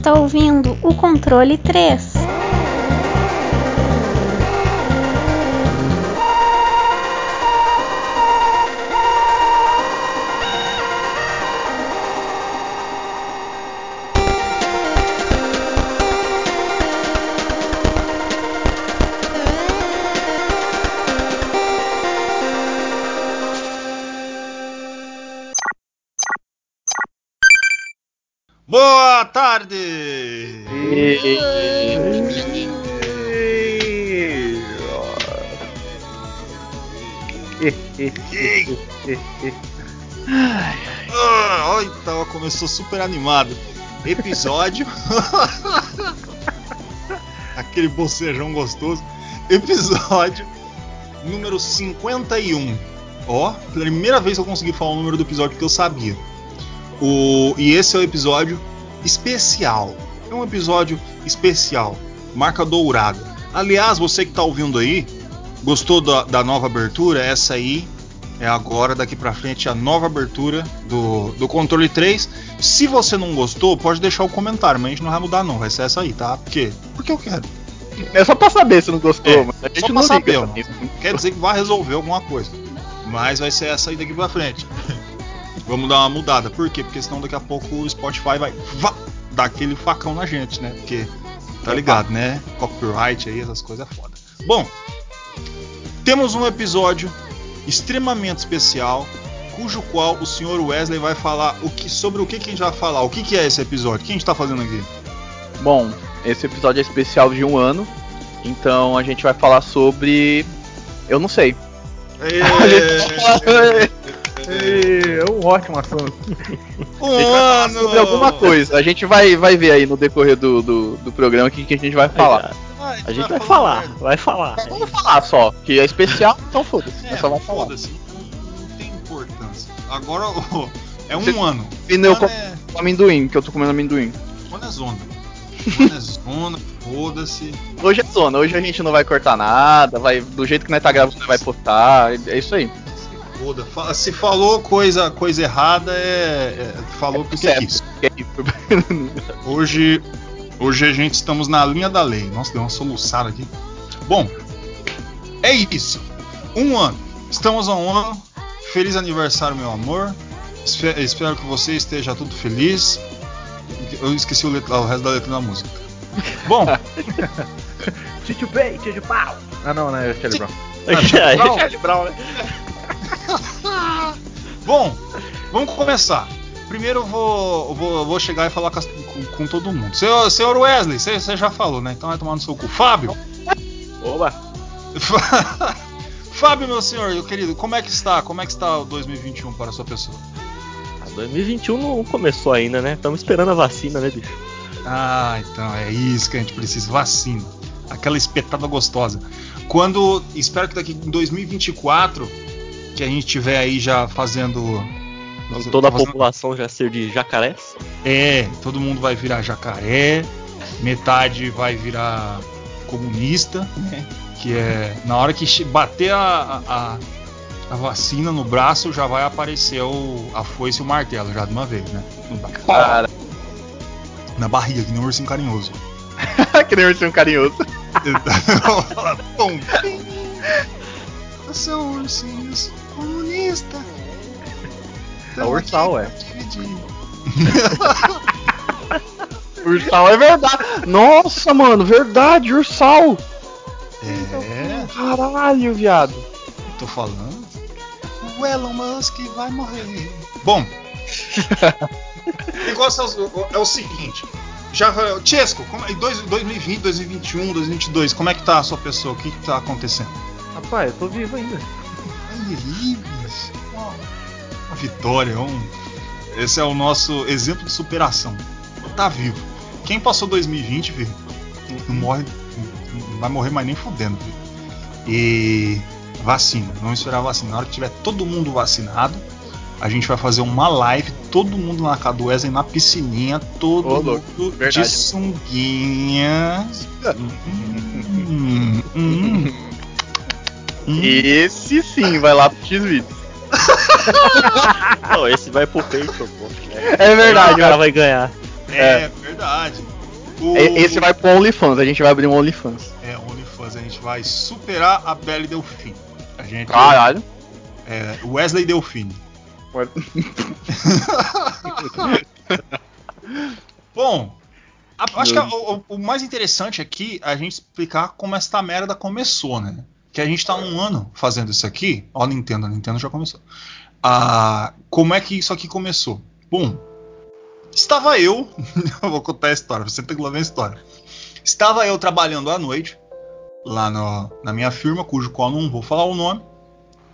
Está ouvindo o controle 3. Tava, começou super animado. Episódio. Aquele bocejão gostoso. Episódio número 51. Ó, primeira vez que eu consegui falar o número do episódio que eu sabia. O, e esse é o episódio especial. É um episódio especial. Marca dourada. Aliás, você que tá ouvindo aí, gostou da, da nova abertura? Essa aí é agora, daqui pra frente, a nova abertura do, do controle 3. Se você não gostou, pode deixar o comentário, mas a gente não vai mudar, não. Vai ser essa aí, tá? Por quê? Porque eu quero. É só pra saber se não gostou, É, mas a gente só não pra saber. Quer dizer que vai resolver alguma coisa. Mas vai ser essa aí daqui pra frente. Vamos dar uma mudada. Por quê? Porque senão daqui a pouco o Spotify vai vá, dar aquele facão na gente, né? Porque tá ligado, né? Copyright aí, essas coisas é foda. Bom, temos um episódio extremamente especial, cujo qual o senhor Wesley vai falar o que, sobre o que, que a gente vai falar. O que, que é esse episódio? O que a gente tá fazendo aqui? Bom, esse episódio é especial de um ano, então a gente vai falar sobre. Eu não sei. É um ótimo assunto. Um A gente vai falar ano! sobre alguma coisa. A gente vai, vai ver aí no decorrer do, do, do programa o que, que a gente vai falar. A gente vai falar, vai falar. Vamos falar só, que é especial, então foda-se. É, só vai falar. foda-se, não, não tem importância. Agora é um Você- ano. Pneu com é, amendoim, que eu tô comendo amendoim. ano é zona. É zona, foda-se. Hoje é zona, hoje a gente não vai cortar nada, vai do jeito que nós tá gravando, vai postar, é isso aí. Foda. Se falou coisa, coisa errada, é, é- falou porque certo. quis. É isso. Hoje, hoje a gente estamos na linha da lei. Nossa, deu uma soluçada aqui. Bom, é isso. Um ano. Estamos a um ano. Feliz aniversário, meu amor. Espe- Espero que você esteja tudo feliz. Eu esqueci o, letra- o resto da letra da música. Bom, Tio Pay, tio Pau. Ah, não, né? Charlie Brown. É, Charlie Brown, né? bom, vamos começar. Primeiro eu vou, eu vou, eu vou chegar e falar com, as- com- com todo mundo. Senhor, senhor Wesley, você já falou, né? Então vai tomar no seu cu. Fábio, Oba. Fábio, meu senhor, meu querido, como é que está? Como é que está o 2021 para a sua pessoa? A 2021 não começou ainda, né? Estamos esperando a vacina, né, bicho? Ah, então é isso que a gente precisa, vacina. Aquela espetada gostosa. Quando, espero que daqui em 2024, que a gente tiver aí já fazendo... Toda a população já ser de jacarés. É, todo mundo vai virar jacaré, metade vai virar comunista, né? Que é na hora que bater a, a, a vacina no braço já vai aparecer o, a foice e o martelo já de uma vez, né? Cara, Na barriga, que nem um ursinho carinhoso. que nem ursinho carinhoso. Pum. São ursinhos comunistas. É o Ursal, é. Ursal é verdade. Nossa, mano, verdade, Ursal. É, Caralho, viado. tô falando. O Elon Musk vai morrer. Bom, o negócio é o, é o seguinte. Já Chesco, como, em dois- 2020, 2021, 2022, como é que tá a sua pessoa? O que, que tá acontecendo? Rapaz, eu tô vivo ainda. Aí, bicho. Vitória, um. Esse é o nosso exemplo de superação. Tá vivo. Quem passou 2020, filho, não morre. Não vai morrer mais nem fudendo, filho. E vacina, vamos esperar vacina. Na hora que tiver todo mundo vacinado, a gente vai fazer uma live, todo mundo na casa do Wesley na piscininha, todo louco, mundo verdade. de sunguinha. Hum, hum, hum. Esse sim vai lá pro X-Videos. Não, esse vai pro peito, pô. É verdade, o cara vai ganhar. É, verdade. O- E- Esse vai pro OnlyFans, a gente vai abrir um OnlyFans. É, OnlyFans, a gente vai superar a Belle Delfim. A gente. Caralho. É, Wesley Delfim. Bom, a- acho que a- o, o mais interessante aqui é a gente explicar como esta merda começou, né? Que a gente tá um ano fazendo isso aqui. Ó, Nintendo, a Nintendo já começou. Ah, como é que isso aqui começou? Bom, estava eu. eu vou contar a história, você tem que ouvir a história. Estava eu trabalhando à noite, lá no- na minha firma, cujo qual não vou falar o nome,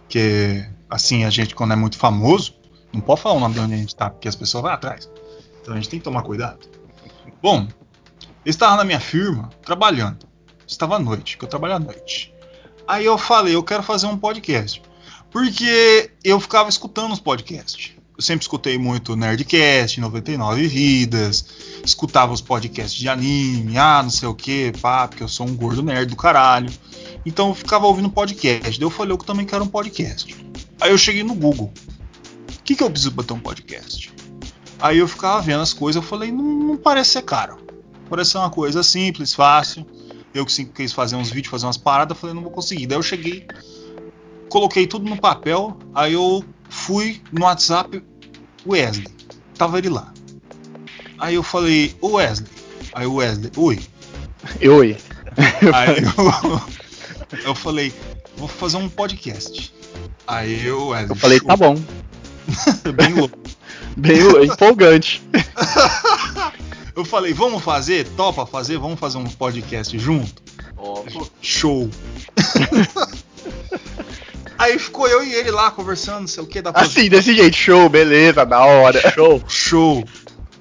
que assim, a gente, quando é muito famoso, não pode falar o nome de onde a gente tá, porque as pessoas vão atrás. Então a gente tem que tomar cuidado. Bom, eu estava na minha firma trabalhando. Estava à noite, que eu trabalho à noite. Aí eu falei, eu quero fazer um podcast. Porque eu ficava escutando os podcasts. Eu sempre escutei muito Nerdcast, 99 Vidas, escutava os podcasts de anime, ah, não sei o que, pá, porque eu sou um gordo nerd do caralho. Então eu ficava ouvindo podcast. Daí eu falei, eu também quero um podcast. Aí eu cheguei no Google. O que, que eu preciso pra ter um podcast? Aí eu ficava vendo as coisas, eu falei, não, não parece ser caro. Parece ser uma coisa simples, fácil. Eu que sempre quis fazer uns vídeos, fazer umas paradas, falei, não vou conseguir. Daí eu cheguei, coloquei tudo no papel, aí eu fui no WhatsApp, Wesley. Tava ele lá. Aí eu falei, ô Wesley. Aí o Wesley, oi. Oi. Aí eu, eu falei, vou fazer um podcast. Aí eu, Wesley, Eu falei, show. tá bom. bem louco. Bem empolgante. Eu falei, vamos fazer? Topa fazer? Vamos fazer um podcast junto? Show. Aí ficou eu e ele lá conversando, não sei o que, da Assim, desse jeito, show, beleza, da hora. Show. Show.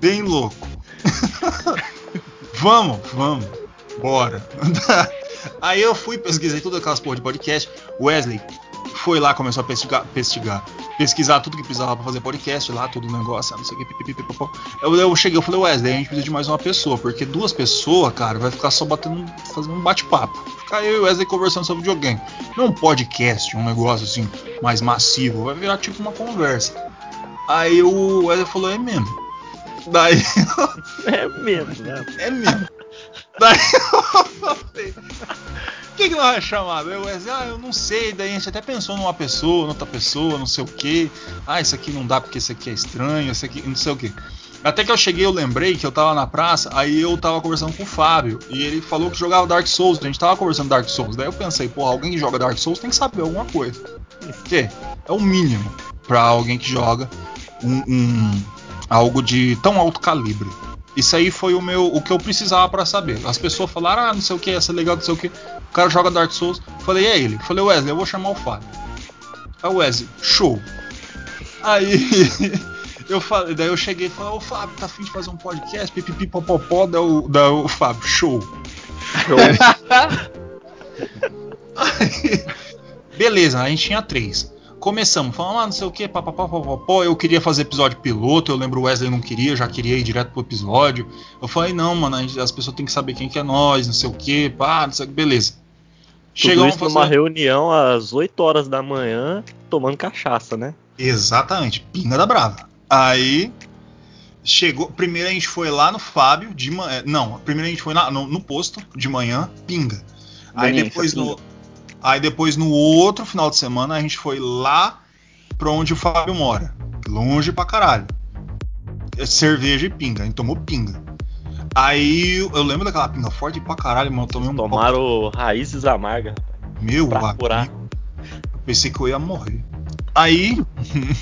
Bem louco. vamos, vamos. Bora. Aí eu fui, pesquisei tudo aquelas porra de podcast. Wesley foi lá, começou a pesquisar, pesquisar, pesquisar tudo que precisava pra fazer podcast lá, tudo o negócio, não sei o que. Eu, eu cheguei, eu falei, Wesley, a gente precisa de mais uma pessoa, porque duas pessoas, cara, vai ficar só batendo, fazendo um bate-papo. Ficar eu e o Wesley conversando sobre videogame. Não um podcast, um negócio assim, mais massivo, vai virar tipo uma conversa. Aí o Wesley falou, é mesmo. Daí É mesmo, né? é mesmo. Daí eu falei, que, que nós vamos chamar? Wesley, ah, eu não sei. Daí a gente até pensou numa pessoa, noutra pessoa, não sei o que. Ah, isso aqui não dá porque isso aqui é estranho, isso aqui não sei o que. Até que eu cheguei, eu lembrei que eu tava na praça, aí eu tava conversando com o Fábio, e ele falou que jogava Dark Souls, a gente tava conversando Dark Souls. Daí eu pensei, porra, alguém que joga Dark Souls tem que saber alguma coisa. Que é o mínimo pra alguém que joga um, um- algo de tão alto calibre. Isso aí foi o meu o que eu precisava pra saber. As pessoas falaram, ah, não sei o que, essa é legal, não sei o que. O cara joga Dark Souls. Falei, é ele. Falei, Wesley, eu vou chamar o Fábio. Aí o Wesley, show. Aí eu falei, daí eu cheguei e falei, ô Fábio, tá afim de fazer um podcast? Pipipi popopó, daí o, daí o Fábio, show. Show. Aí, beleza, a gente tinha três. Começamos, falando, ah, não sei o que, papapá, papapó. Eu queria fazer episódio piloto, eu lembro o Wesley não queria, já queria ir direto pro episódio. Eu falei, não, mano, gente- as pessoas têm que saber quem que é nós, não sei o que, pá, não sei o que, beleza. Tudo Chegamos isso a numa fazer... reunião às 8 horas da manhã, tomando cachaça, né? Exatamente, pinga da brava. Aí chegou. Primeiro a gente foi lá no Fábio de manhã. Não, primeiro a gente foi na- no, no posto de manhã, pinga. Aí depois pinga. Aí depois no outro final de semana a gente foi lá pra onde o Fábio mora. Longe pra caralho. É Cerveja e pinga. A gente tomou pinga. Aí eu lembro daquela pinga forte pra caralho, mano. Eu tomei um Tomaram raízes amargas. meu, pra curar. eu pensei que eu ia morrer. Aí,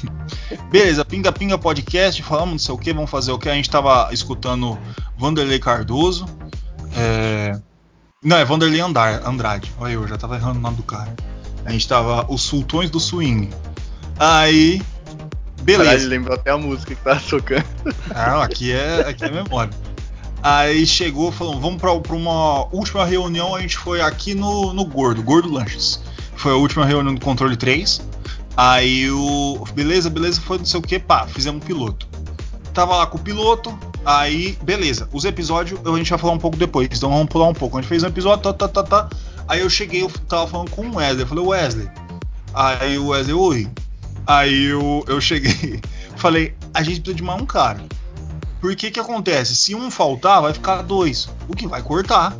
beleza, Pinga Pinga Podcast, falamos não sei o que, vamos fazer o que. A gente tava escutando Vanderlei Cardoso. é, Não, é Vanderlei Andar, Andrade. Olha, eu já tava errando o nome do cara. A gente tava Os Sultões do Swing. Aí, Caralho, beleza. lembrou até a música que tava tocando. Não, aqui é, aqui é memória. Aí chegou, falou, vamos pra, pra uma última reunião, a gente foi aqui no, no Gordo, Gordo Lanches. Foi a última reunião do Controle 3. Aí o. Beleza, beleza, foi não sei o que, pá, fizemos um piloto. Tava lá com o piloto, aí, beleza. Os episódios a gente vai falar um pouco depois, então vamos pular um pouco. A gente fez um episódio, tá, tá, tá, tá. Aí eu cheguei, eu tava falando com o Wesley, eu falei, Wesley. Aí o Wesley, oi. Aí eu, eu cheguei, falei, a gente precisa de mais um cara. Porque que acontece? Se um faltar, vai ficar dois. O que vai cortar,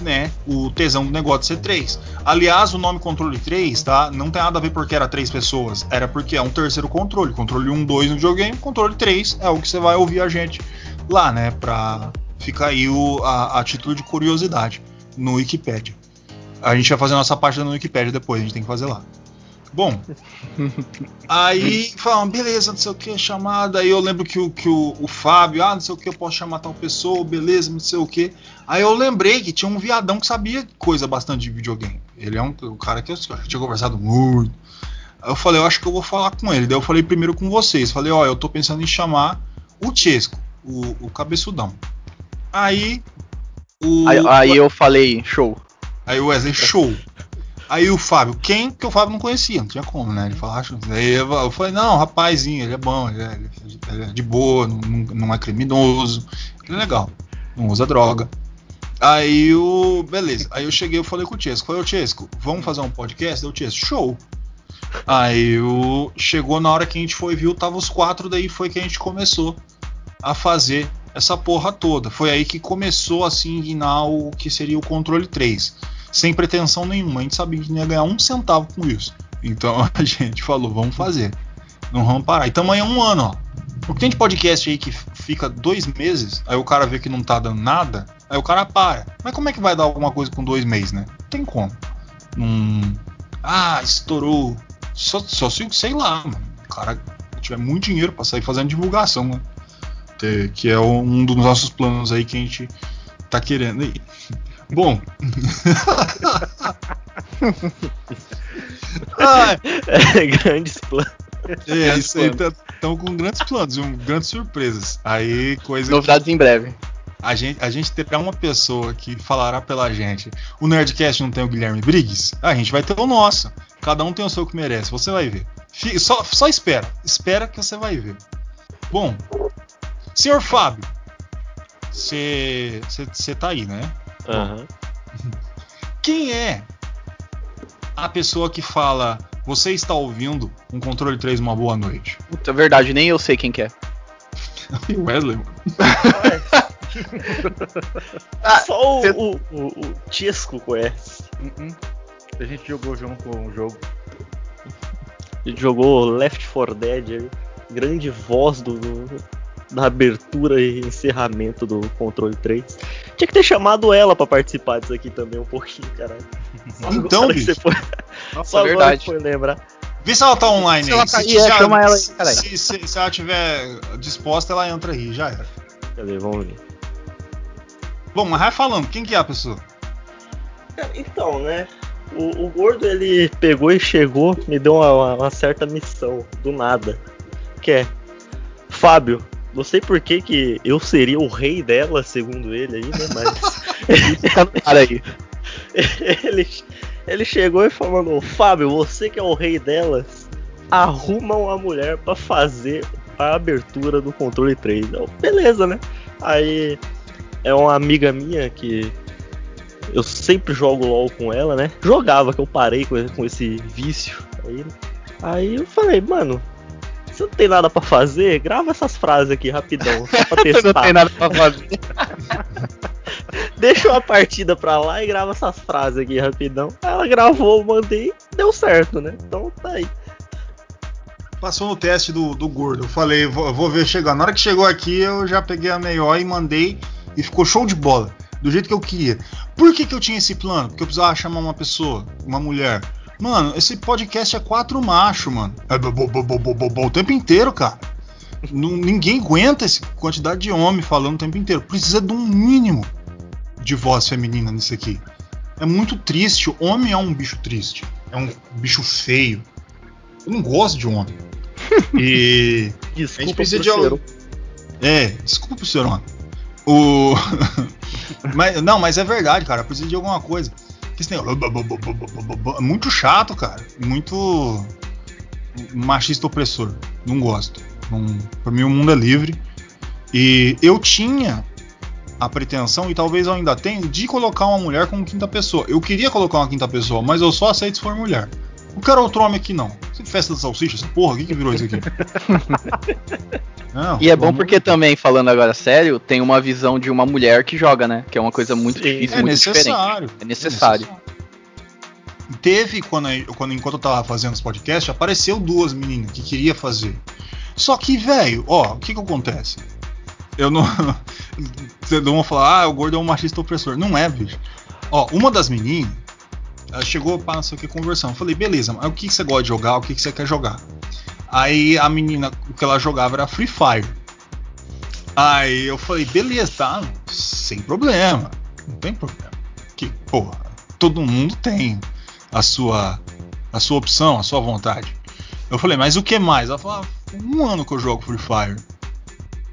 né? O tesão do negócio ser três. Aliás, o nome controle 3, tá? Não tem nada a ver porque era três pessoas. Era porque é um terceiro controle. Controle 1, 2 no videogame, controle 3 é o que você vai ouvir a gente lá, né? Pra ficar aí o, a, a título de curiosidade no Wikipedia. A gente vai fazer a nossa página no Wikipedia depois, a gente tem que fazer lá. Bom, aí falam, beleza, não sei o que, chamada. Aí eu lembro que, o, que o, o Fábio, ah, não sei o que, eu posso chamar tal pessoa, beleza, não sei o que. Aí eu lembrei que tinha um viadão que sabia coisa bastante de videogame. Ele é um, um cara que eu, eu tinha conversado muito. Aí eu falei, eu acho que eu vou falar com ele. Daí eu falei primeiro com vocês. Falei, ó, eu tô pensando em chamar o Chesco, o, o cabeçudão. Aí. O, Aí, aí eu falei, show. Aí o Wesley, show. Aí o Fábio, quem? Porque o Fábio não conhecia, não tinha como, né? Ele falou. Aí eu eu falei, não, rapazinho, ele é bom, ele é, ele é de boa, não, não- é criminoso, ele é legal, não usa droga. Aí o. Beleza. Aí eu cheguei, eu falei com o Chesco. Falei, ô Chesco, vamos fazer um podcast? Deu o Chesco, show. Aí o. Chegou na hora que a gente foi viu, tava os quatro, daí foi que a gente começou a fazer essa porra toda. Foi aí que começou a se engrenar o que seria o controle 3. Sem pretensão nenhuma. A gente sabia que não ia ganhar um centavo com isso. Então a gente falou, vamos fazer. Não vamos parar. E tamanho um ano, ó. Porque tem de podcast aí que fica dois meses, aí o cara vê que não tá dando nada, aí o cara para. Mas como é que vai dar alguma coisa com dois meses, né? Não tem como. Hum, ah, estourou. Só, só se, sei lá, mano. O cara tiver muito dinheiro pra sair fazendo divulgação, né? Que é um dos nossos planos aí que a gente tá querendo aí. Bom. ah, É, grandes planos. é isso aí. Estão com grandes planos, um, grandes surpresas. Aí, coisa Novidades em breve. a gente, a gente terá uma pessoa que falará pela gente. O Nerdcast não tem o Guilherme Briggs? A gente vai ter o nosso. Cada um tem o seu que merece. Você vai ver. Fi- Só, só espera. Espera que você vai ver. Bom, senhor Fábio, você você tá aí, né? Quem é a pessoa que fala você está ouvindo um controle 3 uma boa noite? Puta, é verdade, nem eu sei quem que é. Wesley, mano. Ah, Só o, cê- o, o, o Chesco conhece. Uhum. A gente jogou junto o jogo. Ele jogou Left 4 Dead, aí, grande voz do, do- da abertura e encerramento do Controle 3. Tinha que ter chamado ela pra participar disso aqui também um pouquinho, caralho. Só Então, bicho. você foi, Nossa, só é agora verdade. foi lembrar. Vê se ela tá online Se aí. ela tá se, é, já- chama ela aí, se- caralho. se, se- se ela tiver disposta, ela entra aí, já era. Cadê? Vamos ver. Bom, mas vai falando, quem que é a pessoa? Então, né? O, o gordo ele pegou e chegou, me deu uma- uma certa missão do nada. Que é Fábio, não sei por que, que eu seria o rei dela, segundo ele aí, né? Mas cara aí. ele, ele chegou e falou: "Ô, Fábio, você que é o rei delas, arruma uma mulher pra fazer a abertura do controle 3. Eu, beleza, né? Aí é uma amiga minha que eu sempre jogo LOL com ela, né? Jogava, que eu parei com, com esse vício. Aí, aí eu falei, mano, você não tem nada pra fazer? Grava essas frases aqui rapidão, só pra Não testar. tem nada pra fazer. Deixa uma partida pra lá e grava essas frases aqui rapidão. Aí Ela gravou, mandei, deu certo, né? Então tá aí. Passou no teste do, do gordo. Eu falei, vou, vou ver chegar. Na hora que chegou aqui, eu já peguei a meio e mandei e ficou show de bola. Do jeito que eu queria. Por que, que eu tinha esse plano? Porque eu precisava chamar uma pessoa, uma mulher. Mano, esse podcast é quatro machos, mano. É bo- o tempo inteiro, cara. Não- ninguém aguenta essa quantidade de homem falando o tempo inteiro. Precisa de um mínimo de voz feminina nisso aqui. É muito triste. O homem é um bicho triste. É um bicho feio. Eu não gosto de homem. E. A gente Desculpa precisa por de alguém. É, desculpa, senhor homem. O. mas, não, mas é verdade, cara. Precisa de alguma coisa. Esse negócio- muito chato, cara. Muito. Machista opressor. Não gosto. Não... Pra mim, o mundo é livre. E eu tinha a pretensão, e talvez eu ainda tenha, de colocar uma mulher como quinta pessoa. Eu queria colocar uma quinta pessoa, mas eu só aceito se for mulher. Eu quero outro homem aqui não. Essa festa da salsicha, essa porra, o que, que virou isso aqui? Não, E é bom porque também, falando agora sério, tem uma visão de uma mulher que joga, né? Que é uma coisa muito Sim. difícil, É muito diferente. necessário. É necessário. Teve, quando, quando enquanto eu tava fazendo os podcasts, apareceu duas meninas que queria fazer. Só que, velho, ó, o que que acontece? Eu não. Vocês vão falar, ah, o gordo é um machista opressor. Não é, bicho. Ó, uma das meninas chegou o que conversando. Eu falei, beleza, mas o que, você gosta de jogar? O que, que você quer jogar? Aí a menina, o que ela jogava era Free Fire. Aí eu falei, beleza, tá? Sem problema. Não tem problema. Que, porra, todo mundo tem a sua a sua opção, a sua vontade. Eu falei, mas o que mais? Ela falou, ah, um ano que eu jogo Free Fire.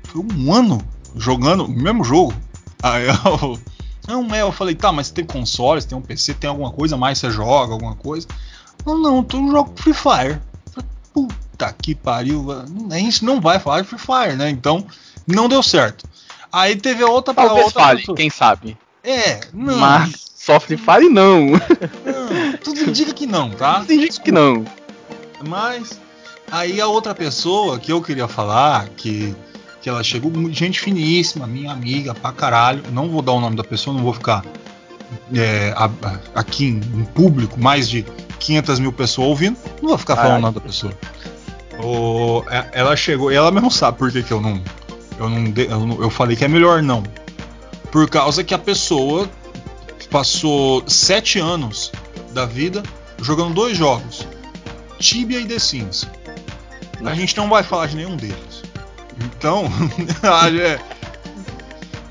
Foi um ano jogando o mesmo jogo. Aí eu, não é, eu falei, tá, mas tem console, você tem um PC, tem alguma coisa mais, você joga alguma coisa? Não, não, eu jogo Free Fire. Puta que pariu, a gente não vai falar de Free Fire, né? Então, não deu certo. Aí teve a outra, a Talvez outra fale, pessoa. quem sabe. É, não, Mas só Free Fire não. não, tudo indica que não, tá? Tem gente que não. Mas aí a outra pessoa que eu queria falar, que, que ela chegou, gente finíssima, minha amiga pra caralho. Não vou dar o nome da pessoa, não vou ficar é, a- a- aqui em, em público, mais de 500 mil pessoas ouvindo. Não vou ficar falando nome da pessoa. O- é- ela chegou, e ela mesmo sabe por que, que eu não. Eu, não, de- eu não- eu falei que é melhor não. Por causa que a pessoa passou sete anos da vida jogando dois jogos. Tibia e The Sims. A gente não vai falar de nenhum deles. Então, é,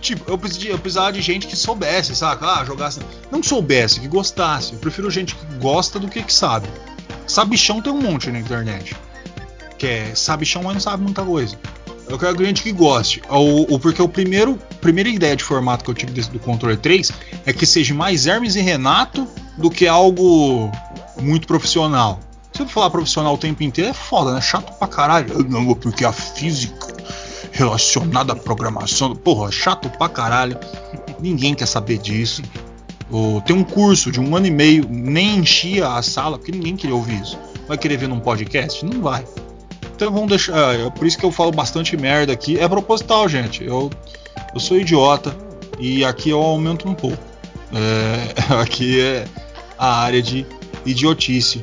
tipo, eu precisava, eu precisava de gente que soubesse, saca? Ah, jogasse. Não soubesse, que gostasse. Eu prefiro gente que gosta do que que sabe. Sabichão tem um monte na internet. Que é sabichão, mas não sabe muita coisa. Eu quero gente que goste. O, o- porque o primeiro primeira ideia de formato que eu tive desse- do controle 3 é que seja mais Hermes e Renato do que algo muito profissional. Se eu falar profissional o tempo inteiro é foda, né? Chato pra caralho. Eu Não, porque a física relacionada à programação. Porra, chato pra caralho. Ninguém quer saber disso. O- tem um curso de um ano e meio, nem enchia a sala, porque ninguém queria ouvir isso. Vai querer ver num podcast? Não vai. Então vamos deixar. É por isso que eu falo bastante merda aqui. É proposital, gente. Eu, eu sou idiota e aqui eu aumento um pouco. É, aqui é a área de idiotice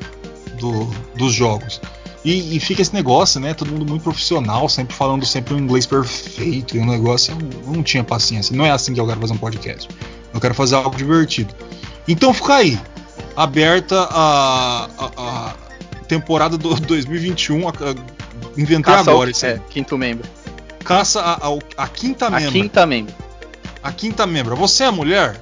do- dos jogos. E, e fica esse negócio, né? Todo mundo muito profissional, sempre falando sempre um inglês perfeito e um negócio. Eu, não tinha paciência. Não é assim que eu quero fazer um podcast. Eu quero fazer algo divertido. Então fica aí, aberta a, a- a temporada do 2021. a- a- inventei Caça agora ao- isso é, quinto membro. Caça a, a- a quinta A membra. quinta membro. A quinta membra. Você é mulher?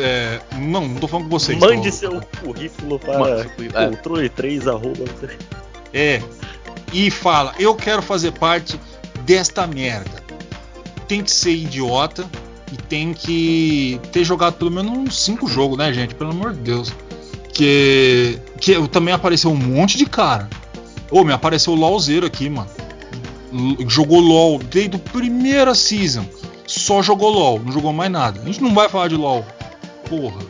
É, não, não tô falando com vocês. Mande tô- seu currículo para é. controle 3 arroba. É. E fala, eu quero fazer parte desta merda. Tem que ser idiota e tem que ter jogado pelo menos uns 5 jogos, né, gente? Pelo amor de Deus. Que, que também apareceu um monte de cara. Ô, me apareceu o LOLzeiro aqui, mano. Jogou LOL desde a primeira season. Só jogou LOL, não jogou mais nada. A gente não vai falar de LOL. Porra.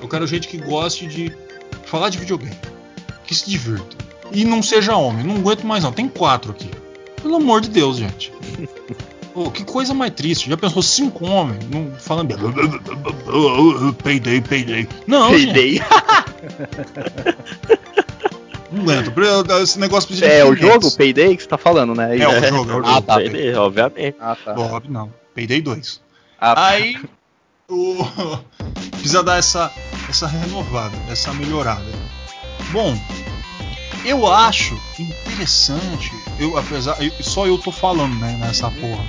Eu quero gente que goste de falar de videogame. Que se divirta. E não seja homem. Não aguento mais não. Tem quatro aqui. Pelo amor de Deus, gente. Pô, que coisa mais triste. Já pensou cinco homens não, falando. Peidei, peidei. Não, gente. Peidei. Não aguento. Esse negócio precisa de É o jogo Payday que você tá falando, né? É o jogo, é o Ah, jogo. tá. Ele, obviamente. Ah, tá. Bob, não. Peidei dois. Ah, tá. Aí. precisa dar essa, essa renovada, essa melhorada. Bom, eu acho interessante, eu apesar, eu- só eu tô falando, né, nessa porra.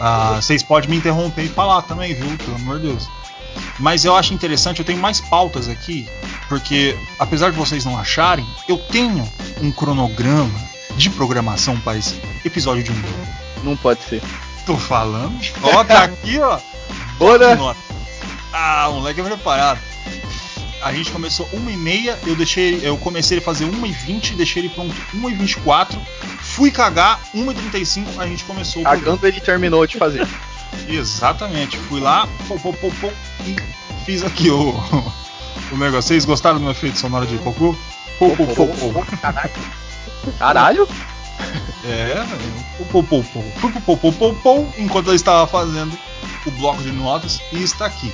Ah, vocês podem me interromper e falar também, viu? Pelo amor de Deus. Mas eu acho interessante, eu tenho mais pautas aqui, porque apesar de vocês não acharem, eu tenho um cronograma de programação para esse episódio de um jogo. Não pode ser. Tô falando. Ó, tá aqui, ó. Bora! Nota. Ah, o moleque é preparado. A gente começou 1 e meia, eu deixei, eu comecei a fazer 1 e 20, deixei ele pronto 1 e 24, fui cagar 1 e 35, a gente começou o programa. Cagando ele terminou de fazer. Exatamente, fui lá, pô, pô, pô, pô, e fiz aqui o, o negócio. Vocês gostaram do meu efeito sonoro de cocô? Pô, pô, pô, pô. Caralho! É, pô, pô, pô, pô, pô, pô, pô, pô, enquanto eu estava fazendo o bloco de notas e está aqui.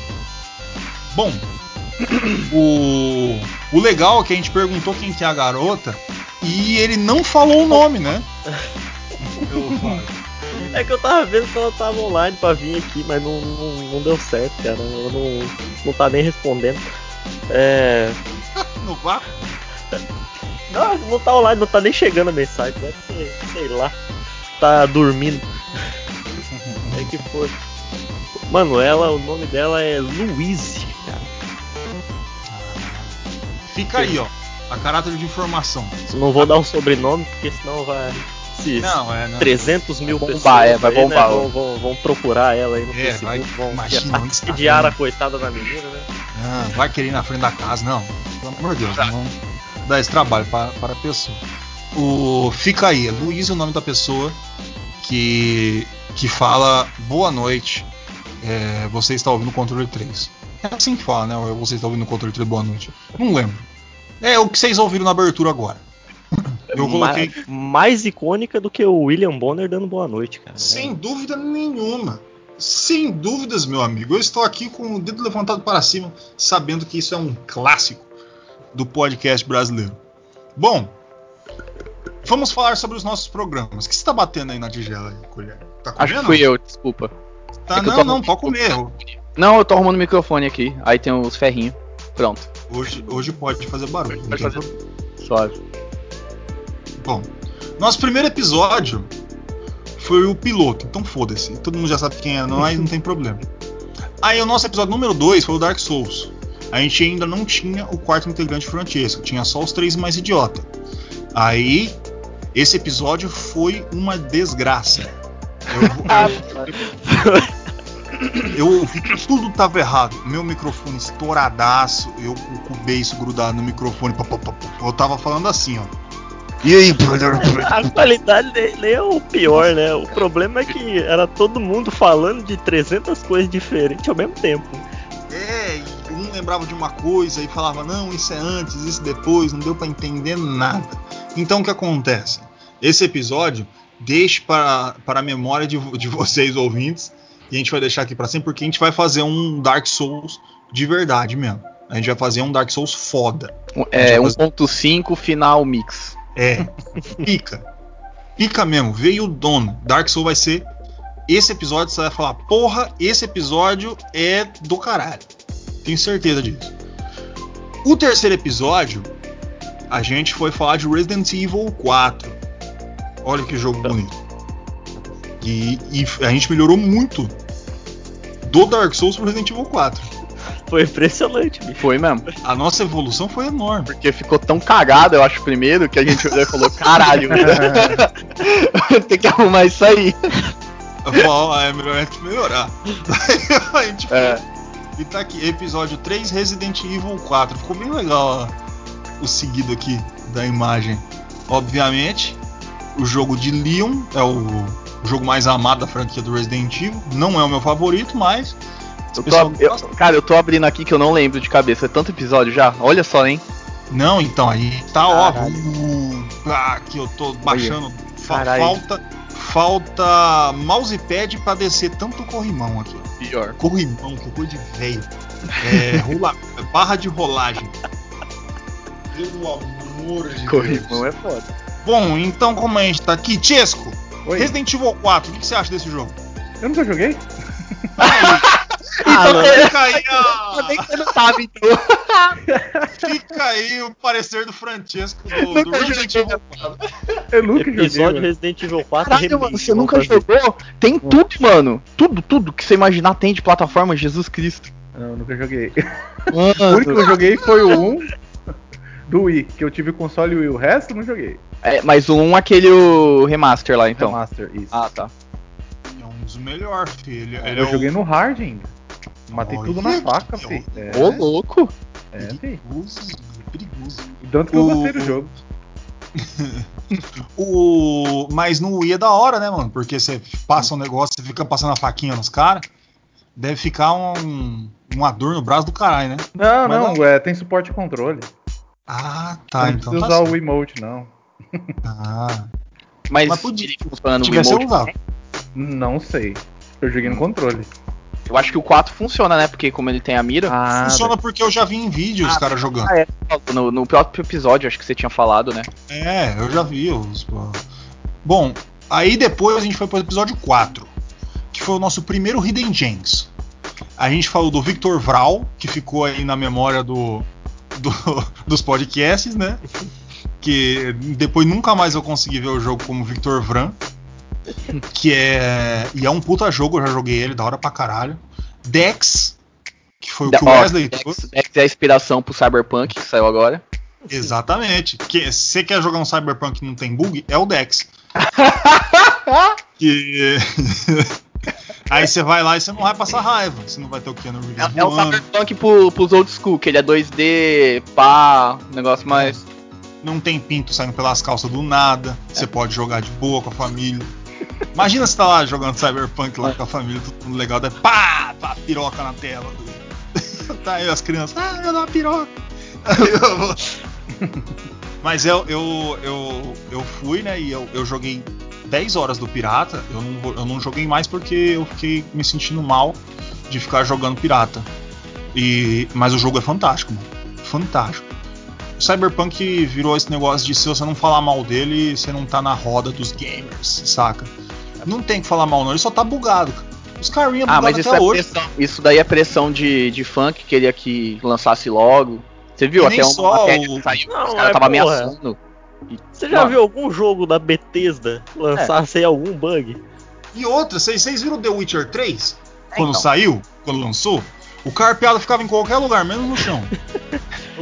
Bom, o, o legal é que a gente perguntou quem que é a garota e ele não falou o nome, né? É que eu tava vendo que ela tava online pra vir aqui, mas não, não, não deu certo, cara. Ela não, não tá nem respondendo. É. No vácuo? Não, não tá online, não tá nem chegando a mensagem. Deve ser, sei lá. Tá dormindo. É que foi. Mano, ela, o nome dela é Louise, cara. Fica aí, ó. A caráter de informação. Não vou dar o sobrenome, porque senão vai. Se Não, é, não. 300 mil Vai pessoas bombar, é, vai aí, né, vão, vão- vão procurar ela aí no É, Facebook. vai- vão imagina assediar a vendo. coitada da menina, né? Ah, vai querer ir na frente da casa, não. Pelo amor de Deus, não vamos dar esse trabalho para, para a pessoa. O, fica aí, é Luiz é o nome da pessoa que, que fala boa noite. É, você está ouvindo o controle 3. É assim que fala, né? ou Você está ouvindo o controle 3, boa noite. Não lembro. É o que vocês ouviram na abertura agora. Eu coloquei. Ma- mais icônica do que o William Bonner dando boa noite, cara. Sem dúvida nenhuma. Sem dúvidas, meu amigo. Eu estou aqui com o dedo levantado para cima, sabendo que isso é um clássico do podcast brasileiro. Bom, vamos falar sobre os nossos programas. O que você está batendo aí na tigela, colher? Tá comendo? Acho que fui eu, desculpa. Tá, É não, tô- não, pode comer. Não, eu tô arrumando o microfone aqui. Aí tem os ferrinhos. Pronto. Hoje, hoje pode fazer barulho. Pode fazer. Suave. Bom, nosso primeiro episódio foi o piloto, então foda-se. Todo mundo já sabe quem é nós, não tem problema. Aí o nosso episódio número 2 foi o Dark Souls. A gente ainda não tinha o quarto integrante Francesco, tinha só os três mais idiota. Aí esse episódio foi uma desgraça. Eu, eu, eu ouvi que tudo tava errado. Meu microfone estouradaço, eu com o beiço grudado no microfone. pá, pá, pá, pá. Eu tava falando assim, ó. E aí? A qualidade nem, é o pior, né? O problema é que era todo mundo falando de 300 coisas diferentes ao mesmo tempo. É, e um lembrava de uma coisa e falava, não, isso é antes, isso depois, não deu pra entender nada. Então o que acontece? Esse episódio deixe para, para a memória de, de vocês ouvintes, e a gente vai deixar aqui pra sempre, porque a gente vai fazer um Dark Souls de verdade mesmo. A gente vai fazer um Dark Souls foda. É Já faz- 1.5 final mix. É, pica. Pica mesmo, veio o dono. Dark Souls vai ser. Esse episódio você vai falar, porra, esse episódio é do caralho. Tenho certeza disso. O terceiro episódio, a gente foi falar de Resident Evil 4. Olha que jogo bonito. E, e a gente melhorou muito do Dark Souls pro Resident Evil 4. Foi impressionante, bicho. Foi mesmo. A nossa evolução foi enorme. Porque ficou tão cagado, eu acho, primeiro, que a gente olhou e falou, caralho, tem que arrumar isso aí. Ah, é melhor a gente melhorar. A gente É. E tá aqui, episódio 3, Resident Evil 4. Ficou bem legal ó, o seguido aqui da imagem. Obviamente, o jogo de Leon é o, o jogo mais amado da franquia do Resident Evil. Não é o meu favorito, mas. Eu tô, eu- cara, eu tô abrindo aqui que eu não lembro de cabeça. É tanto episódio já. Olha só, hein? Não, então, aí tá ó. Caralho. Uh, ah, aqui eu tô baixando. Fa- falta. Falta mousepad pra descer tanto corrimão aqui, ó. Pior. Corrimão, que coisa de velho. É, rola, barra de rolagem. Pelo amor de Corrimão Deus. é foda. Bom, então como a gente tá aqui, Chesco, Oi. Resident Evil 4, o que, que você acha desse jogo? Eu nunca joguei? então não. fica aí, bem ó, que você não sabe, então. fica aí o parecer do Francesco do, do Resident joguei. Evil 4. Eu nunca joguei. Episódio mano. Resident Evil 4 Caralho, mano, você nunca fazer. jogou? Tem tudo, mano. Tudo, tudo que você imaginar tem de plataforma, Jesus Cristo. Não, nunca joguei. O único que Mano. eu joguei foi o 1 do Wii, que eu tive o console Wii. O resto eu não joguei. É, mas o um, aquele o remaster lá, então. Remaster, isso. Ah, tá. É um dos melhores, filho. Ele eu é o- joguei no hard ainda. Matei Olha tudo na faca, que fi. É, Ô, louco. é, perigoso, perigoso. Tanto que eu O- gostei do jogo. O... Mas no Wii é da hora, né, mano? Porque você passa um negócio, você fica passando a faquinha nos caras. Deve ficar um... uma dor no braço do caralho, né? Não, Mas não, não- é, tem suporte e controle. Ah, tá. não Então precisa tá usar certo. o emote, não. Ah. Mas, Mas podia- ele funciona no Devia ser remote. usado. Não sei. Eu joguei no controle. Eu acho que o 4 funciona, né? Porque como ele tem a mira. Ah, Funciona porque eu já vi em vídeo os Ah, caras jogando. Ah, é. No, no próprio episódio, acho que você tinha falado, né? É, eu já vi os. Bom, aí depois a gente foi pro episódio 4, que foi o nosso primeiro Hidden Gems. A gente falou do Victor Vral, que ficou aí na memória do, do- dos podcasts, né? Que depois nunca mais eu consegui ver o jogo como Victor Vran. Que é. E é um puta jogo, eu já joguei ele, da hora pra caralho. Dex, que foi o que o Wesley Dex, trouxe. Dex é a inspiração pro Cyberpunk, que saiu agora. Exatamente. Que, se você quer jogar um Cyberpunk que não tem bug, é o Dex. que. Aí você vai lá e você não vai passar raiva. Você não vai ter o Keanu Reeves É, é voando, Cyberpunk pro, pros old school, que ele é 2D, pá, um negócio mais. não tem pinto saindo pelas calças do nada. Você pode jogar de boa com a família. Imagina você tá lá jogando Cyberpunk lá com a família, tudo legal, daí pá, pá, piroca na tela. tá aí as crianças, ah, eu dou uma piroca. Mas eu, eu, eu, eu fui, né, e eu, eu joguei 10 horas do Pirata. Eu não, eu não joguei mais porque eu fiquei me sentindo mal de ficar jogando Pirata. E, mas o jogo é fantástico, mano. Fantástico. O Cyberpunk virou esse negócio de se você não falar mal dele, você não tá na roda dos gamers, saca? Não tem que falar mal, não, ele só tá bugado. cara. Os carinha Ah, mas até isso, é hoje. pressão, isso daí é pressão de, de fã que queria que lançasse logo. Você viu? Até uma só matéria o- que saiu, Não, os caras é, tava porra. ameaçando. Você já Não. viu algum jogo da Bethesda lançar sem algum bug? E outra, vocês vocês viram The Witcher 3? Quando então. saiu? Quando lançou? O carpeado ficava em qualquer lugar, menos no chão.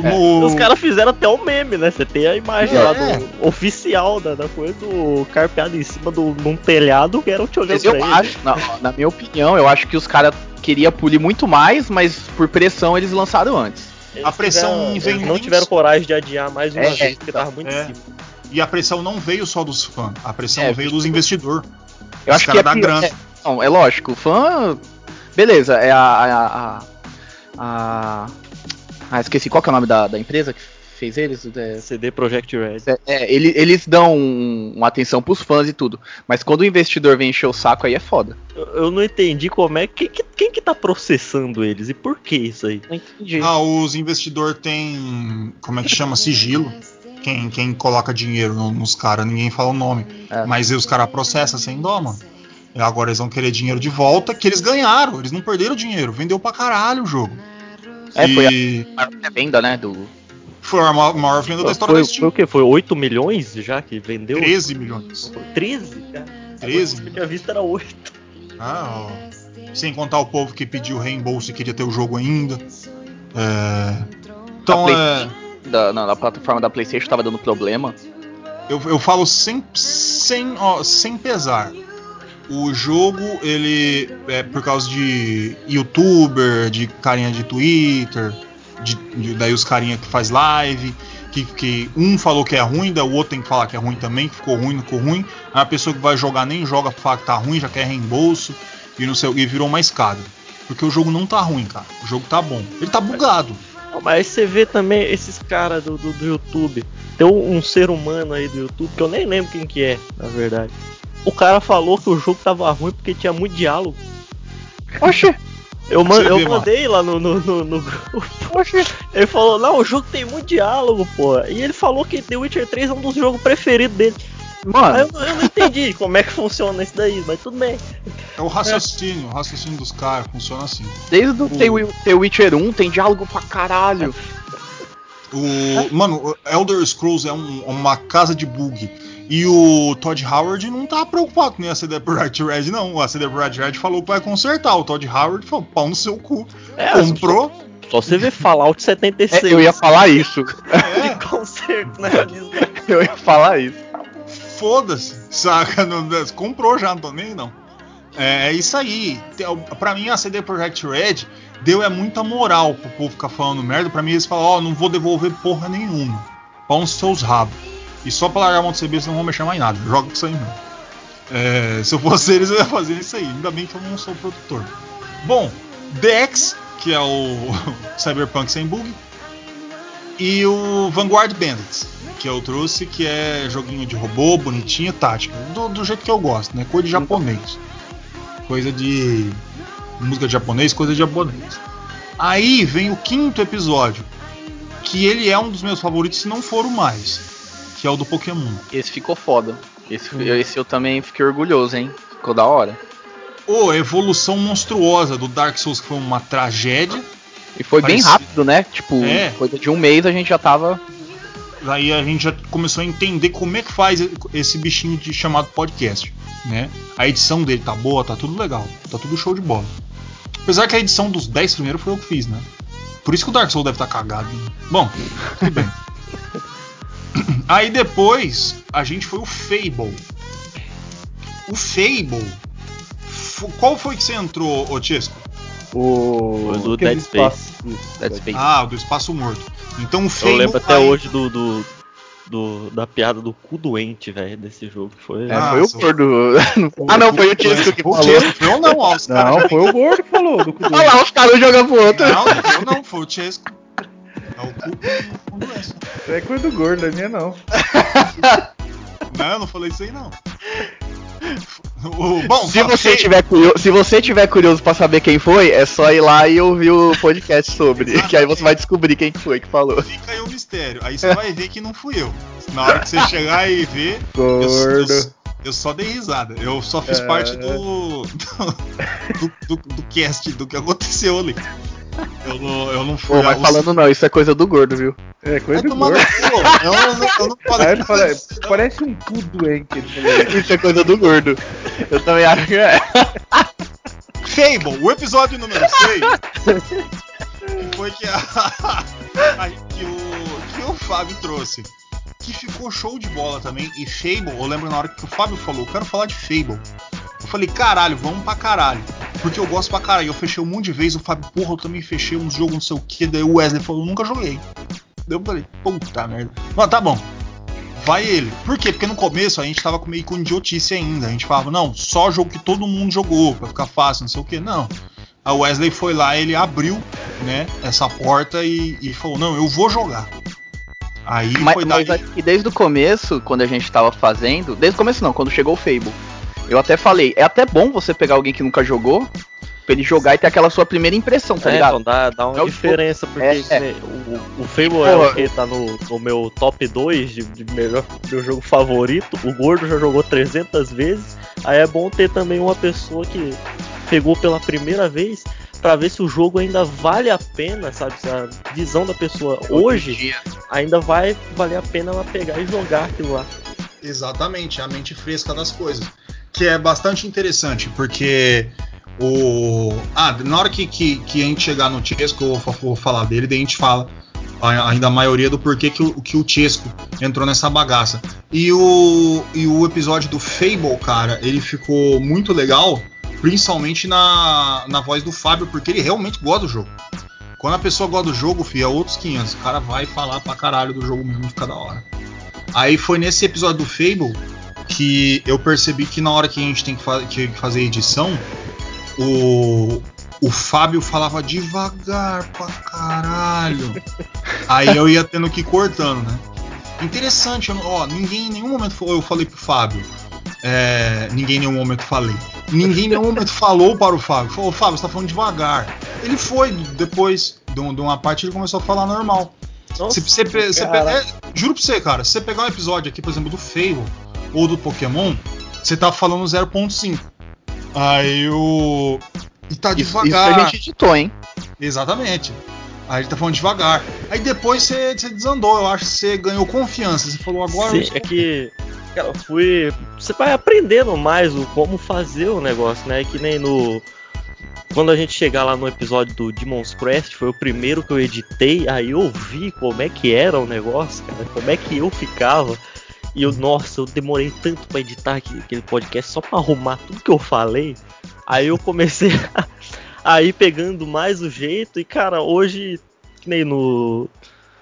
É. No- Os caras fizeram até o meme, né? Você tem a imagem É. lá do oficial da, da coisa do carpeado em cima de um telhado que era o te olhando Mas eu pra ele. acho, na, na minha opinião, eu acho que os caras queriam polir muito mais, mas por pressão eles lançaram antes. A pressão tiveram- em eles vendas- não tiveram coragem de adiar mais uma É, vez, é, porque tava muito é. em cima. E a pressão não veio só dos fãs, a pressão É, veio dos investidores. Eu Os acho que é pior- grana. É, não, é lógico, o fã. Beleza, é a. a, a, a- ah, esqueci qual que é o nome da, da empresa que fez eles? É, CD Projekt Red. é, ele- eles dão um- uma atenção pros fãs e tudo. Mas quando o investidor vem encher o saco, aí é foda. Eu, eu não entendi como é. Quem que, quem que tá processando eles e por que isso aí? Não entendi. Ah, os investidores têm. Como é que chama? Sigilo. Quem, quem coloca dinheiro no- nos caras, ninguém fala o nome. É. Mas aí os caras processam sem dó, mano. E agora eles vão querer dinheiro de volta, que eles ganharam. Eles não perderam dinheiro. Vendeu pra caralho o jogo. É, foi e a venda, né? Do, foi a maior, maior venda da história Foi, da foi Steam. o quê? Foi 8 milhões já que vendeu? 13 milhões. Foi 13? Cara, 13? O que eu tinha visto era 8. Ah, ó. Sem contar o povo que pediu reembolso e queria ter o jogo ainda. É, Então, A é, da, na, na plataforma da PlayStation tava dando problema. eu, eu falo sem, sem, ó, sem pesar. O jogo, ele é por causa de youtuber, de carinha de Twitter, de, de- daí os carinha que faz live, que, que um falou que é ruim, daí o outro tem que falar que é ruim também, que ficou ruim, não ficou ruim. Aí a pessoa que vai jogar nem joga pra falar que tá ruim, já quer reembolso e não sei, o- e virou uma escada. Porque o jogo não tá ruim, cara. O jogo tá bom. Ele tá bugado. Não, Mas você vê também esses caras do, do, do YouTube. Tem um, um ser humano aí do YouTube que eu nem lembro quem que é, na verdade. O cara falou que o jogo tava ruim porque tinha muito diálogo. Oxe, Eu, man- eu mandei lá no, no, no, no grupo. Ele falou, não, o jogo tem muito diálogo, pô. E ele falou que The Witcher 3 é um dos jogos preferidos dele. Mano, eu, não- eu não entendi como é que funciona isso daí, mas tudo bem. É o raciocínio. O raciocínio dos caras funciona assim. desde o The, Wi- The Witcher 1 tem diálogo pra caralho. O, mano, Elder Scrolls é um- uma casa de bug. E o Todd Howard não tá preocupado com nem a CD Projekt Red, não. A CD Projekt Red falou que vai consertar. O Todd Howard falou, pau no seu cu. É, Comprou. Só você vê Fallout 76. É, eu ia falar isso. É, de conserto desgraça. Eu ia falar isso. foda-se, saca? Não- comprou já, não tô nem não. É, é isso aí. Tem- Pra mim, a CD Projekt Red deu é muita moral pro povo ficar falando merda. Pra mim, eles falam: Ó, não vou devolver porra nenhuma. Pau nos seus rabos. E só pra largar a mão do CB, vocês não vão mexer mais nada. Joga com isso aí mesmo. É, se eu fosse eles, eu ia fazer isso aí. Ainda bem que eu não sou produtor. Bom, Dex, que é o Cyberpunk sem bug. E o Vanguard Bandits, que eu trouxe, que é joguinho de robô, bonitinho, tático. Do, do jeito que eu gosto, né? Coisa de japonês. Coisa de. música de japonês, coisa de japonês. Aí vem o quinto episódio, que ele é um dos meus favoritos, se não for o mais, que é o do Pokémon. Esse ficou foda. Esse, esse eu também fiquei orgulhoso, hein? Ficou da hora. Ô, evolução monstruosa do Dark Souls, que foi uma tragédia. E foi bem Parecia- rápido, né? Tipo, É. coisa de um mês a gente já tava. Aí a gente já começou a entender como é que faz esse bichinho de chamado podcast, né? A edição dele tá boa, tá tudo legal, tá tudo show de bola. Apesar que a edição dos 10 primeiros foi eu que fiz, né? Por isso que o Dark Souls deve estar cagado. né? Bom, tudo bem. Aí depois a gente foi o Fable. O Fable. F- Qual foi que você entrou, ô Chesco? O. Foi do Dead Space. espaço- Dead Space. Ah, o do Espaço Morto. Então o Fable. Eu lembro até aí- hoje do, do, do- da piada do cu doente, velho, desse jogo. que Foi. É, Ah, foi o gordo. ah, não, foi o Tisco que O falou. Eu não, ó, os caras Não, foi o gordo que falou do cu Olha lá, os caras jogam pro outro. Não, não foi eu não, foi o Chesco. É o cu com doença. É coisa do gordo, a minha não. Não, eu não falei isso aí não. O, bom, Se você, que- tiver curioso, se você tiver curioso pra saber quem foi, é só ir lá e ouvir o podcast sobre. que aí você vai descobrir quem que foi que falou. fica aí o mistério. Aí você vai ver que não fui eu. Na hora que você chegar e ver, eu, eu, Gordo. eu só dei risada. Eu só fiz É. parte do do, do, do cast, do que aconteceu ali. Eu não, eu não fui. Pô, mas falando não, isso é coisa do gordo, viu? É coisa do gordo. eu não, eu não falei Aí fala, não. parece um cu doente. Isso é coisa do gordo. Eu também acho que é. Fable, o episódio número 6. que foi que, a, a- que, o, que o Fábio trouxe. Que ficou show de bola também. E Fable, eu lembro na hora que o Fábio falou, quero falar de Fable. Eu falei, caralho, vamos pra caralho. Porque eu gosto pra caralho. Eu fechei um monte de vezes, o Fábio, porra, eu também fechei uns jogos, não sei o que. Daí o Wesley falou, nunca joguei. Eu falei, puta merda. Mas tá bom. Vai ele. Por quê? Porque no começo a gente tava meio com idiotice ainda. A gente falava, não, só jogo que todo mundo jogou, pra ficar fácil, não sei o que. Não. A Wesley foi lá, ele abriu, né, essa porta e, e falou, não, eu vou jogar. Aí Mas, foi mas daí. acho que desde o começo, quando a gente tava fazendo. Desde o começo não, quando chegou o Fable. Eu até falei, é até bom você pegar alguém que nunca jogou, pra ele jogar e ter aquela sua primeira impressão, tá É, ligado? então dá, dá uma É o diferença, porque é, é. o, o Fable é o que tá no, no meu top 2 de, de melhor, meu jogo favorito. O Gordo já jogou 300 vezes. Aí é bom ter também uma pessoa que pegou pela primeira vez pra ver se o jogo ainda vale a pena, sabe? Se a visão da pessoa hoje ainda vai valer a pena ela pegar e jogar aquilo lá. Exatamente, a mente fresca das coisas. Que é bastante interessante, porque o. Ah, na hora que, que, que a gente chegar no Chesco, eu vou, falar dele, daí a gente fala ainda a maioria do porquê que o, que o Chesco entrou nessa bagaça. E o, e o episódio do Fable, cara, ele ficou muito legal, principalmente na, na voz do Fábio, porque ele realmente gosta do jogo. Quando a pessoa gosta do jogo, filho, é outros 500. O cara vai falar pra caralho do jogo mesmo, fica da hora. Aí foi nesse episódio do Fable que eu percebi que na hora que a gente tem que, fa- que fazer edição, o, o Fábio falava devagar pra caralho. Aí eu ia tendo que ir cortando, né? Interessante, eu ó, ninguém em nenhum momento eu falei pro Fábio. É, ninguém em nenhum momento falei. Ninguém em nenhum momento falou para o Fábio. Falou, Fábio, você tá falando devagar. Ele foi, depois de um- de uma parte ele começou a falar normal. Nossa, você, você cara. é, juro pra você, cara, se você pegar um episódio aqui, por exemplo, do Fable ou do Pokémon, você tá falando 0.5. Aí o. E tá Isso, isso devagar. que a gente editou, hein? Exatamente. Aí ele tá falando devagar. Aí depois você, você desandou, eu acho que você ganhou confiança. Você falou agora. Sim, é que, eu fui. Você vai aprendendo mais o como fazer o negócio, né? Que nem no. Quando a gente chegar lá no episódio do Demon's Crest, foi o primeiro que eu editei, aí eu vi como é que era o negócio, cara, como é que eu ficava. E eu, nossa, eu demorei tanto pra editar aquele, podcast só pra arrumar tudo que eu falei. Aí eu comecei a, ir pegando mais o jeito, e cara, hoje, que nem no,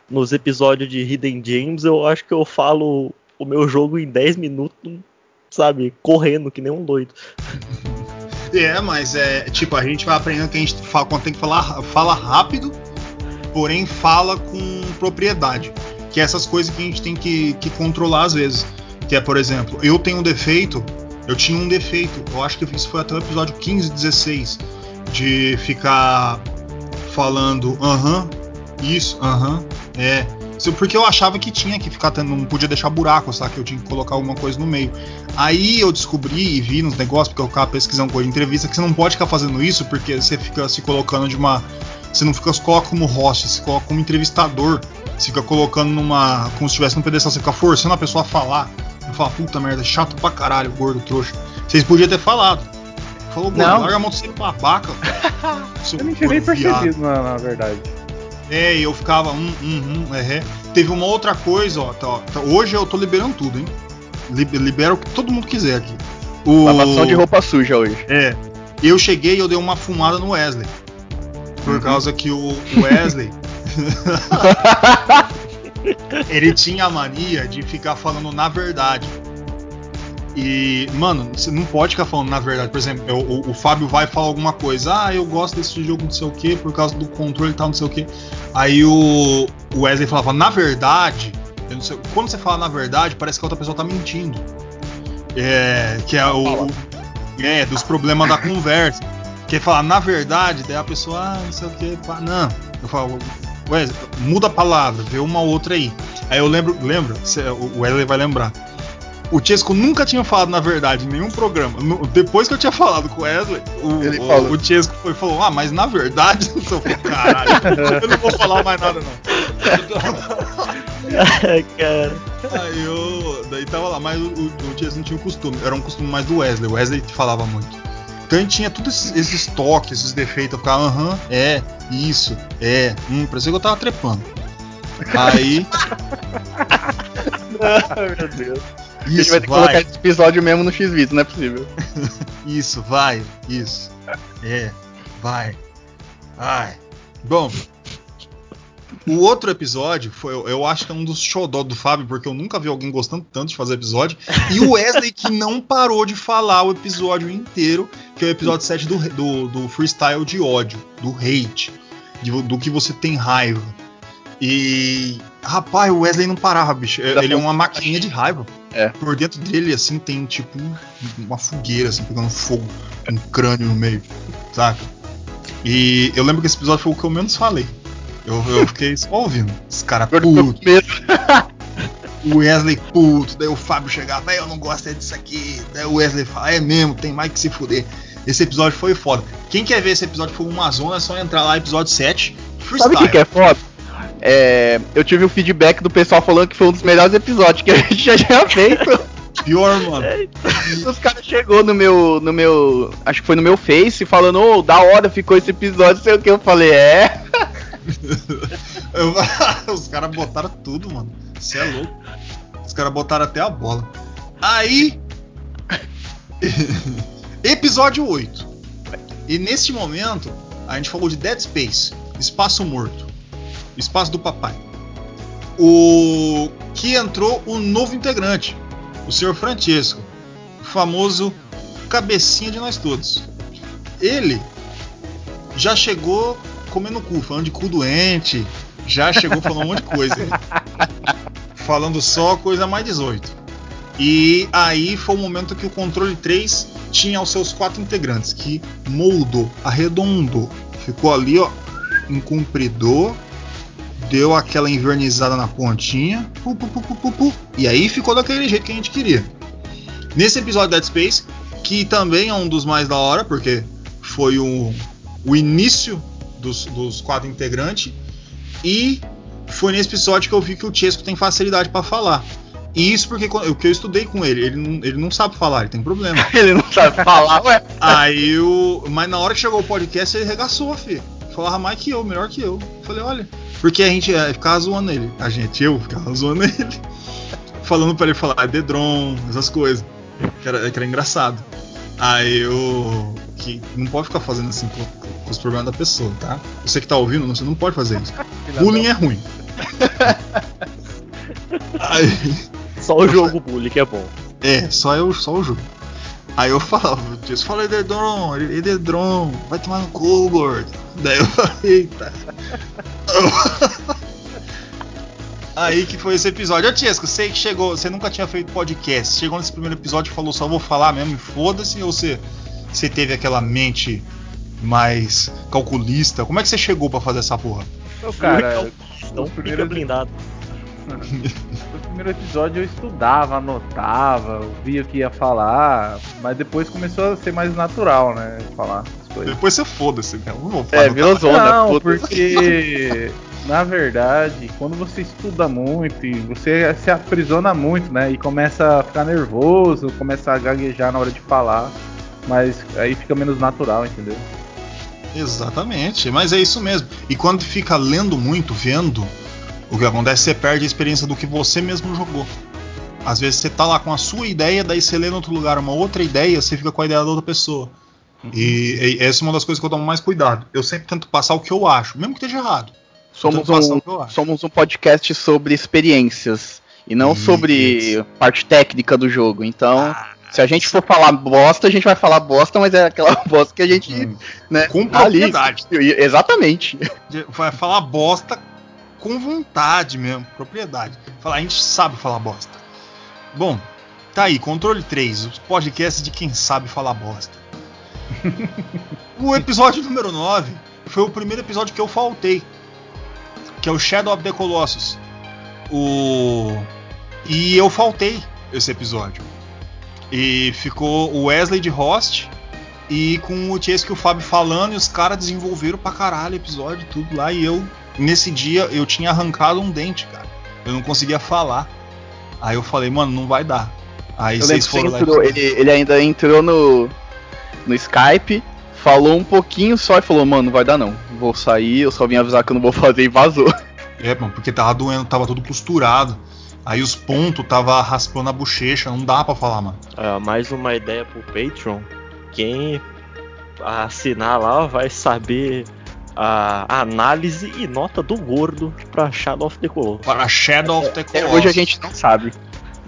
nos episódios de Hidden Gems, eu acho que eu falo o meu jogo em 10 minutos, sabe, correndo que nem um doido. É, mas é tipo, a gente vai aprendendo que a gente fala, quando tem que falar, fala rápido, porém fala com propriedade. Que é essas coisas que a gente tem que, que controlar às vezes. Que é, por exemplo, eu tenho um defeito, eu tinha um defeito, eu acho que isso foi até o episódio 15, 16, de ficar falando aham, isso, aham, é. Porque eu achava que tinha que ficar tendo, não podia deixar buraco, sabe? Que eu tinha que colocar alguma coisa no meio. Aí eu descobri e vi nos negócios, porque eu ficava pesquisando coisa de entrevista, que você não pode ficar fazendo isso porque você fica se colocando de uma. Você não fica se coloca como host, você coloca como entrevistador. Você fica colocando numa. como se estivesse no pedestal, você fica forçando a pessoa a falar. Eu falo, puta merda, chato pra caralho, gordo trouxa. Vocês podiam ter falado. Falou, gordo, larga a mão de ser babaca. Eu não tinha nem percebido, na, na verdade. É, e eu ficava, hum, hum, hum, é, é. Teve uma outra coisa, ó, tá, ó, tá- hoje eu tô liberando tudo, hein? Lib- Libera o que todo mundo quiser aqui. O... Lavação de roupa suja hoje. É. Eu cheguei e eu dei uma fumada no Wesley. Por Uhum. causa que o Wesley. ele tinha a mania de ficar falando na verdade. E, mano, você não pode ficar falando na verdade. Por exemplo, eu- o, o Fábio vai falar alguma coisa. Ah, eu gosto desse jogo, não sei o que, por causa do controle e tal, não sei o que. Aí o, o Wesley falava, na verdade. Sei, quando você fala na verdade, parece que a outra pessoa tá mentindo. É, que é o. É, dos problemas da conversa. Que é falar, na verdade, daí a pessoa, ah, não sei o que, pá, não. Eu falo, Wesley, muda a palavra, vê uma outra aí. Aí eu lembro, lembra? O Wesley vai lembrar. O Chesco nunca tinha falado na verdade em nenhum programa. No- depois que eu tinha falado com o Wesley, o, Ele o, falou. o Chesco foi e falou: Ah, mas na verdade, eu falei, caralho, eu não vou falar mais nada, não. Ai, cara. Aí eu. Daí tava lá, mas o, o, o Chesco não tinha o costume, era um costume mais do Wesley. O Wesley falava muito. Então a gente tinha todos esses, esses toques, esses defeitos. Eu ficava, aham, é, isso, é, hum, parecia que eu tava trepando. Aí. Ai, meu Deus. A gente Isso, vai ter que vai. colocar esse episódio mesmo no X-Vídeo, não é possível. Isso, vai, isso. É, vai. Ai. Bom. O outro episódio foi, eu acho que é um dos xodó do Fábio, porque eu nunca vi alguém gostando tanto de fazer episódio. E o Wesley que não parou de falar o episódio inteiro, que é o episódio 7 do, do, do freestyle de ódio, do hate, de- do que você tem raiva. E. Rapaz, o Wesley não parava, bicho. Ele é uma maquininha de raiva. É. Por dentro dele, assim, tem tipo um- uma fogueira, assim, pegando fogo, um crânio no meio, saca? E eu lembro que esse episódio foi o que eu menos falei. Eu, eu fiquei só ouvindo. Esse cara puto, o Wesley puto, daí o Fábio chegava, "Véi, eu não gosto é disso aqui. Daí o Wesley fala, é mesmo, tem mais que se fuder. Esse episódio foi foda. Quem quer ver esse episódio foi uma zona, é só entrar lá, episódio 7. Sabe Freestyle. o que, que é foda? É, eu tive o feedback do pessoal falando que foi um dos melhores episódios que a gente já tinha feito. Pior, mano. Os caras chegou no meu, no meu, acho que foi no meu Face, falando, ô, da hora ficou esse episódio, sei o que. Eu falei, é. Os caras botaram tudo, mano. Você é louco. Os caras botaram até a bola. Aí. Episódio 8. E neste momento, a gente falou de Dead Space, Espaço Morto, Espaço do Papai. O que entrou um novo integrante, o Sr. Francesco, o famoso cabecinha de nós todos. Ele já chegou comendo cu, falando de cu doente, já chegou falando um monte de coisa. falando só coisa mais 18. E aí foi o momento que o controle 3 tinha os seus quatro integrantes, que moldou, arredondou. Ficou ali, ó, encumpridor, deu aquela invernizada na pontinha, pu, pu, pu, e aí ficou daquele jeito que a gente queria. Nesse episódio de Dead Space, que também é um dos mais da hora, porque foi o, o início dos, dos quatro integrantes, e foi nesse episódio que eu vi que o Chesco tem facilidade pra falar. E isso porque o que eu estudei com ele, ele não, ele não sabe falar, ele tem problema. Ele não sabe falar, ué. Aí eu. Mas na hora que chegou o podcast, ele regaçou, filho. Falava mais que eu, melhor que eu. Falei, olha. Porque a gente é, ficava zoando ele. A gente, eu ficava zoando ele. Falando pra ele falar Dedron, essas coisas. Que era, que era engraçado. Aí eu. Que não pode ficar fazendo assim com, com os problemas da pessoa, tá? Você que tá ouvindo, você não pode fazer isso. Bullying é ruim. Aí. Só o jogo bully que é bom. É, só eu, só o jogo. Aí eu falava, Deus, fala Ededron, Ededron, vai tomar no cu, gordo. Daí eu falei, eita. Aí que foi esse episódio. Ô Tiesco, você que chegou, você nunca tinha feito podcast. Chegou nesse primeiro episódio e falou só vou falar mesmo e foda-se, ou você, você teve aquela mente mais calculista? Como é que você chegou pra fazer essa porra? Ô, cara, Então primeiro- blindado. no primeiro episódio eu estudava, anotava, via o que ia falar, mas depois começou a ser mais natural, né? Falar as coisas. Depois você foda-se, né? Não vou É, virou zona. Não, porque na verdade, quando você estuda muito e você se aprisiona muito, né? E começa a ficar nervoso, começa a gaguejar na hora de falar, mas aí fica menos natural, entendeu? Exatamente, mas é isso mesmo. E quando fica lendo muito, vendo, o que acontece, você perde a experiência do que você mesmo jogou. Às vezes você tá lá com a sua ideia, daí você lê em outro lugar uma outra ideia, você fica com a ideia da outra pessoa. E, e essa é uma das coisas que eu tomo mais cuidado. Eu sempre tento passar o que eu acho, mesmo que esteja errado. Somos um, somos um podcast sobre experiências e não Isso. sobre parte técnica do jogo. Então, Ah, se a gente for falar bosta, a gente vai falar bosta, mas é aquela bosta que a gente, Hum. né, Com tá ali. propriedade. Exatamente. Vai falar bosta com vontade mesmo, propriedade. Falar, a gente sabe falar bosta. Bom, tá aí, controle 3, os podcasts de quem sabe falar bosta. o episódio número 9 foi o primeiro episódio que eu faltei. Que é o Shadow of the Colossus. O. E eu faltei esse episódio. E ficou o Wesley de host e com o Chase que o Fábio falando e os caras desenvolveram pra caralho o episódio e tudo lá. E eu, nesse dia, eu tinha arrancado um dente, cara. Eu não conseguia falar. Aí eu falei, mano, não vai dar. Aí Eu vocês você foram lá e entrou, fizeram. ele, ele ainda entrou no, no Skype, falou um pouquinho só e falou, mano, não vai dar não. Vou sair, eu só vim avisar que eu não vou fazer e vazou. É, mano, porque tava doendo, tava tudo costurado. Aí os pontos tava raspando a bochecha, não dá pra falar, mano. Ah, mais uma ideia pro Patreon. Quem assinar lá vai saber a análise e nota do gordo pra Shadow of the Colossus. Para Shadow of the Até Colossus. hoje a gente não sabe.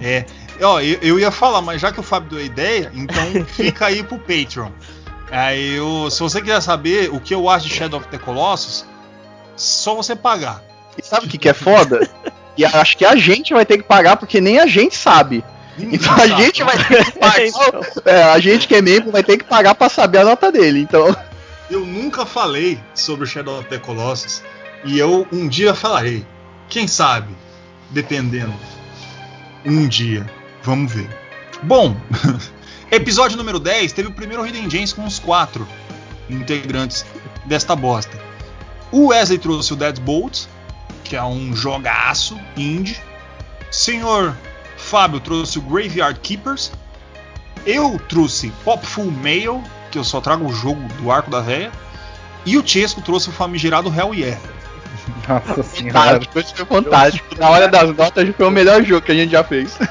É. Ó, eu, eu ia falar, mas já que o Fábio deu a ideia, então fica aí pro Patreon. Aí eu, se você quiser saber o que eu acho de Shadow of the Colossus, só você pagar. E sabe o que, que é foda? E acho que a gente vai ter que pagar porque nem a gente sabe. Então a gente vai ter que pagar. Então. é, a gente que é membro vai ter que pagar pra saber a nota dele. Então, Eu nunca falei sobre Shadow of the Colossus e eu um dia falarei. Quem sabe? Dependendo. Um dia. Vamos ver. Bom, episódio número 10 teve o primeiro Hidden Gems com os quatro integrantes desta bosta. O Wesley trouxe o Deadbolt, que é um jogaço indie. Senhor Fábio trouxe o Graveyard Keepers. Eu trouxe Popful Mail, que eu só trago o jogo do Arco da Véia. E o Chesco trouxe o famigerado Hell Yeah. Nossa senhora. fantástico, foi fantástico. Na hora das notas foi o melhor jogo que a gente já fez.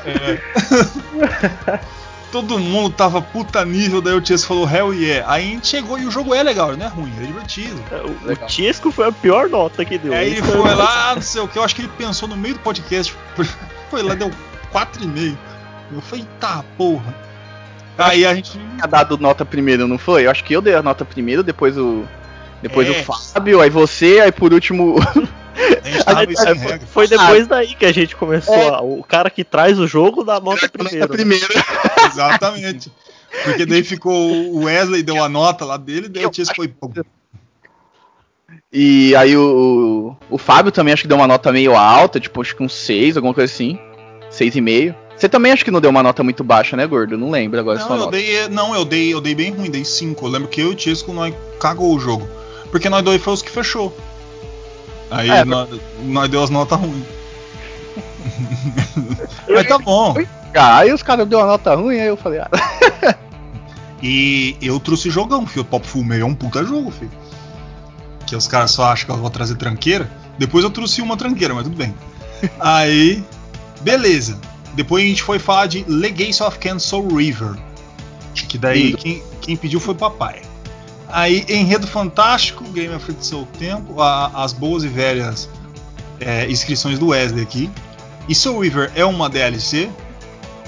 Todo mundo tava puta nível, daí o Chesco falou Hell Yeah. Aí a gente chegou e o jogo é legal, não é ruim, é divertido. O, Legal. o Tiesco foi a pior nota que deu. Aí ele Isso foi lá, não sei o que, eu acho que ele pensou no meio do podcast. Foi lá, deu 4,5. Eu falei, tá, porra. Aí a gente. Tinha dado nota primeiro, não foi? Eu acho que eu dei a nota primeiro, depois o. Depois É. o Fábio, aí você, aí por último. A gente sem aí foi- depois daí que a gente começou. É. a- o cara que traz o jogo dá nota nota primeiro. né? primeiro. Exatamente. Porque daí ficou o Wesley, deu a nota lá dele, daí o Chesco foi. pum. E aí o, o Fábio também acho que deu uma nota meio alta, tipo, acho que um 6, alguma coisa assim. 6,5. Você também acho que não deu uma nota muito baixa, né, gordo? Não lembro agora sua Não, eu nota. dei, não, eu dei, eu dei bem ruim, dei 5. Eu lembro que eu e o Chesco nós cagou o jogo. Porque nós dois foi os que fechou. Aí É, nós, nós deu as notas ruins. Mas tá bom. Ah, aí os caras deu uma nota ruim, aí eu falei, ah, E eu trouxe jogão, filho. O Pop Full Meio é um puta jogo, filho. Que os caras só acham que eu vou trazer tranqueira. Depois eu trouxe uma tranqueira, mas tudo bem. Aí, beleza. Depois a gente foi falar de Legacy of Cancel River. Que daí quem, quem pediu foi papai. Aí, Enredo Fantástico, Game of do seu tempo, a- as boas e velhas é, inscrições do Wesley aqui. E Soul River é uma DLC.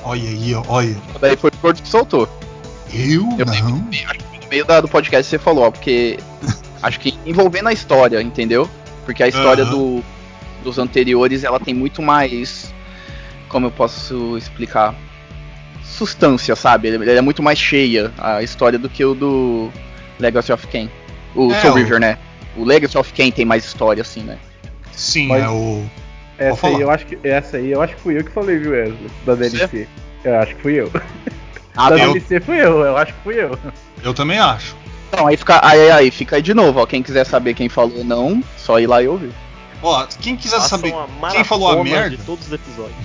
Olha aí, olha. daí foi o gordo que soltou. Eu, Eu não. Acho que no meio da- do podcast você falou, ó, porque acho que envolvendo a história, entendeu? Porque a história Aham. do dos anteriores, ela tem muito mais. Como eu posso explicar? Substância, sabe? Ele é muito mais cheia a história do que o do Legacy of Kain. O É, Soul o- River, né? O Legacy of Kain tem mais história, assim, né? Sim, Mas- é o. Essa aí, eu acho que, essa aí eu acho que fui eu que falei, viu, Wesley? Da DLC. Eu acho que fui eu. Ah, da não. DLC fui eu, eu acho que fui eu. Eu também acho. Então, aí fica, aí, aí, fica aí de novo, ó. Quem quiser saber quem falou ou não, só ir lá e ouvir. Ó, quem quiser Façam saber uma quem falou a merda, de todos os episódios.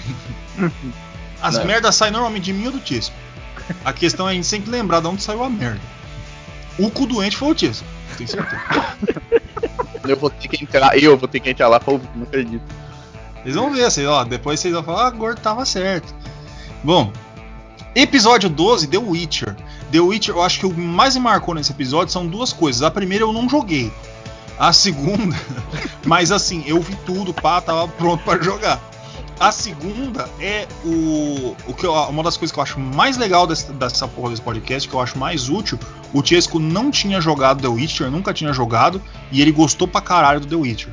as Não. merdas saem normalmente de mim ou do Tisco. A questão é a gente sempre lembrar de onde saiu a merda. O cu doente foi o Tisco. Tenho certeza. Eu vou ter que entrar, eu vou ter que entrar lá pra ouvir, não acredito. Vocês vão ver, vocês, ó, depois vocês vão falar, ah, gordo tava certo. Bom, episódio 12, The Witcher. The Witcher, eu acho que o que mais me marcou nesse episódio são duas coisas. A primeira eu não joguei. A segunda, mas assim, eu vi tudo, pá, tava pronto pra jogar. A segunda é o, o que eu- uma das coisas que eu acho mais legal dessa, dessa porra desse podcast, que eu acho mais útil. O Tiesco não tinha jogado The Witcher, nunca tinha jogado, e ele gostou pra caralho do The Witcher.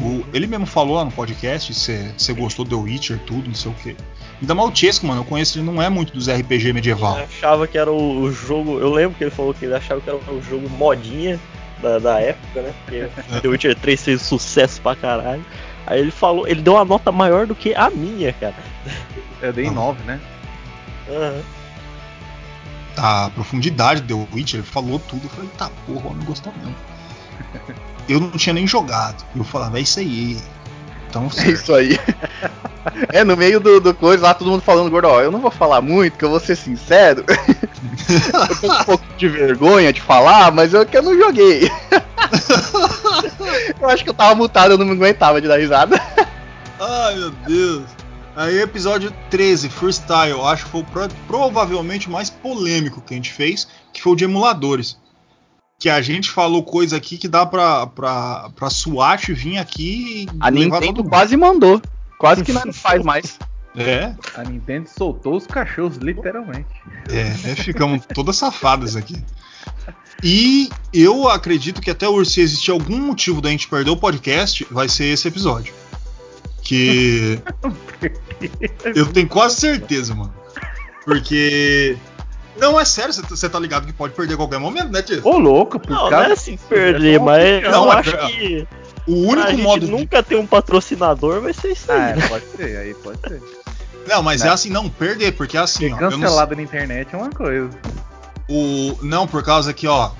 O- ele mesmo falou lá no podcast, você gostou do The Witcher, tudo, não sei o que. Ainda mais o Chesco, mano, eu conheço ele não é muito dos RPG medieval. Ele achava que era o jogo. Eu lembro que ele falou que ele achava que era o jogo modinha da, da época, né? Porque The Witcher 3 fez sucesso pra caralho. Aí ele falou, ele deu uma nota maior do que a minha, cara. Eu dei Ah. 9, né? Aham. A profundidade do The Witcher, ele falou tudo. Eu falei, tá porra, o homem gostou mesmo. Eu não tinha nem jogado. Eu falava, é isso aí. Então, É isso aí. É, no meio do, do coisa lá, todo mundo falando, gordo, ó, eu não vou falar muito, que eu vou ser sincero. eu com um pouco de vergonha de falar, mas eu que eu não joguei. eu acho que eu tava mutado, eu não me aguentava de dar risada. Ai, meu Deus. Aí, episódio 13, Freestyle. Acho que foi pro- provavelmente o mais polêmico que a gente fez, que foi o de emuladores. Que a gente falou coisa aqui que dá pra, pra, pra SWAT vir aqui e A Nintendo quase mandou. Quase que não faz mais. É, A Nintendo soltou os cachorros, literalmente. é, é, ficamos todas safadas aqui. E eu acredito que até hoje, se existir algum motivo da gente perder o podcast, vai ser esse episódio. Que eu tenho quase certeza, mano. Porque. Não, é sério, você tá ligado que pode perder a qualquer momento, né, Tio? Ô, louco, por Não, não causa é assim perder, mas Não, eu é acho que O único gente modo. de- nunca ter um patrocinador vai ser isso aí. Ah, é, pode ser, aí pode ser. Não, mas Né? é assim, não, perder, porque é assim, Porque ó. eu não cancelado na internet é uma coisa. O, não, por causa que, ó,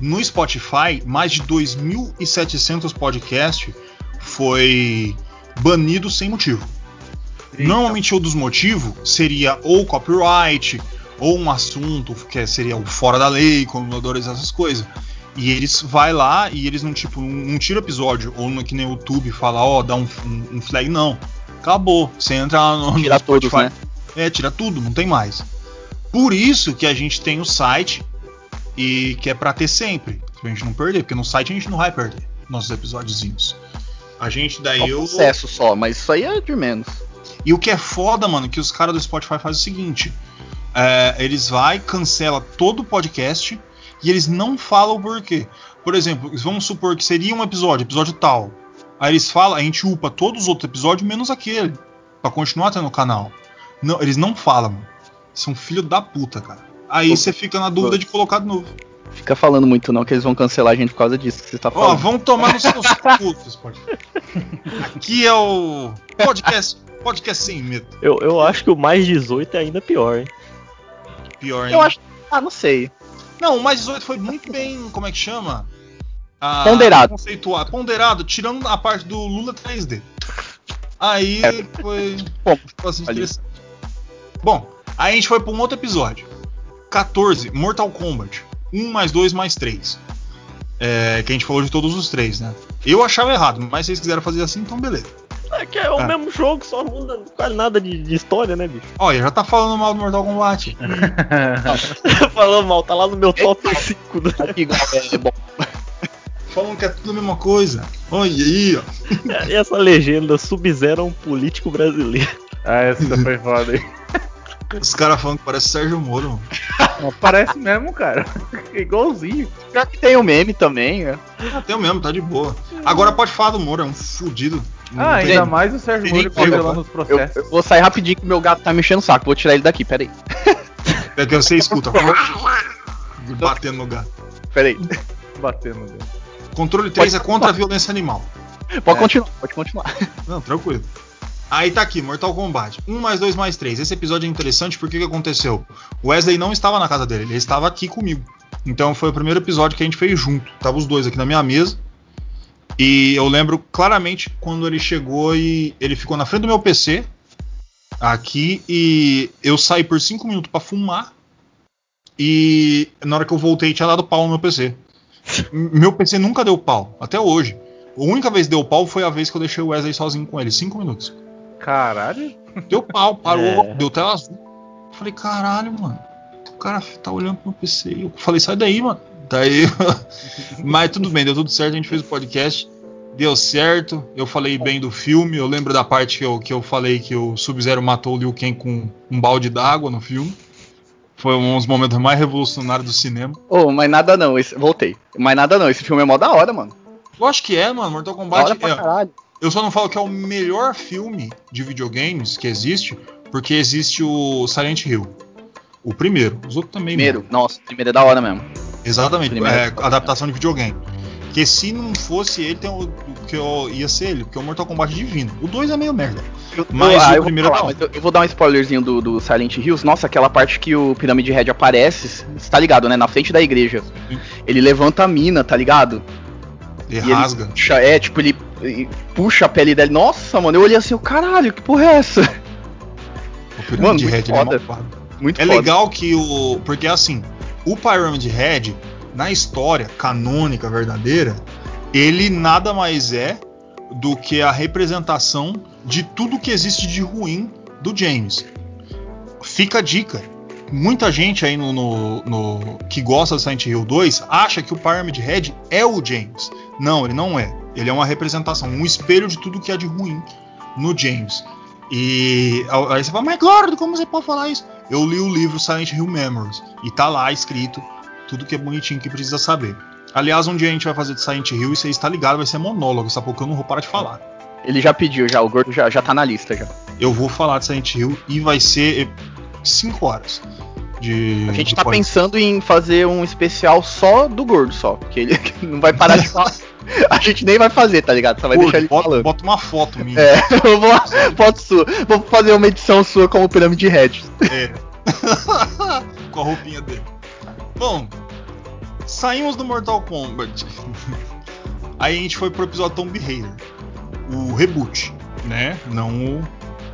no Spotify, mais de 2.700 podcasts foi banido sem motivo. Eita. Normalmente o dos motivos seria ou copyright, ou um assunto que seria o fora da lei, emuladores, essas coisas. E eles vai lá e eles não tipo não, tira episódio, ou não é que nem o YouTube fala, ó, dá um, um, um flag, não. Acabou. Você entra lá no, no Tira todos, né? é, tira tudo, não tem mais. Por isso que a gente tem o site e que é pra ter sempre, pra gente não perder, porque no site a gente não vai perder nossos episódiozinhos. A gente daí É eu processo só, mas isso aí é de menos. e o que é foda, mano, que os caras do Spotify fazem o seguinte: é, eles vai, cancela todo o podcast e eles não falam o porquê. Por exemplo, vamos supor que seria um episódio, episódio tal. Aí eles falam, a gente upa todos os outros episódios menos aquele, Pra continuar tendo o canal. Não, eles não falam, mano. São filho da puta, cara. Aí você fica na dúvida de colocar de novo. Fica falando muito não, que eles vão cancelar a gente por causa disso que você tá Ó, falando. vão tomar nos seus cultos, Spotify. Aqui é o podcast, podcast sem medo. Eu, eu acho que o mais 18 é ainda pior, hein? Pior, hein? Eu acho. Ah, não sei. Não, o mais 18 foi muito bem, como é que chama? Ah, Ponderado. Conceituado. Ponderado, tirando a parte do Lula 3D. Aí É. foi. Bom, ficou assim ali. interessante. Bom, aí a gente foi pra um outro episódio. 14, Mortal Kombat. 1 mais 2 mais 3. É, que a gente falou de todos os três, né? Eu achava errado, mas vocês quiseram fazer assim, então beleza. É que é o Ah. mesmo jogo, só muda quase nada de, de história, né, bicho? Olha, já tá falando mal do Mortal Kombat. Falando mal, tá lá no meu top 5. Né? Aqui igual é bom. Falando que é tudo a mesma coisa. Olha aí, ó. E essa legenda Sub-Zero é um político brasileiro. ah, essa foi foda aí. Os caras falando que parece Sérgio Moro. mano. Não, Parece mesmo, cara. Igualzinho. Já que tem o meme também, né? Ah, tem o mesmo, tá de boa. Agora pode falar do Moro, é um fudido. Ah, tem- ainda mais o Sérgio Moro como, lá pá. nos Eu, processos. eu vou sair rapidinho que meu gato tá me enchendo o saco. Vou tirar ele daqui, peraí. É que você escuta. batendo no gato. Peraí. Batendo nele. Controle 3 é contra a violência animal. Pode É. continuar, pode continuar. Não, tranquilo. Aí tá aqui, Mortal Kombat. 1 mais 2 mais 3. Esse episódio é interessante porque o que aconteceu? O Wesley não estava na casa dele, ele estava aqui comigo. Então foi o primeiro episódio que a gente fez junto. Tava os dois aqui na minha mesa. E eu lembro claramente quando ele chegou e ele ficou na frente do meu PC aqui e eu saí por 5 minutos pra fumar. E na hora que eu voltei tinha dado pau no meu PC. Meu PC nunca deu pau, até hoje. A única vez que deu pau foi a vez que eu deixei o Wesley sozinho com ele, 5 minutos. Caralho. Deu pau, parou, É. deu tela azul. Falei, caralho, mano. O cara tá olhando pro meu PC. Eu falei, sai daí, mano. Daí. Mas tudo bem, deu tudo certo. A gente fez o podcast. Deu certo. Eu falei bem do filme. Eu lembro da parte que eu, que eu falei que o Sub-Zero matou o Liu Kang com um balde d'água no filme. Foi um dos momentos mais revolucionários do cinema. Ô, mas nada não, esse- voltei. Mas nada não, esse filme é mó da hora, mano. Eu acho que é, mano. Mortal Da Kombat hora pra é, caralho. Eu só não falo que é o melhor filme de videogames que existe, porque existe o Silent Hill. O primeiro. Os outros também. Primeiro, não. nossa, o primeiro é da hora mesmo. Exatamente. Primeiro. É, adaptação de videogame. Que se não fosse ele, tem o, o que eu, ia ser ele, porque o Mortal Kombat é divino. O 2 é meio merda. Eu, Mas o ah, eu vou primeiro falar, não. mas eu, eu vou dar um spoilerzinho do, do Silent Hills. Nossa, aquela parte que o Pirâmide Red aparece, você tá ligado, né? Na frente da igreja. Ele levanta a mina, tá ligado? Ele E rasga. Puxa, é, tipo, ele, ele puxa a pele dele. Nossa, mano, eu olhei assim, o caralho, que porra é essa? O Pyramid Mano, muito Head é foda. malvado. Muito É foda. legal que o. Porque assim, o Pyramid Head, na história canônica verdadeira, ele nada mais é do que a representação de tudo que existe de ruim do James. Fica a dica. Muita gente aí no, no- no- que gosta do Silent Hill 2 acha que o Pyramid Head é o James. Não, ele não é. Ele é uma representação, um espelho de tudo que há de ruim no James. E aí você fala, mas Glória, como você pode falar isso? Eu li o livro Silent Hill Memories e tá lá escrito tudo que é bonitinho que precisa saber. Aliás, um dia a gente vai fazer de Silent Hill e você está ligado, vai ser monólogo, só porque eu não vou parar de falar. Ele já pediu, já, o gordo já, já tá na lista já. Eu vou falar de Silent Hill e vai ser 5 horas de. A gente tá podcast. pensando em fazer um especial só do gordo, só. Porque ele não vai parar de falar. A gente nem vai fazer, tá ligado? Só vai Pô, deixar ele bota, falando. bota uma foto minha. É, eu vou, foto sua. Vou fazer uma edição sua como Pirâmide Red. É. Com a roupinha dele. Bom, saímos do Mortal Kombat. Aí a gente foi pro episódio Tomb Raider. O reboot, né? Não o,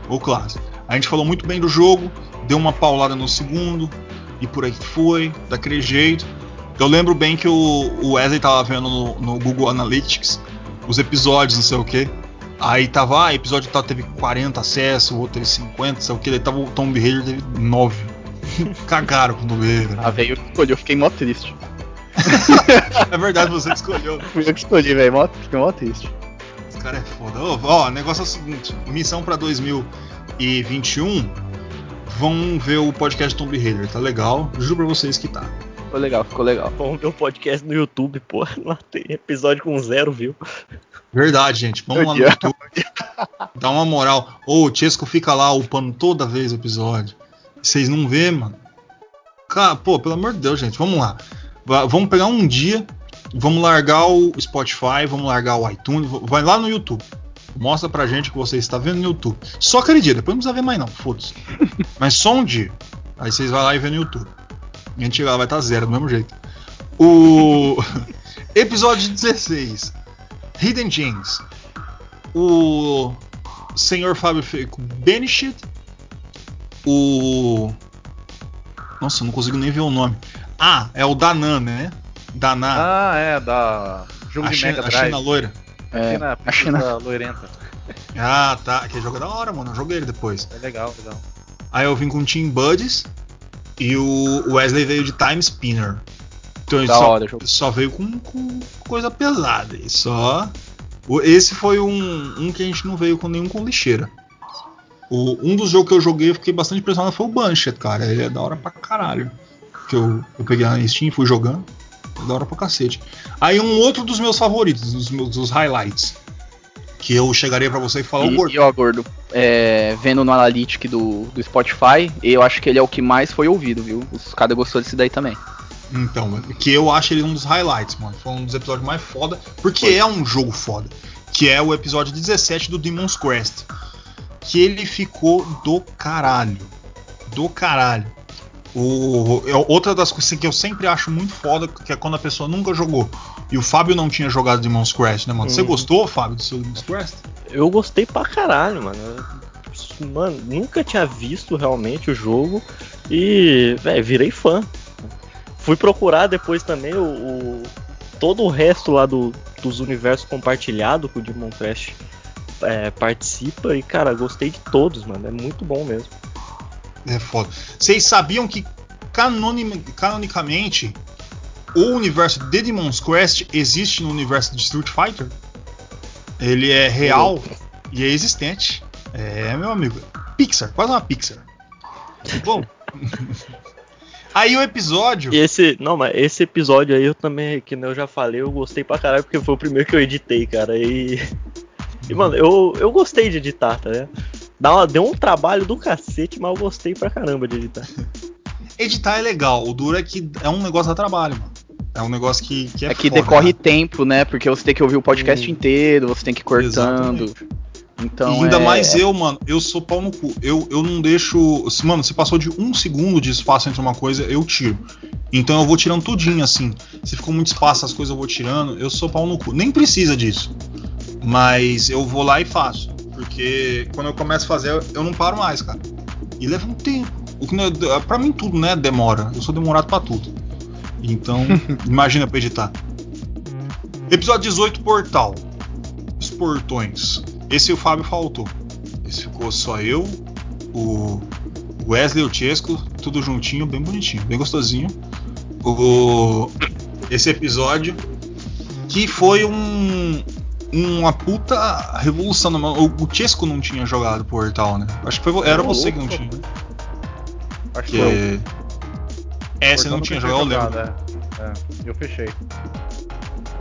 o clássico. A gente falou muito bem do jogo, deu uma paulada no segundo, e por aí foi, daquele jeito. Eu lembro bem que o, o Wesley tava vendo no, no Google Analytics os episódios, não sei o que. Aí tava, ah, episódio tal teve 40 acessos, o outro teve 50, não sei o que. Daí tava o Tomb Raider teve 9. Cagaram com o Tomb Raider. Ah, velho, eu escolhi, eu fiquei mó triste. É verdade, você que escolheu. Fui eu que escolhi, velho, mó- fiquei mó triste. Esse cara é foda. Ó, o negócio é o seguinte: missão pra 2021. Vão ver o podcast Tomb Raider, tá legal? Juro pra vocês que tá. Ficou legal, ficou legal. Vamos ver o podcast no YouTube, pô. Lá tem episódio com zero, viu? Verdade, gente. Vamos lá no YouTube. Dá uma moral. Ô, o Chesco fica lá upando toda vez o episódio. Vocês não vê, mano? Cara, pô, pelo amor de Deus, gente. Vamos lá. Va- Vamos pegar um dia. Vamos largar o Spotify, vamos largar o iTunes. Vai lá no YouTube. Mostra pra gente o que você está vendo no YouTube. Só aquele dia, depois não precisa ver mais não, foda-se. Mas só um dia. Aí vocês vão lá e vê no YouTube. A gente lá vai estar zero do mesmo jeito. O episódio 16. Hidden Gems. O senhor Fábio fez com Benishit. O. Nossa, eu não consigo nem ver o nome. Ah, é o Danan, né? Danan. Ah, é, da jogo a, de China, Mega a Drive. China loira. É, China, a China. loirenta. Ah, tá. Aquele jogo é da hora, mano. Eu joguei ele depois. É legal, legal. Aí eu vim com Team Buddies. E o Wesley veio de Time Spinner. Então ele Da só, hora o jogo. só veio com, com coisa pesada. E só. o- Esse foi um, um que a gente não veio com nenhum com lixeira. O, um dos jogos que eu joguei, eu fiquei bastante impressionado, foi o Banshee, cara. Ele é da hora pra caralho. Que eu, eu peguei na Steam e fui jogando. Da hora pra cacete. Aí um outro dos meus favoritos, dos meus dos highlights. Que eu chegaria pra você e falar o E, gordo. e ó, gordo, é, vendo no Analytics do, do Spotify, eu acho que ele é o que mais foi ouvido, viu? Os caras gostou desse daí também. Então, que eu acho ele um dos highlights, mano. Foi um dos episódios mais foda, porque é um jogo foda. Que é o episódio 17 do Demon's Crest. Que ele ficou do caralho. Do caralho. O, é outra das coisas que eu sempre acho muito foda, que é quando a pessoa nunca jogou. E o Fábio não tinha jogado Demon's Crest, né, mano? Você Uhum. gostou, Fábio, do seu Demon's Crest? Eu gostei pra caralho, mano. Mano, nunca tinha visto realmente o jogo e, velho, virei fã. Fui procurar depois também o, o- todo o resto lá do, dos universos compartilhados que o Demon Crash é, participa e, cara, gostei de todos, mano. É muito bom mesmo. É foda. Vocês sabiam que canoni- canonicamente o universo de Demon's Quest existe no universo de Street Fighter? Ele é real e é existente. É, meu amigo. Pixar, quase uma Pixar. Bom. Aí o episódio. Esse, não, mas esse episódio aí eu também, que nem eu já falei, eu gostei pra caralho porque foi o primeiro que eu editei, cara. E, e mano, eu, eu gostei de editar, tá ligado? Dá uma- deu um trabalho do cacete, mas eu gostei pra caramba de editar. Editar é legal. O duro é que é um negócio da trabalho, mano. É um negócio que, que é É que foda, decorre né? tempo, né? Porque você tem que ouvir o podcast Hum. inteiro, você tem que ir cortando. Exatamente. Então, e ainda é- mais eu, mano, eu sou pau no cu. Eu, eu não deixo. se- Mano, se passou de um segundo de espaço entre uma coisa, eu tiro. Então eu vou tirando tudinho, assim. Se ficou muito espaço, as coisas eu vou tirando, eu sou pau no cu. Nem precisa disso. Mas eu vou lá e faço. Porque quando eu começo a fazer, eu não paro mais, cara. E leva um tempo. O que não é- pra mim tudo, né, demora. Eu sou demorado pra tudo. Então, imagina pra editar. Episódio 18, Portal. Os portões. Esse o Fábio faltou. Esse ficou só eu, o Wesley, o Chesco, tudo juntinho, bem bonitinho, bem gostosinho. O, esse episódio que foi um uma puta revolução. né? O, Chesco não tinha jogado Portal, né? Acho que foi, era você que não tinha. Acho Que, eu. é, você não tinha jogado, eu lembro. é. É, eu fechei.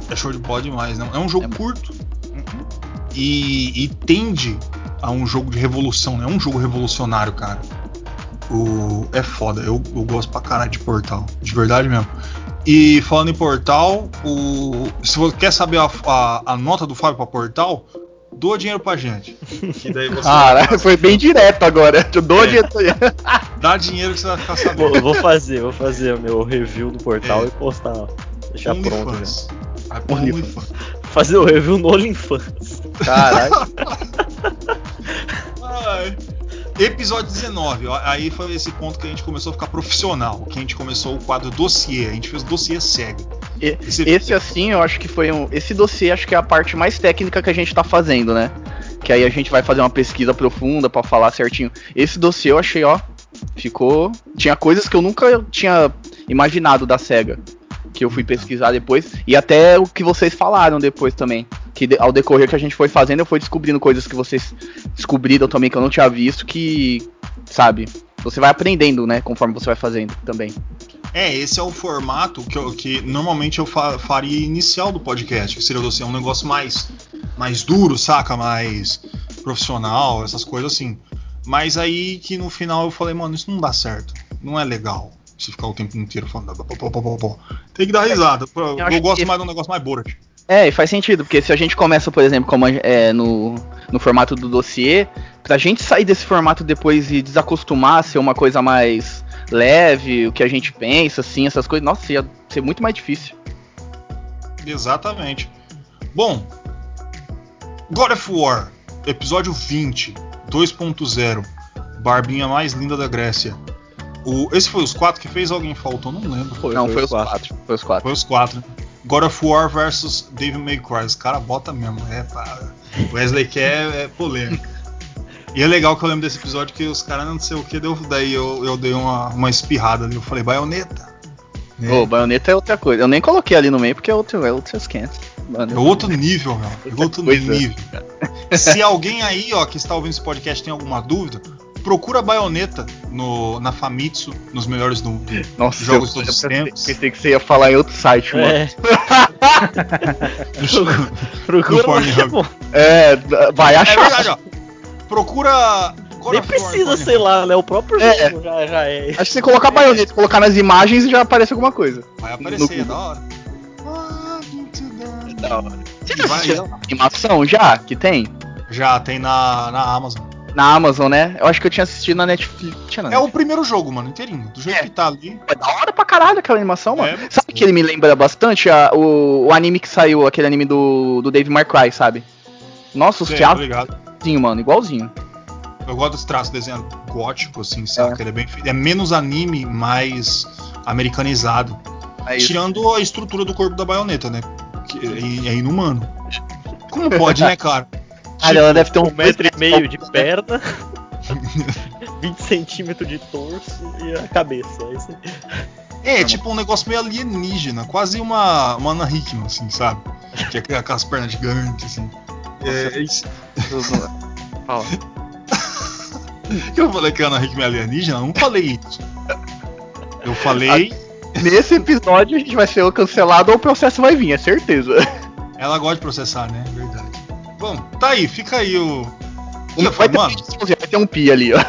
É show de bola demais, né? É um jogo É curto e, e tende a um jogo de revolução, né? É um jogo revolucionário, cara. O, é foda, eu, eu gosto pra caralho de Portal, de verdade mesmo. E falando em Portal, o, se você quer saber a, a, a nota do Fábio pra Portal, doa dinheiro pra gente. Daí você Caralho, foi bem direto agora. Eu dou É. dinheiro. dá dinheiro que você vai ficar sabendo. Vou, vou fazer, vou fazer o meu review do portal É. e postar, ó. deixar pronto. né? OnlyFans. Vai pro OnlyFans. OnlyFans. Fazer o review no OnlyFans. Caralho. Ai. Episódio 19, ó, aí foi esse ponto que a gente começou a ficar profissional, que a gente começou o quadro dossiê, a gente fez dossiê cego. E- Esse, Esse assim, eu acho que foi um. Esse dossiê acho que é a parte mais técnica que a gente tá fazendo, né? Que aí a gente vai fazer uma pesquisa profunda pra falar certinho. Esse dossiê eu achei, ó, ficou. Tinha coisas que eu nunca tinha imaginado da SEGA. Que eu fui pesquisar depois. E até o que vocês falaram depois também. Que ao decorrer que a gente foi fazendo, eu fui descobrindo coisas que vocês descobriram também que eu não tinha visto. Que, sabe, você vai aprendendo, né? Conforme você vai fazendo também. É, esse é o formato que, eu- que normalmente eu fa- faria inicial do podcast, que seria dossiê, um negócio mais, mais duro, saca? Mais profissional, essas coisas assim. Mas aí que no final eu falei, mano, isso não dá certo. Não é legal. Se ficar o tempo inteiro falando. Tem que dar risada. Eu, acho gosto que- mais de um negócio mais Borat. É, e faz sentido, porque se a gente começa, por exemplo, como é, no, no formato do dossiê, pra gente sair desse formato depois e desacostumar a ser uma coisa mais leve, o que a gente pensa, assim, essas coisas, nossa, ia ser muito mais difícil. Exatamente. Bom, God of War, episódio 20, 2.0, Barbinha mais linda da Grécia. O, esse foi os quatro que fez? Alguém faltou? Não lembro. Foi, Não, foi, os os quatro. Foi os quatro. Foi os quatro. God of War versus David May Cry. Os caras botam mesmo. É, pá, Wesley quer é polêmica. E é legal que eu lembro desse episódio que os caras não sei o que, deu, daí eu, eu dei uma, uma espirrada ali. Eu falei, baioneta. É, Ô, baioneta é outra coisa. Eu nem coloquei ali no meio porque é outro, é outro esquenta. é outro nível, meu. É outro coisa. nível. Se alguém aí, ó, que está ouvindo esse podcast tem alguma dúvida, procura a baioneta no, na Famitsu, nos melhores do, Nossa, jogos eu, todos os tempos. pensei que você ia falar em outro site, mano. É, procura Do Pornhub. é. É, vai É achar. verdade, ó. Procura. God Nem War precisa, Pornhub. sei lá, né? O próprio É. jogo já, já é. Acho que você colocar baioneta, colocar nas imagens e já aparece alguma coisa. Vai aparecer, é da hora. The- Da hora. Você já assistiu a animação já? Que tem? Já tem na, na Amazon. Na Amazon, né? Eu acho que eu tinha assistido na Netflix. Tinha na É o primeiro jogo, mano, inteirinho. Do jeito É. que tá ali. É da hora pra caralho aquela animação, mano. É, sabe que ele me lembra bastante? A- o, o anime que saiu, aquele anime do, do Dave May Cry, sabe? Nossa, os teatros, ligado. mano, igualzinho. Eu gosto desse traço desenho gótico, assim, saca? Ele é bem. É menos anime, mais americanizado. É. Tirando a estrutura do corpo da baioneta, né? Que é, é inumano. Como pode, né, cara? Ah, ela deve ter um Um metro e meio de perna, 20 centímetros de torso e a cabeça. É aí. É, tipo um negócio meio alienígena, quase uma, uma Ana Hickman, assim, sabe? Que é aquelas pernas gigantes, assim. É, é isso. Fala. eu falei que a Ana Hickman é alienígena? Eu não falei isso. Eu falei, Nesse episódio a gente vai ser cancelado ou o processo vai vir, é certeza. ela gosta de processar, né? Verdade. Bom, tá aí, fica aí o. Um- vai, ter, vai ter um pi ali, ó.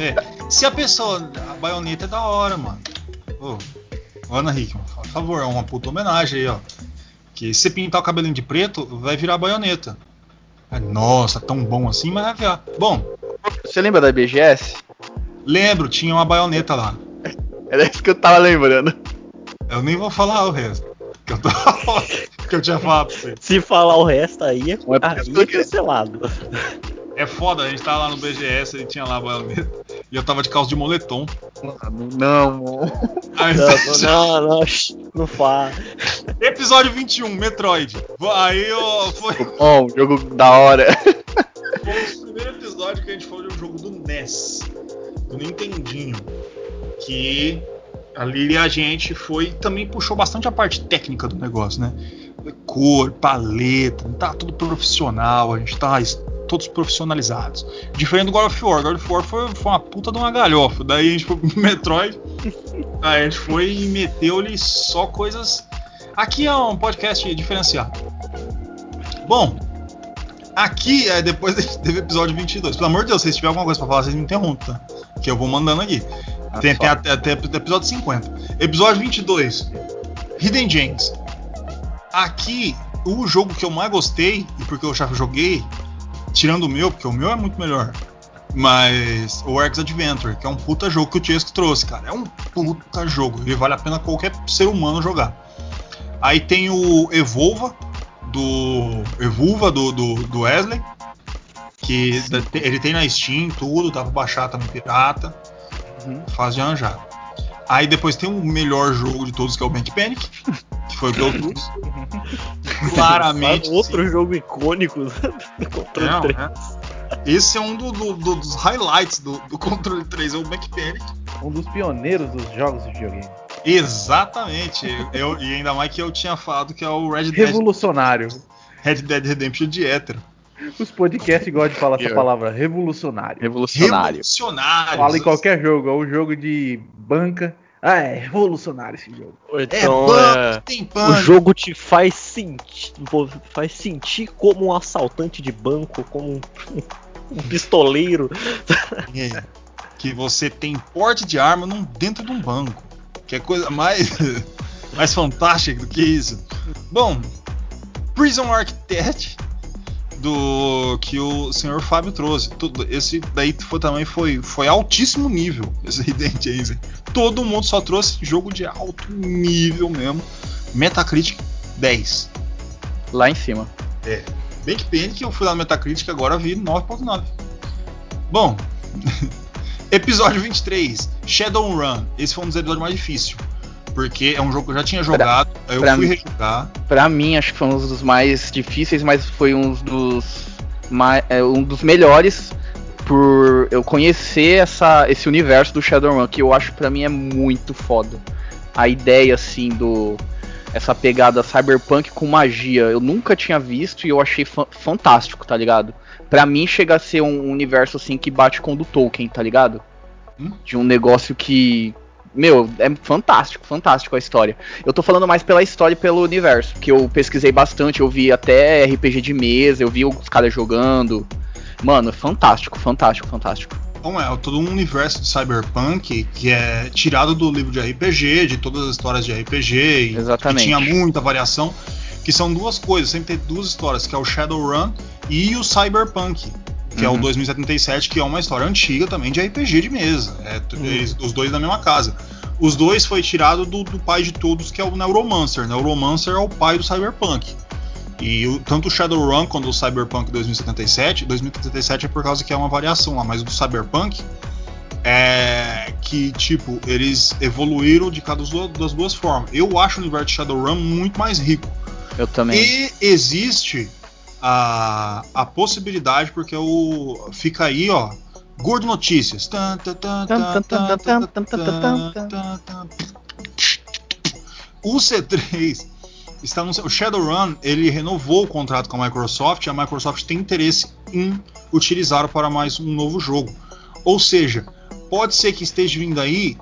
é, se a pessoa. A baioneta é da hora, mano. Ô, Ana Hickman, por favor, é uma puta homenagem aí, ó. Que se você pintar o cabelinho de preto, vai virar baioneta. Nossa, tão bom assim, mas vai virar. Bom, Você lembra da BGS? lembro, tinha uma baioneta lá. Era isso que eu tava lembrando. Eu nem vou falar o resto. Que eu, tô... que eu tinha falado pra você. Se falar o resto aí, é, Não é aí eu é cancelado. É foda, a gente tava lá no BGS e tinha lá. E eu tava de calça de moletom. Não, mano. Aí, Não, não, não, não fala. Episódio 21, Metroid. Aí ó, foi, Bom, jogo da hora. foi o primeiro episódio que a gente falou de um jogo do NES. Do Nintendinho. Que ali a gente foi. Também puxou bastante a parte técnica do negócio, né? Cor, paleta, tá tudo profissional, a gente tá todos profissionalizados. Diferente do God of War. God of War foi, foi uma puta de uma galhofa. Daí a gente foi pro Metroid. Aí a gente foi e meteu-lhe só coisas. Aqui é um podcast diferenciado. Bom, aqui é depois teve episódio 22. Pelo amor de Deus, se tiver alguma coisa pra falar, vocês me interrompam, tá? Que eu vou mandando aqui. Tem, tem até, até episódio 50. Episódio 22. Hidden Gems. Aqui, o jogo que eu mais gostei, e porque eu já joguei, tirando o meu, porque o meu é muito melhor. Mas o Arx Adventure, que é um puta jogo que o Chesco trouxe, cara. É um puta jogo. Ele vale a pena qualquer ser humano jogar. Aí tem o Evolva, do. Evolva do, do, do Wesley. Que ele tem na Steam, tudo, dá pra baixar também pirata. Uhum. Fácil de arranjar. Aí depois tem o melhor jogo de todos, que é o Bank Panic, que foi o que eu trouxe. Claramente. Outro jogo icônico do sim. controle Não, 3. né? Esse é um do- do- do- dos highlights do, do controle 3, é o Bank Panic. Um dos pioneiros dos jogos de videogame. Exatamente. Eu, e ainda mais que eu tinha falado que é o Red Dead, Revolucionário. Red Dead Redemption de hétero. Os podcasts gostam de falar essa palavra, revolucionário. Revolucionário. Revolucionário. Fala em qualquer jogo, ou jogo de banca. Ah, é revolucionário esse jogo. É Então, banco, é, tem o jogo te faz sentir, faz sentir como um assaltante de banco, como um, um pistoleiro. É, que você tem porte de arma num, dentro de um banco. Que é coisa mais, mais fantástica do que isso. Bom, Prison Architect do que o senhor Fábio trouxe. Tudo, esse daí foi, também foi, foi altíssimo nível, esse Hidden. Todo mundo só trouxe jogo de alto nível mesmo. Metacritic 10. Lá em cima. Bem que pena que eu fui lá no Metacritic agora vi 9.9. Bom, episódio 23, Shadowrun. Esse foi um dos episódios mais difíceis. Porque é um jogo que eu já tinha jogado, aí eu pra fui mim- rejogar. Pra mim, acho que foi um dos mais difíceis, mas foi um dos, mai- é, um dos melhores por eu conhecer essa, esse universo do Shadowrun, que eu acho pra mim é muito foda. A ideia, assim, do essa pegada cyberpunk com magia. Eu nunca tinha visto e eu achei fa fantástico, tá ligado? Pra mim chega a ser um universo assim que bate com o do Tolkien, tá ligado? Hum? De um negócio que. Meu, é fantástico, fantástico a história. Eu tô falando mais pela história e pelo universo, que eu pesquisei bastante, eu vi até RPG de mesa, eu vi os caras jogando. Mano, é fantástico, fantástico, fantástico. Então é, todo um universo de cyberpunk que é tirado do livro de RPG, de todas as histórias de RPG, e Exatamente. que tinha muita variação, que são duas coisas, sempre tem duas histórias, que é o Shadowrun e o Cyberpunk, que é o Uhum. 2077, que é uma história antiga também de RPG de mesa. É, Uhum. eles- os dois da mesma casa. Os dois foi tirado do, do pai de todos, que é o Neuromancer. Neuromancer é o pai do Cyberpunk. E o- tanto o Shadowrun quanto o Cyberpunk 2077, 2077 é por causa que é uma variação lá, mas o do Cyberpunk é que, tipo, eles evoluíram de cada das duas formas. Eu acho o universo de Shadowrun muito mais rico. Eu também. E existe a, a possibilidade, porque o fica aí, ó, Gordo Notícias. O C3 está no o Shadowrun, ele renovou o contrato com a Microsoft, e a Microsoft tem interesse em utilizá-lo para mais um novo jogo. Ou seja, pode ser que esteja vindo aí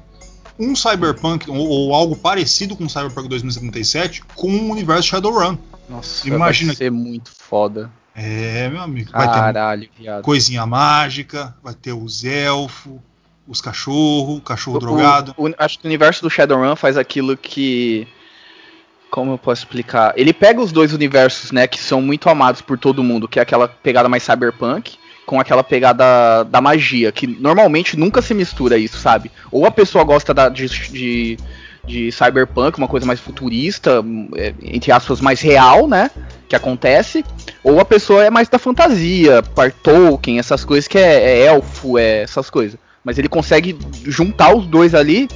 um Cyberpunk ou, ou algo parecido com Cyberpunk 2077 com o universo Shadowrun. Nossa, Imagina vai ser muito foda. É, meu amigo. Vai ter Caralho, viado. coisinha mágica, vai ter os elfos, os cachorros, o cachorro O- drogado. o- acho que o universo do Shadowrun faz aquilo que. Como eu posso explicar? Ele pega os dois universos, né, que são muito amados por todo mundo, que é aquela pegada mais cyberpunk, com aquela pegada da magia, que normalmente nunca se mistura isso, sabe? Ou a pessoa gosta da- de, de, de cyberpunk, uma coisa mais futurista, é, entre aspas, mais real, né? Que acontece, ou a pessoa é mais da fantasia, par Tolkien, essas coisas que é, é elfo, é essas coisas. Mas ele consegue juntar os dois ali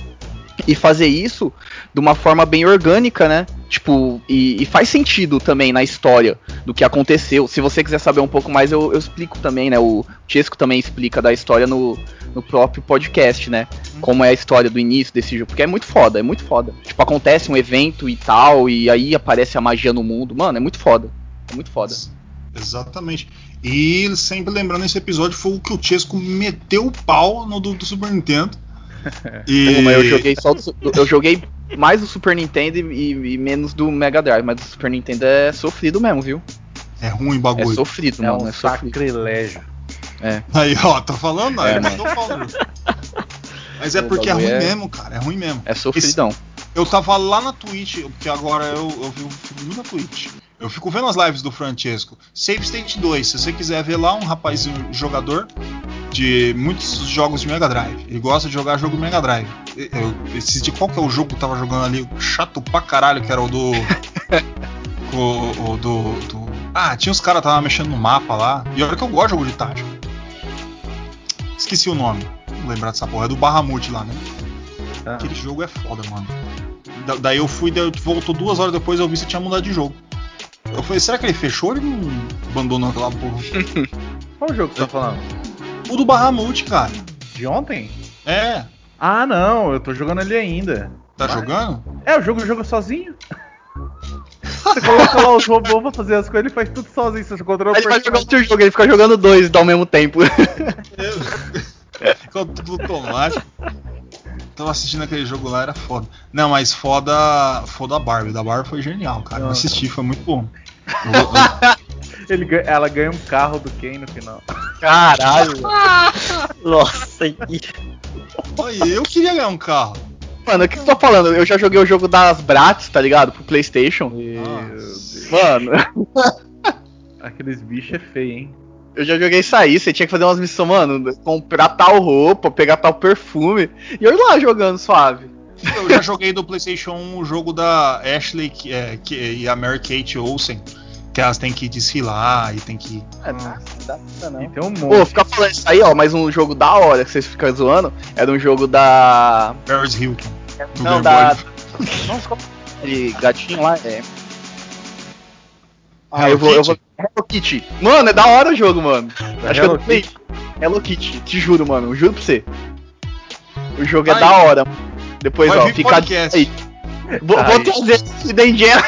e fazer isso de uma forma bem orgânica, né? Tipo, e, e faz sentido também na história do que aconteceu. Se você quiser saber um pouco mais, eu, eu explico também, né? O Chesco também explica da história no, no próprio podcast, né? Como é a história do início desse jogo. Porque é muito foda, é muito foda. Tipo, acontece um evento e tal, e aí aparece a magia no mundo. Mano, é muito foda. É muito foda. Exatamente. E sempre lembrando, esse episódio foi o que o Chesco meteu o pau no do, do Super Nintendo. E Pô, mas eu joguei só do, eu joguei mais do Super Nintendo e, e menos do Mega Drive, mas do Super Nintendo é sofrido mesmo, viu? é ruim o É bagulho. sofrido, É mano. um É sacrilégio. Aí, ó, tô falando, É, aí mano. meteu o pau. né? Mas é porque é ruim é- mesmo, cara. É ruim mesmo. É sofridão. Eu tava lá na Twitch, porque agora eu, eu muito na Twitch. Eu fico vendo as lives do Francesco. Save State 2, se você quiser ver lá, um rapazinho jogador de muitos jogos de Mega Drive. Ele gosta de jogar jogo Mega Drive. Eu, esse de qual que é o jogo que eu tava jogando ali? Chato pra caralho, que era o do. o, o do, do- Ah, tinha os caras tava mexendo no mapa lá. E olha que eu gosto de jogo de tática. Esqueci o nome. Não lembrar dessa porra. É do Bahamut lá, né? Ah. Aquele jogo é foda, mano. Da- daí eu fui, daí voltou duas horas depois eu vi se tinha mudado de jogo. Eu falei, será que ele fechou ou ele não abandonou aquela porra? Qual jogo que você tá falando? o do Bahamut, cara. De ontem? É. Ah, não, eu tô jogando ele ainda. Tá Vai. jogando? É, o jogo joga sozinho. Você coloca lá os robôs pra fazer as coisas, ele faz tudo sozinho. Você controla ele vai jogar outro jogo, ele fica jogando dois ao mesmo tempo. Ficou tudo automático. Tava assistindo aquele jogo lá, era foda. Não, mas foda. Foda a Barbie. Da Barbie foi genial, cara. Eu assisti, foi muito bom. Eu- eu- Ele ela ganha um carro do Ken no final. Caralho. Nossa, e- Olha, eu queria ganhar um carro. Mano, o que você tá falando? Eu já joguei o jogo das Bratz, tá ligado? Pro Playstation. Deus. Mano, Aqueles bichos é feio, hein? Eu já joguei isso aí, você tinha que fazer umas missões, mano, comprar tal roupa, pegar tal perfume. E eu lá jogando suave. Eu já joguei do PlayStation 1 o jogo da Ashley que- é, que- e a Mary Kate Olsen. Que elas têm que desfilar e tem que. É, não dá pra não. E tem um Pô, monte. ficar falando isso aí, ó, mas um jogo da hora que vocês ficam zoando, era um jogo da. Paris Hilton. do Não, da. Nossa, qual aquele gatinho lá? É. Ah, eu vou, eu vou. Kitty? Hello Kitty. Mano, é da hora o jogo, mano. Da Acho que eu Hello não sei. Hello Kitty, te juro, mano. Juro pra você. O jogo é da hora. Depois, Vai ó, vir fica podcast. aí. Vou, vou trazer Hidden Gem.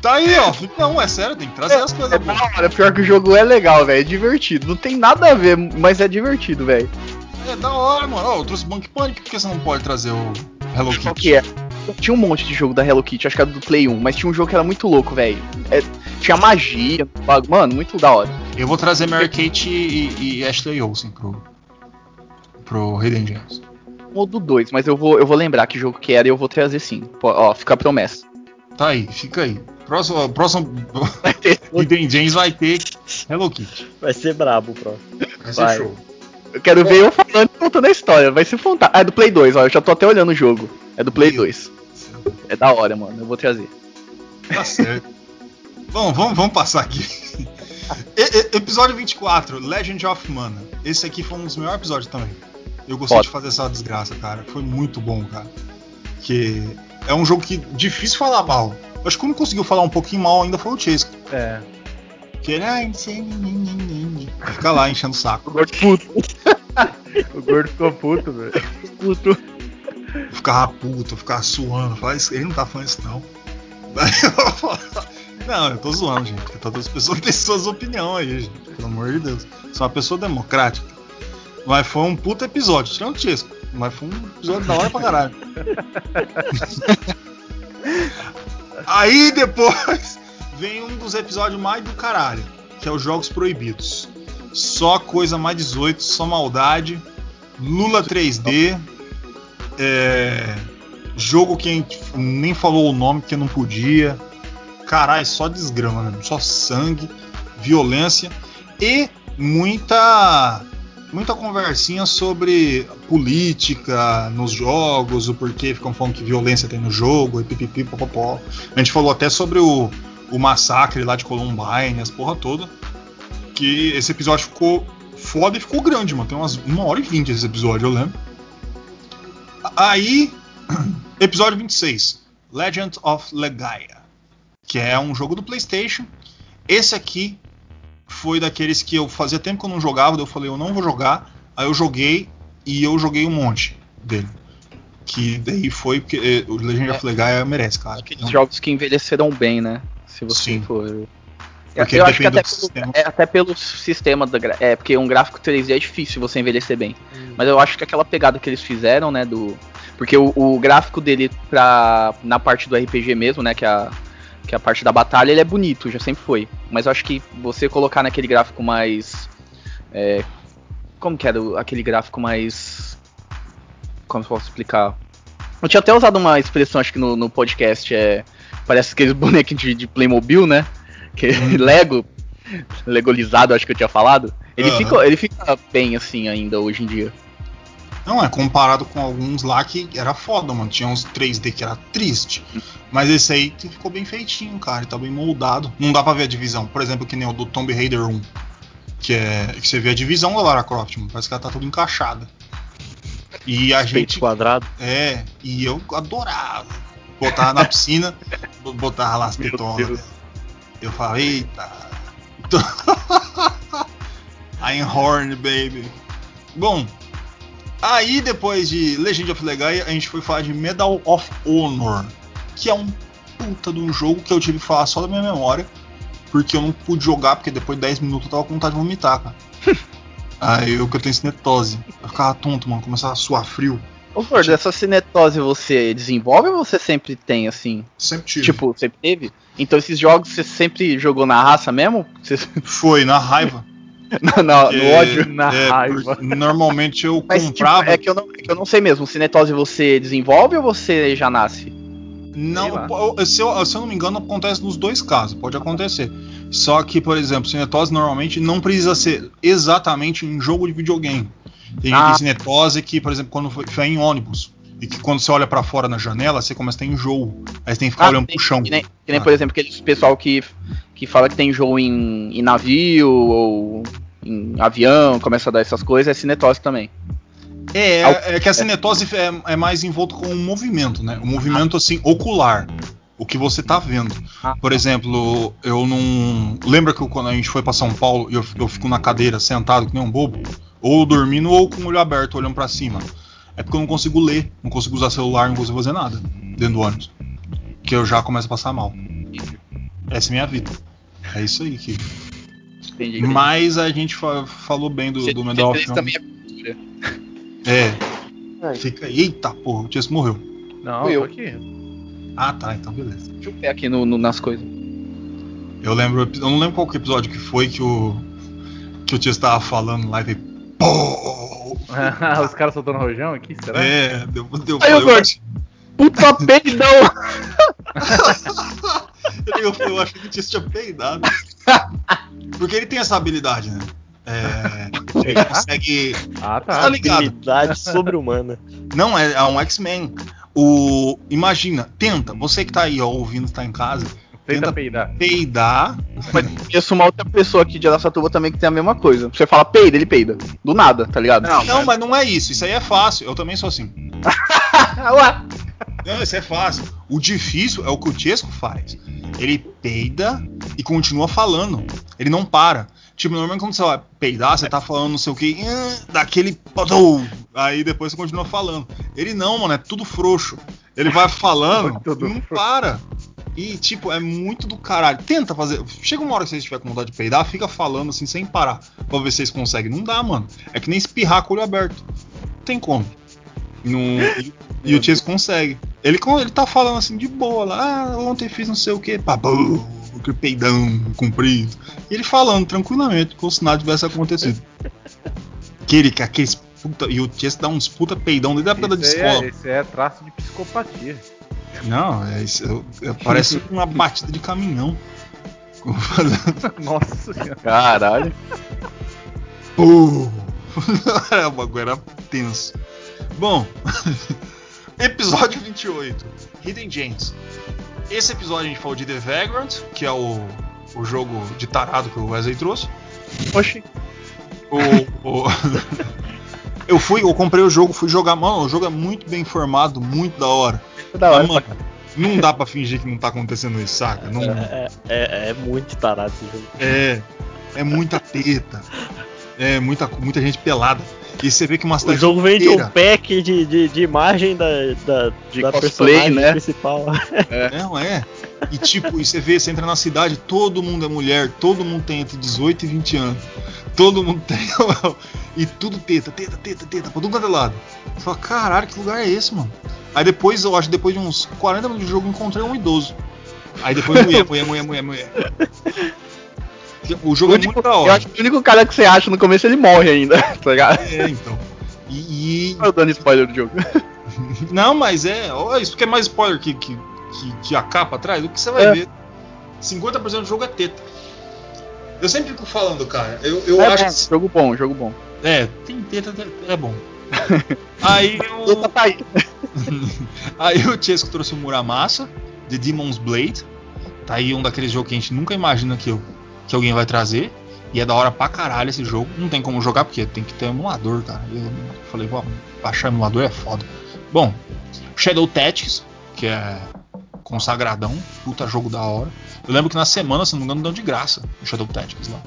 Tá aí, ó. Não, é sério, tem que trazer as É coisas da boas. hora, pior que o jogo é legal, velho. É divertido. Não tem nada a ver, mas é divertido, velho. É da hora, mano. Ó, eu trouxe Bank Panic, por que você não pode trazer o Hello Qual Kitty? que é? Tinha um monte de jogo da Hello Kitty, acho que era do Play 1, mas tinha um jogo que era muito louco, velho. É, tinha magia, mano, muito da hora. Eu vou trazer Mary Kate e, e Ashley Olsen pro, pro Hidden Gems. Um ou do 2, mas eu vou, eu vou lembrar que jogo que era e eu vou trazer sim. Pô, Ó, fica a promessa. Tá aí, fica aí. Próximo, próximo Vai ter- Hidden Gems vai ter Hello Kitty. Vai ser brabo o próximo. Vai Vai. show. Eu quero ver eu falando e contando a história. Vai ser fantástico. Ah, é do Play 2, ó. Eu já tô até olhando o jogo. É do Play Meu 2. É da hora, mano. Eu vou trazer. Tá certo. Bom, vamos, vamos passar aqui. E- e- episódio 24, Legend of Mana. Esse aqui foi um dos melhores episódios também. Eu gostei Foda. de fazer essa desgraça, cara. Foi muito bom, cara. Que é um jogo que difícil falar mal. Acho que quando conseguiu falar um pouquinho mal ainda foi o Chesco. É. Que ele, fica lá enchendo o saco. Gordo puto. O gordo ficou puto, velho. puto. Ficava puto, ficava suando. Fala, "Isso- ele não tá falando isso não. Eu falo, não, eu tô zoando, gente. Porque todas as pessoas têm suas opiniões aí, gente. Pelo amor de Deus. Sou uma pessoa democrática. Mas foi um puta episódio, tirando o Chesco. Mas foi um episódio da hora pra caralho. Aí depois vem um dos episódios mais do caralho, que é os Jogos Proibidos. Só coisa mais 18, só maldade. Lula 3D. É, jogo que a gente nem falou o nome porque não podia. Caralho, só desgrama, né? Só sangue, violência e muita muita conversinha sobre política nos jogos, o porquê ficam falando que violência tem no jogo, e pipipi. A gente falou até sobre o, o massacre lá de Columbine, as porra toda. Que esse episódio ficou foda e ficou grande, mano. Tem umas uma hora e vinte esse episódio, eu lembro. Aí, episódio 26, Legend of Legaia, que é um jogo do PlayStation. Esse aqui foi daqueles que eu fazia tempo que eu não jogava, daí eu falei, eu não vou jogar. Aí eu joguei e eu joguei um monte dele. Que daí foi porque eh, o Legend of Legaia merece, cara. Aqueles Não- jogos que envelheceram bem, né? Se você Sim. for. Porque eu acho que até do pelo, sistema. é, até pelo sistema da é porque um gráfico 3D é difícil você envelhecer bem. Mas eu acho que aquela pegada que eles fizeram, né, do porque o, o gráfico dele pra, na parte do RPG mesmo, né, que é a que é a parte da batalha, ele é bonito, já sempre foi. Mas eu acho que você colocar naquele gráfico mais é, como que era o- aquele gráfico mais como eu posso explicar? Eu tinha até usado uma expressão, acho que no, no podcast, é parece aqueles bonequinhos de, de Playmobil, né? Que Lego, legolizado, acho que eu tinha falado. Ele, Aham. fica, ele fica bem assim ainda hoje em dia. Não, é comparado com alguns lá que era foda, mano. Tinha uns 3D que era triste. Mas esse aí ficou bem feitinho, cara. Tá bem moldado. Não dá pra ver a divisão. Por exemplo, que nem o do Tomb Raider 1. Que é. Que você vê a divisão da Lara Croft, mano. Parece que ela tá tudo encaixada. E a Peito gente. quadrado. É, e eu adorava. Botar na piscina, botar lá as tetonas. Eu falei, eita. I'm horny, baby. Bom, aí depois de Legend of Legaia, a gente foi falar de Medal of Honor, que é um puta de um jogo que eu tive que falar só da minha memória, porque eu não pude jogar, porque depois de 10 minutos eu tava com vontade de vomitar, cara. aí eu que eu tenho cinetose. Eu ficava tonto, mano, começava a suar frio. Ô, Gordo, essa cinetose você desenvolve ou você sempre tem, assim? Sempre tive. Tipo, sempre teve? Então esses jogos você sempre jogou na raça mesmo? Você... Foi, na raiva. no É, ódio? Na é, raiva. Normalmente eu Mas tipo, comprava. é, que eu não, é que eu não sei mesmo, cinetose você desenvolve ou você já nasce? Não, se eu, se eu não me engano, acontece nos dois casos, pode acontecer. Só que, por exemplo, cinetose normalmente não precisa ser exatamente em jogo de videogame. Tem Ah. cinetose que, por exemplo, quando foi, foi em ônibus, e que quando você olha pra fora na janela, você começa a ter enjoo. Aí você tem que ficar Ah, olhando tem- pro chão. Que nem, que nem, Ah. por exemplo, aqueles pessoal que, que fala que tem jogo em, em navio ou em avião, começa a dar essas coisas, é cinetose também. É, Al- é que a cinetose é, é mais envolto com o movimento, né? O movimento assim ocular, o que você tá vendo. Ah. Por exemplo, eu não lembra que eu- quando a gente foi pra São Paulo, eu, eu fico na cadeira sentado que nem um bobo, ou dormindo ou com o olho aberto olhando pra cima. É porque eu não consigo ler, não consigo usar celular, não consigo fazer nada dentro do ônibus. Que eu já começo a passar mal. Essa é minha vida. É isso aí, que. Entendi. Mas a gente fa- falou bem do, do Medal of também é cultura. É. Fica aí. Eita, porra, o Chess morreu. Não, Fui eu. aqui. Ah, tá, então beleza. Deixa eu ver aqui no, no- nas coisas. Eu lembro, eu não lembro qual que episódio que foi que o que o Chess tava falando lá e veio. Pô! Os caras soltando rojão aqui, será? É, deu, deu Aí, eu, Gordo. Puta peidão! eu, eu achei que o Chess tinha peidado. Porque ele tem essa habilidade, né? É, ele consegue. Ah, Tá tá. ligado? Habilidade sobre-humana. Não, é, é um X-Men. O. Imagina, tenta, você que tá aí, ó, ouvindo, tá em casa, Tenta peidar. peidar. Mas conheço uma outra pessoa aqui de Araçatuba também que tem a mesma coisa. Você fala peida, ele peida. Do nada, tá ligado? Não, mas não é isso. Isso aí é fácil. Eu também sou assim. Ué. Não, isso é fácil. O difícil é o que o Chesco faz. Ele peida e continua falando. Ele não para. Tipo, normalmente quando você vai peidar, você tá falando não sei o que, daquele. padou, Aí depois você continua falando. Ele não, mano, é tudo frouxo. Ele vai falando e não frouxo. para. E, tipo, é muito do caralho. Tenta fazer. Chega uma hora que você estiver com vontade de peidar, fica falando assim sem parar. Pra ver se vocês conseguem. Não dá, mano. É que nem espirrar com o olho aberto. Não tem como. Não- e, e o Chase consegue. Ele, ele tá falando assim de boa lá. Ah, ontem fiz não sei o que. Babou, que peidão comprido. E ele falando tranquilamente, como se nada tivesse acontecido. Aquele, aqueles puta. E o Chase dá uns puta peidão desde a época da Esse escola. é, esse é traço de psicopatia. Não, é isso. é- parece uma batida de caminhão. Nossa senhora. Caralho. Pô! o bagulho era tenso. Bom, episódio 28, Hidden Gems. Esse episódio a gente falou de The Vagrant, que é o, o jogo de tarado que o Wesley trouxe. Oxi. O, o- eu fui, eu comprei o jogo, fui jogar. Mano, o jogo é muito bem informado, muito da hora. Da hora. Mas, mano, não dá pra fingir que não tá acontecendo isso, saca? Não, É, é, é muito tarado esse jogo. é, é muita teta. É muita, muita gente pelada. E você vê que uma O cidade jogo vem de inteira- um pack de, de, de imagem da, da, De da cosplay, personagem né? principal. Não, é. E tipo, e você vê, você entra na cidade, todo mundo é mulher, todo mundo tem entre 18 e 20 anos. Todo mundo tem. e tudo teta, teta, teta, teta, pra quanto é lado. Você fala, caralho, que lugar é esse, mano? Aí depois, eu acho depois de uns 40 minutos de jogo, eu encontrei um idoso. Aí depois mulher, mulher, mulher, mulher, mulher. O jogo é muito da Eu hora. acho que o único cara que você acha no começo ele morre ainda, tá ligado? É, então. E, e- Eu dando spoiler do jogo. Não, mas é. ó, Isso que é mais spoiler que, que, que, que a capa atrás, o que você vai É. ver. 50% do jogo é teta. Eu sempre fico falando, cara. Eu, eu é acho bom, jogo bom, jogo bom. que. É, tem teta, é bom. Aí Teta o. tá aí. Aí o Chesco trouxe o Muramasa, The Demon's Blade. Tá aí um daqueles jogos que a gente nunca imagina que, eu- que alguém vai trazer. E é da hora pra caralho esse jogo. Não tem como jogar porque tem que ter emulador, cara. Eu falei, vou baixar emulador é foda. Bom, Shadow Tactics, que é consagradão, puta jogo da hora. Eu lembro que na semana, se não me engano, deu de graça o Shadow Tactics lá.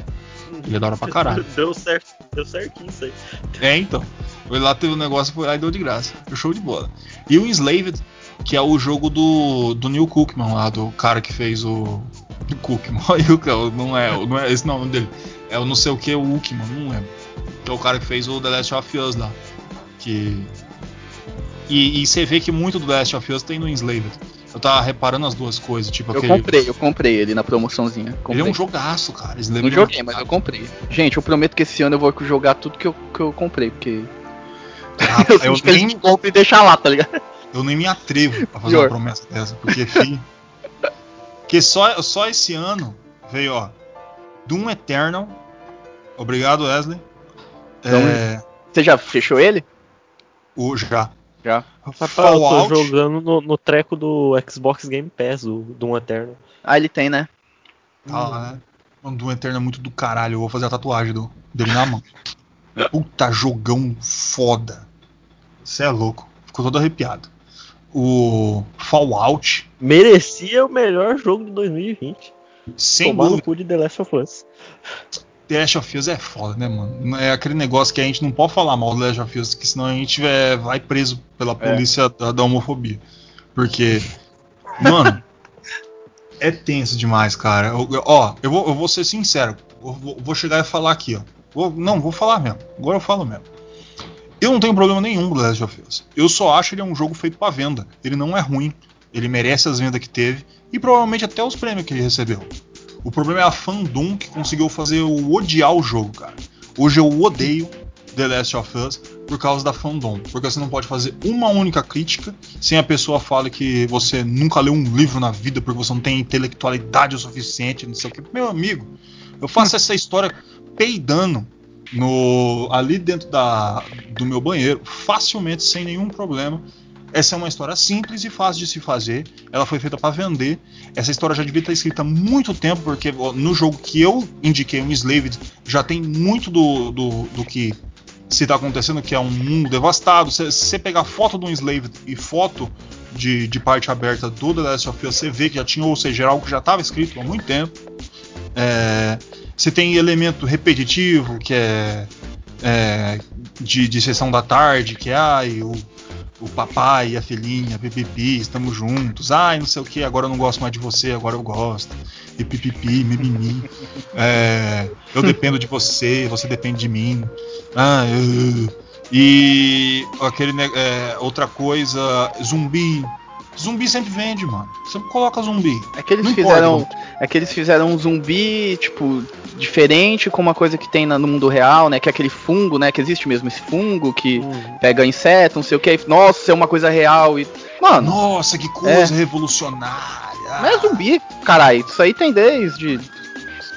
Ele é da hora pra caralho. Deu certo, deu certinho isso aí. É, então. Foi lá, teve um negócio, foi lá e deu de graça. Foi show de bola. E o Enslaved, que é o jogo do, do Neil Cookman lá, do cara que fez o. Do Cookman. O cara, não é, não é esse não é o nome dele. É o não sei o que, o Cookman, não lembro. Que é o cara que fez o The Last of Us lá. Que. E, e você vê que muito do The Last of Us tem no Enslaved. Eu tava reparando as duas coisas, tipo Eu aquele. comprei, eu comprei ele na promoçãozinha. Comprei. Ele é um jogaço, cara. Enslaved Não é joguei, mas eu comprei. Gente, eu prometo que esse ano eu vou jogar tudo que eu, que eu comprei, porque. Ah, eu eu que nem- compra e deixa lá, tá ligado? Eu nem me atrevo a fazer Pior. uma promessa dessa, porque, que só, só esse ano veio, ó. Doom Eternal. Obrigado, Wesley. É, Você já fechou ele? o já. Já. Rapaz, eu tô jogando no, no treco do Xbox Game Pass, o Doom Eterno. Ah, ele tem, né? Tá lá, né? Mano, Doom Eternal é muito do caralho. Eu vou fazer a tatuagem do, dele na mão. Puta jogão foda. Você é louco. Ficou todo arrepiado. O Fallout, Merecia o melhor jogo de 2020. sem Tomar no dúvida. cu de The Last of Us. The Last of Us é foda, né, mano? É aquele negócio que a gente não pode falar mal do Last of Us, que senão a gente é, vai preso pela polícia da, da homofobia. Porque, mano, é tenso demais, cara. Eu- eu- ó, eu vou, eu vou ser sincero. Eu vou, vou chegar e falar aqui, ó. Vou- não, vou falar mesmo. Agora eu falo mesmo. Eu não tenho problema nenhum com The Last of Us. Eu só acho ele é um jogo feito pra venda. Ele não é ruim. Ele merece as vendas que teve. E provavelmente até os prêmios que ele recebeu. O problema é a fandom que conseguiu fazer eu odiar o jogo, cara. Hoje eu odeio The Last of Us por causa da fandom. Porque você não pode fazer uma única crítica sem a pessoa falar que você nunca leu um livro na vida porque você não tem intelectualidade o suficiente, não sei o que. Meu amigo, eu faço essa história peidando no ali dentro da, do meu banheiro, facilmente, sem nenhum problema. Essa é uma história simples e fácil de se fazer. Ela foi feita para vender. Essa história já devia estar escrita há muito tempo, porque no jogo que eu indiquei, um Slaved, já tem muito do, do, do que se está acontecendo, que é um mundo devastado. Se você pegar foto de um Slaved e foto de, de parte aberta do The Last of Us, você vê que já tinha, ou seja, algo que já estava escrito há muito tempo. É, você tem elemento repetitivo, que é, é, de, de sessão da tarde, que é ai, o, o papai a filhinha, pipipi, estamos juntos, ai, não sei o que, agora eu não gosto mais de você, agora eu gosto, e pipipi, mimimi, é, eu dependo de você, você depende de mim, ah, eu- e aquele, é, outra coisa, zumbi, zumbi sempre vende, mano, sempre coloca zumbi, É que eles Não fizeram. importa, É que eles fizeram um zumbi, tipo, diferente com uma coisa que tem no mundo real, né? Que é aquele fungo, né? Que existe mesmo esse fungo que Uhum. pega inseto, não sei o que. Nossa, é uma coisa real e. Mano, nossa, que coisa revolucionária, não é zumbi, caralho. Isso aí tem desde.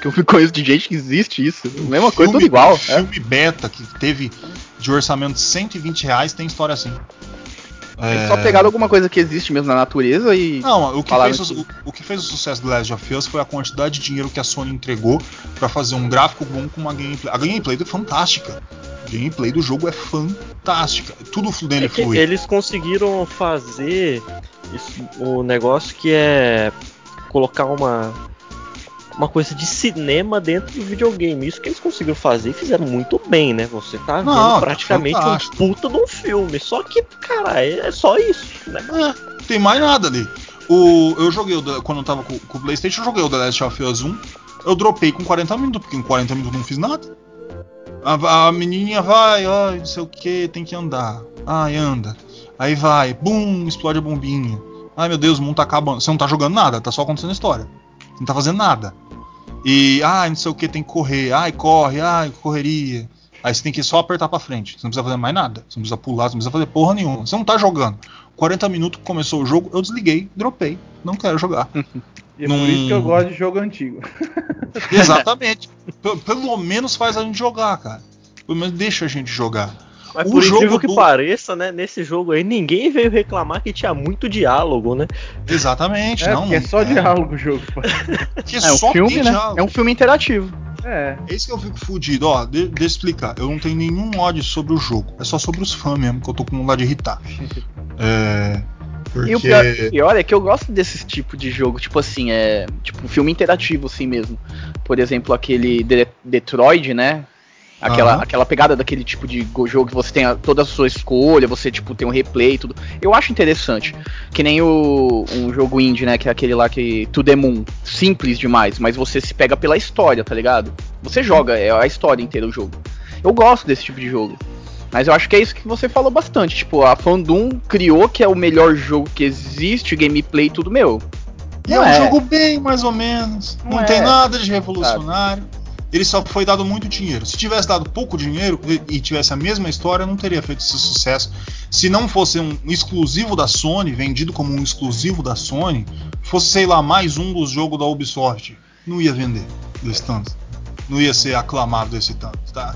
Que eu conheço de gente que existe isso. Mesma coisa, tudo igual. é. Filme beta que teve de orçamento de 120 reais tem história assim. Eles só pegaram alguma coisa que existe mesmo na natureza e. Não, o que, fez o, que- o que fez o sucesso do Last of Us foi a quantidade de dinheiro que a Sony entregou pra fazer um gráfico bom com uma gameplay. A gameplay é fantástica. A gameplay do jogo é fantástica. Tudo nele É que flui. eles conseguiram fazer isso- o negócio que é colocar uma uma coisa de cinema dentro do videogame. Isso que eles conseguiram fazer e fizeram muito bem, né? Você tá vendo Não, tá praticamente um fantástico. puta de um filme. Só que, cara, é só isso, né? É, tem mais nada ali. O, eu joguei, o quando eu tava com, com o PlayStation, eu joguei o The Last of Us 1. Eu dropei com 40 minutos, porque em 40 minutos eu não fiz nada. A, a menininha vai, ai, não sei o que, tem que andar. Ai, anda. Aí vai, bum, explode a bombinha. Ai meu Deus, o mundo tá acabando. Você não tá jogando nada, tá só acontecendo história. Você não tá fazendo nada. E, ai, não sei o que, tem que correr. Ai, corre, ai, correria. Aí você tem que só apertar pra frente. Você não precisa fazer mais nada. Você não precisa pular, você não precisa fazer porra nenhuma. Você não tá jogando. 40 minutos que começou o jogo, eu desliguei, dropei. Não quero jogar. E é Num- por isso que eu gosto de jogo antigo. Exatamente. Pelo menos faz a gente jogar, cara. Pelo menos deixa a gente jogar. Mas O por jogo incrível que do- pareça, né? Nesse jogo aí, ninguém veio reclamar que tinha muito diálogo, né? Exatamente, É, não. é só diálogo o jogo. Que É um só filme, tem né? diálogo. É um filme interativo. É. É isso que eu fico fudido. Ó, de- deixa eu explicar. Eu não tenho nenhum ódio sobre o jogo. É só sobre os fãs mesmo, que eu tô com vontade de irritar. É. Porque. E o pior, o pior é que eu gosto desse tipo de jogo, tipo assim, é. Tipo, um filme interativo assim mesmo. Por exemplo, aquele De- Detroit, né? Aquela, Aham. aquela pegada daquele tipo de go- jogo que você tem a- toda a sua escolha, você tipo tem um replay e tudo. Eu acho interessante. Que nem o um jogo indie, né? Que é aquele lá que To The Moon. Simples demais, mas você se pega pela história, tá ligado? Você joga, é a história inteira o jogo. Eu gosto desse tipo de jogo. Mas eu acho que é isso que você falou bastante. Tipo, a Fandom criou que é o melhor jogo que existe, gameplay, tudo meu. E é Não um é. jogo bem, mais ou menos. Não, Não tem é. nada de revolucionário. Ele só foi dado muito dinheiro. Se tivesse dado pouco dinheiro e- e tivesse a mesma história, não teria feito esse sucesso. Se não fosse um exclusivo da Sony, vendido como um exclusivo da Sony, fosse, sei lá, mais um dos jogos da Ubisoft, não ia vender desse tanto. Não ia ser aclamado desse tanto, tá?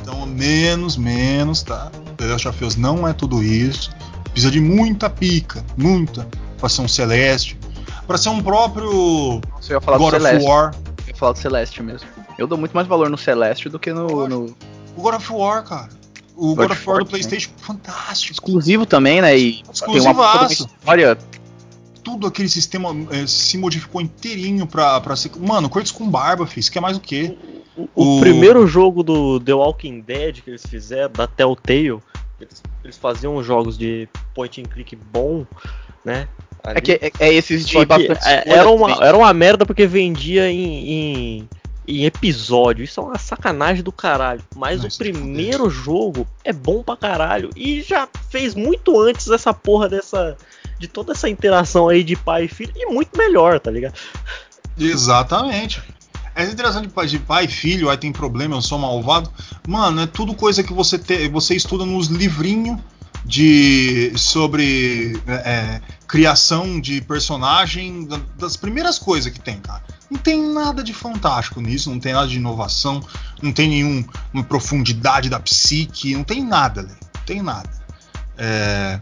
Então, menos, menos, tá? The Last of Us não é tudo isso. Precisa de muita pica, muita, pra ser um Celeste, pra ser um próprio Você ia falar God do of Celeste. War. Eu ia falar do Celeste mesmo. Eu dou muito mais valor no Celeste do que no, no O God of War, cara. O God, of War do PlayStation, fantástico. exclusivo também, né? E tem uma Exclusivaço. história. tudo aquele sistema é, se modificou inteirinho pra, pra ser. Mano, Cortes com barba, fiz. Quer mais o quê? O, o O- primeiro jogo do The Walking Dead que eles fizeram, da Telltale, eles, eles faziam jogos de point and click bom, né? É, Ali. que, é, é esses de que bastante é, era, uma, era uma merda porque vendia em, em, em episódio. Isso é uma sacanagem do caralho. Mas Nossa, o primeiro jogo é bom pra caralho. E já fez muito antes essa porra dessa. De toda essa interação aí de pai e filho. E muito melhor, tá ligado? Exatamente. Essa interação de pai, de pai e filho, aí tem problema, eu sou malvado. Mano, é tudo coisa que você, te, você estuda nos livrinhos de sobre é, é, criação de personagem, da- das primeiras coisas que tem, cara. Não tem nada de fantástico nisso, não tem nada de inovação, não tem nenhuma profundidade da psique, não tem nada, Lê, não tem nada. É,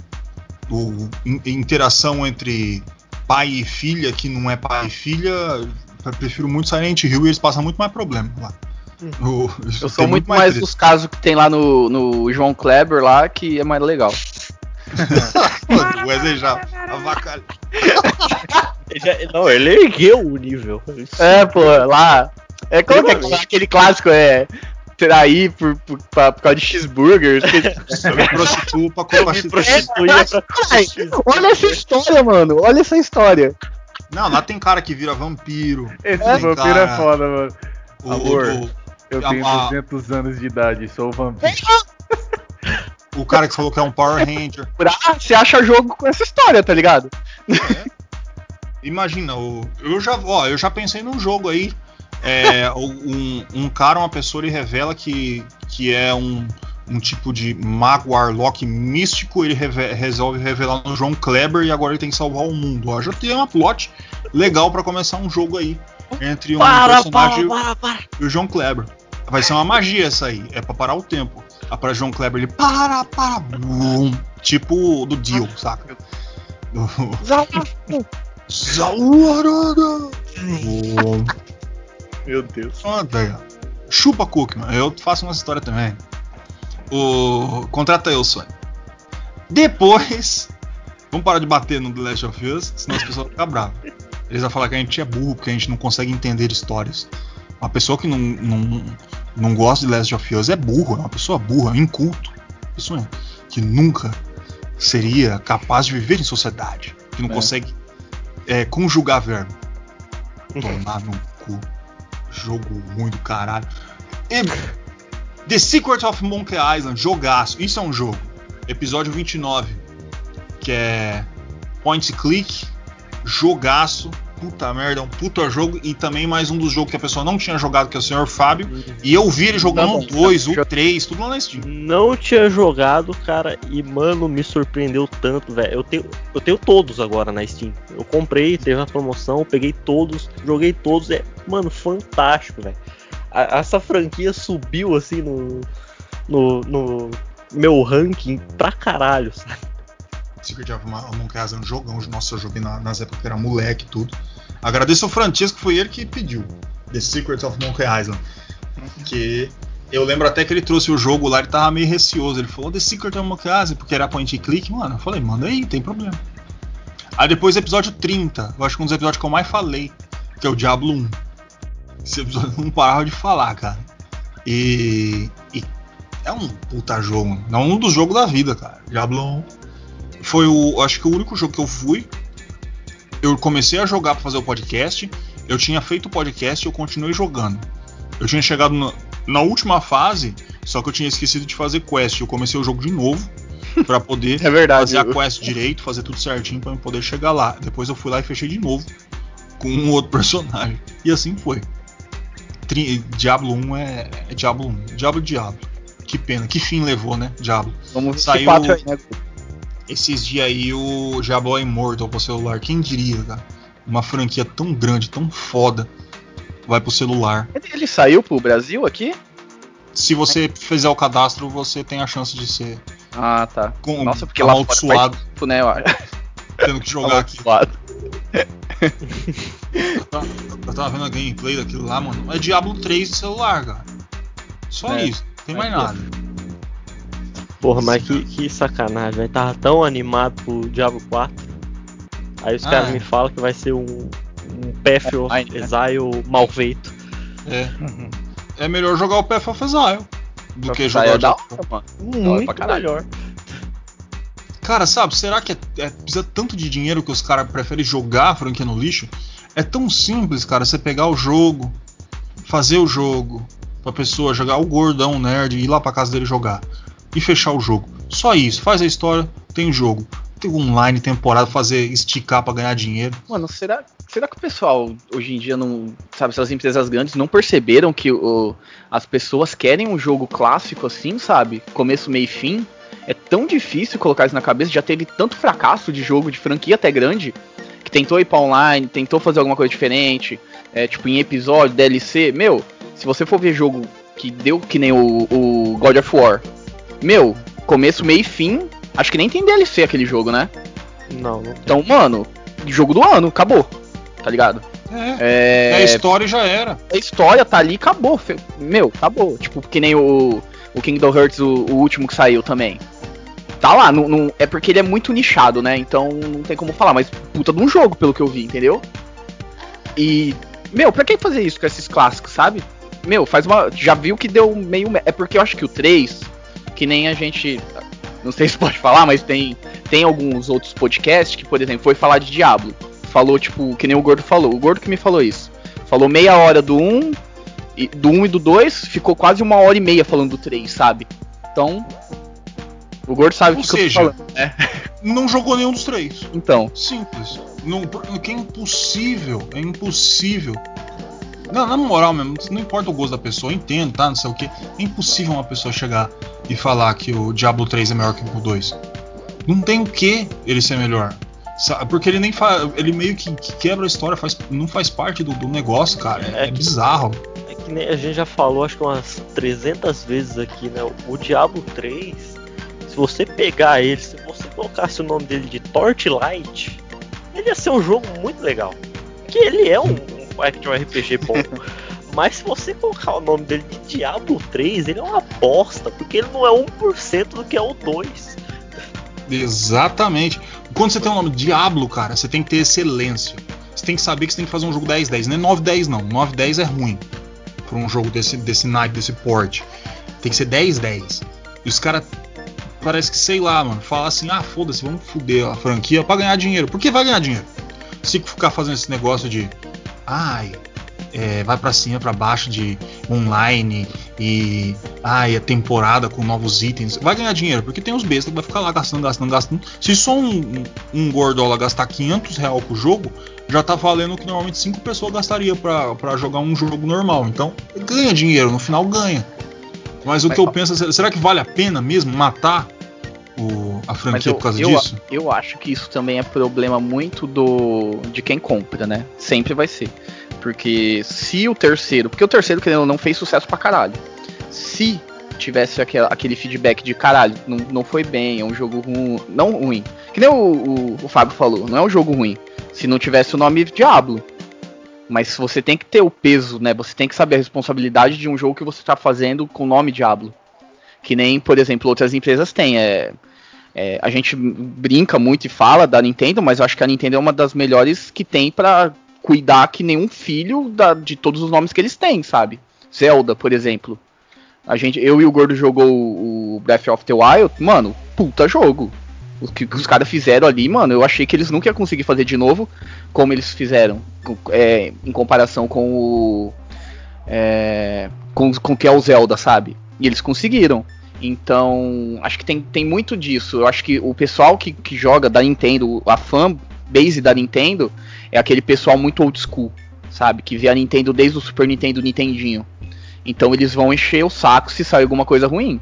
o, in- interação entre pai e filha, que não é pai e filha, eu prefiro muito Silent Hill e eles passam muito mais problema lá. O- Eu sou muito mais treta. dos casos que tem lá no, no João Kleber lá, que é mais legal. Mano, o Wesley já avacalha. Ele já- não, ele ergueu o nível. É, pô, lá. É como que é aquele- clássico é trair por, por, pra- por causa de cheeseburgers. Eu me prostituo pra prostituía pra Ai, olha essa história, mano. Olha essa história. Não, lá tem cara que vira vampiro. Esse É, vampiro cara. é foda, mano. O, Amor. o- Eu A- tenho a- 200 anos de idade, sou vampiro. o cara que falou que é um Power Ranger. Ah, você acha jogo com essa história, tá ligado? Imagina, eu já, ó, eu já pensei num jogo aí. É, um, um cara, uma pessoa, ele revela que, que é um, um tipo de mago warlock místico. Ele reve- resolve revelar no João Kleber e agora ele tem que salvar o mundo. Ó, já tem uma plot legal pra começar um jogo aí entre um Para, personagem para, para, para. e o João Kleber. Vai ser uma magia essa aí, é pra parar o tempo. Aí para João Kleber ele para, para, bum, tipo do Dio, saca? Do... Zaurada! Bum. Meu Deus. Ah, velho. Chupa Cookman, eu faço uma história também. O contrata eu, Sony. Depois, vamos parar de bater no The Last of Us, senão as pessoas vão ficar bravas. Eles vão falar que a gente é burro, porque a gente não consegue entender histórias. Uma pessoa que não, não, não gosta de Last of Us é burro, é uma pessoa burra, inculto. Isso mesmo. Que nunca seria capaz de viver em sociedade. Que não É. consegue é, conjugar verbo. Tomar no cu. Jogo ruim do caralho. E The Secret of Monkey Island, jogaço. Isso é um jogo. Episódio 29. Que é point click, jogaço. Puta merda, é um puta jogo. E também mais um dos jogos que a pessoa não tinha jogado, que é o Sr. Fábio. E eu vi ele jogando Tá o bom. 2, o 3, tudo lá na Steam. Não tinha jogado, cara, e mano, me surpreendeu tanto, velho. Eu tenho, eu tenho todos agora na Steam. Eu comprei, teve uma promoção, peguei todos, joguei todos. É, mano, fantástico, velho. A- Essa franquia subiu assim no, no, no meu ranking pra caralho, sabe? Secret of Monkey Island é um jogão. Nossa, eu joguei na- nas épocas que era moleque e tudo. Agradeço ao Francisco, foi ele que pediu. The Secret of Monkey Island. Que eu lembro até que ele trouxe o jogo lá, ele tava meio receoso. Ele falou The Secret of Monkey Island, porque era point and click. Mano, eu falei, manda aí, tem problema. Aí depois episódio 30, eu acho que um dos episódios que eu mais falei, que é o Diablo 1. Esse episódio não parava de falar, cara. E, e é um puta jogo, é um dos jogos da vida, cara. Diablo 1 foi o, acho que o único jogo que eu fui. Eu comecei a jogar pra fazer o podcast. Eu tinha feito o podcast e eu continuei jogando. Eu tinha chegado na, na última fase, só que eu tinha esquecido de fazer quest. Eu comecei o jogo de novo pra poder É verdade. fazer a quest direito, fazer tudo certinho pra eu poder chegar lá. Depois eu fui lá e fechei de novo com um outro personagem. E assim foi. Tri- Diablo 1 é, é Diablo 1. Diablo Diablo. Que pena, que fim levou, né? Diablo. Vamos Saiu- 24 aí, né? Esses dias aí o Diablo Immortal pro celular. Quem diria, cara? Uma franquia tão grande, tão foda, vai pro celular. Ele, saiu pro Brasil aqui? Se você fizer o cadastro, você tem a chance de ser Ah, tá. com, Nossa, porque lá fora faz tempo, né? eu acho. tendo que jogar aqui. Eu tava vendo a gameplay daquilo lá, mano. É Diablo 3 de celular, cara. Só É. isso, não tem mais Aqui, ó. nada. Porra, mas que, que sacanagem, velho. Tava tão animado pro Diablo 4. Aí os Ah, caras é. me falam que vai ser um, um Path of Online, né? Exile mal feito. É. É melhor jogar o Path of Exile do que jogar é o da Diablo. hora, mano. Muito pra caralho. melhor. Cara, sabe, será que é, é- precisa tanto de dinheiro que os caras preferem jogar a franquia no lixo? É tão simples, cara, você pegar o jogo, fazer o jogo, pra pessoa jogar o gordão o nerd, ir lá pra casa dele jogar e fechar o jogo. Só isso, faz a história, tem jogo. Tem online, temporada, fazer esticar pra ganhar dinheiro. Mano, será, será que o pessoal hoje em dia não. Sabe, essas empresas grandes não perceberam que o, as pessoas querem um jogo clássico assim, sabe? Começo, meio e fim. É tão difícil colocar isso na cabeça. Já teve tanto fracasso de jogo de franquia até grande. Que tentou ir pra online, tentou fazer alguma coisa diferente. É, tipo, em episódio, DLC. Meu, se você for ver jogo que deu que nem o, o God of War. Meu, começo, meio e fim. Acho que nem tem DLC aquele jogo, né? Não, não tem. Então, mano, jogo do ano, acabou. Tá ligado? É, É, a história já era. a história tá ali, acabou. Meu, acabou. Tipo, que nem o, o Kingdom Hearts, o, o último que saiu também. Tá lá, não, não- é porque ele é muito nichado, né? Então não tem como falar, mas puta de um jogo, pelo que eu vi, entendeu? E, meu, pra que fazer isso com esses clássicos, sabe? Meu, faz uma. Já viu que deu meio. É porque eu acho que o 3, que nem a gente. Não sei se pode falar, mas tem, tem alguns outros podcasts que, por exemplo, foi falar de Diablo. Falou, tipo, que nem o Gordo falou. O Gordo que me falou isso. Falou meia hora do 1, e, do 1 e do 2, ficou quase uma hora e meia falando do 3, sabe? Então. O Gordo sabe o que, que eu seja, tô falando, né? Não jogou nenhum dos três. Então. Simples. Não, porque é impossível. É impossível. Não, na moral mesmo, não importa o gosto da pessoa, eu entendo, tá? Não sei o que. É impossível uma pessoa chegar e falar que o Diablo 3 é melhor que o 2. Não tem o que ele ser melhor. Porque ele nem fa... ele meio que, que quebra a história, faz... não faz parte do, do negócio, cara. É, É é que- bizarro. É que nem a gente já falou, acho que umas 300 vezes aqui, né? O Diablo 3, se você pegar ele, se você colocasse o nome dele de Torchlight, ele ia ser um jogo muito legal. Que ele é um action RPG bom. Mas se você colocar o nome dele de Diablo 3, ele é uma bosta, porque ele não é 1% do que é o 2. Exatamente. Quando você tem o nome Diablo, cara, você tem que ter excelência. Você tem que saber que você tem que fazer um jogo 10-10. Não é 9-10, não. 9-10 é ruim. Pra um jogo desse, desse naipe, desse porte. Tem que ser 10-10. E os caras. Parece que, sei lá, mano, fala assim: ah, foda-se, vamos foder a franquia pra ganhar dinheiro. Por que vai ganhar dinheiro? Se ficar fazendo esse negócio de. Ai, é, vai pra cima, pra baixo de online e. Ai, a temporada com novos itens. Vai ganhar dinheiro, porque tem os bestas que vai ficar lá gastando, gastando, gastando. Se só um, um, gordola gastar 500 real com o jogo, já tá valendo o que normalmente 5 pessoas gastariam pra, pra jogar um jogo normal. Então, ganha dinheiro, no final ganha. Mas o que eu penso será que vale a pena mesmo matar o, a franquia eu, por causa eu, disso? eu acho que isso também é problema muito do de quem compra, né? Sempre vai ser. Porque se o terceiro. Porque o terceiro, querendo ou não, fez sucesso pra caralho. Se tivesse aquela- aquele feedback de caralho, não, não foi bem, é um jogo ruim. Não ruim. Que nem o, o, o Fábio falou, não é um jogo ruim. Se não tivesse o nome Diablo. Mas você tem que ter o peso, né? Você tem que saber a responsabilidade de um jogo que você tá fazendo com o nome Diablo. Que nem, por exemplo, outras empresas têm. É, é, a gente brinca muito e fala da Nintendo, mas eu acho que a Nintendo é uma das melhores que tem pra cuidar que nenhum filho da- de todos os nomes que eles têm, sabe? Zelda, por exemplo. A gente, eu e o Gordo jogou o Breath of the Wild, mano, puta jogo. O que, os caras fizeram ali, mano, eu achei que eles nunca iam conseguir fazer de novo como eles fizeram, é, em comparação com o. É, com, com o que é o Zelda, sabe? E eles conseguiram. Então, acho que tem, tem muito disso. Eu acho que o pessoal que, que joga da Nintendo, a fan base da Nintendo, é aquele pessoal muito old school, sabe? Que vê a Nintendo desde o Super Nintendo Nintendinho. Então eles vão encher o saco se sair alguma coisa ruim.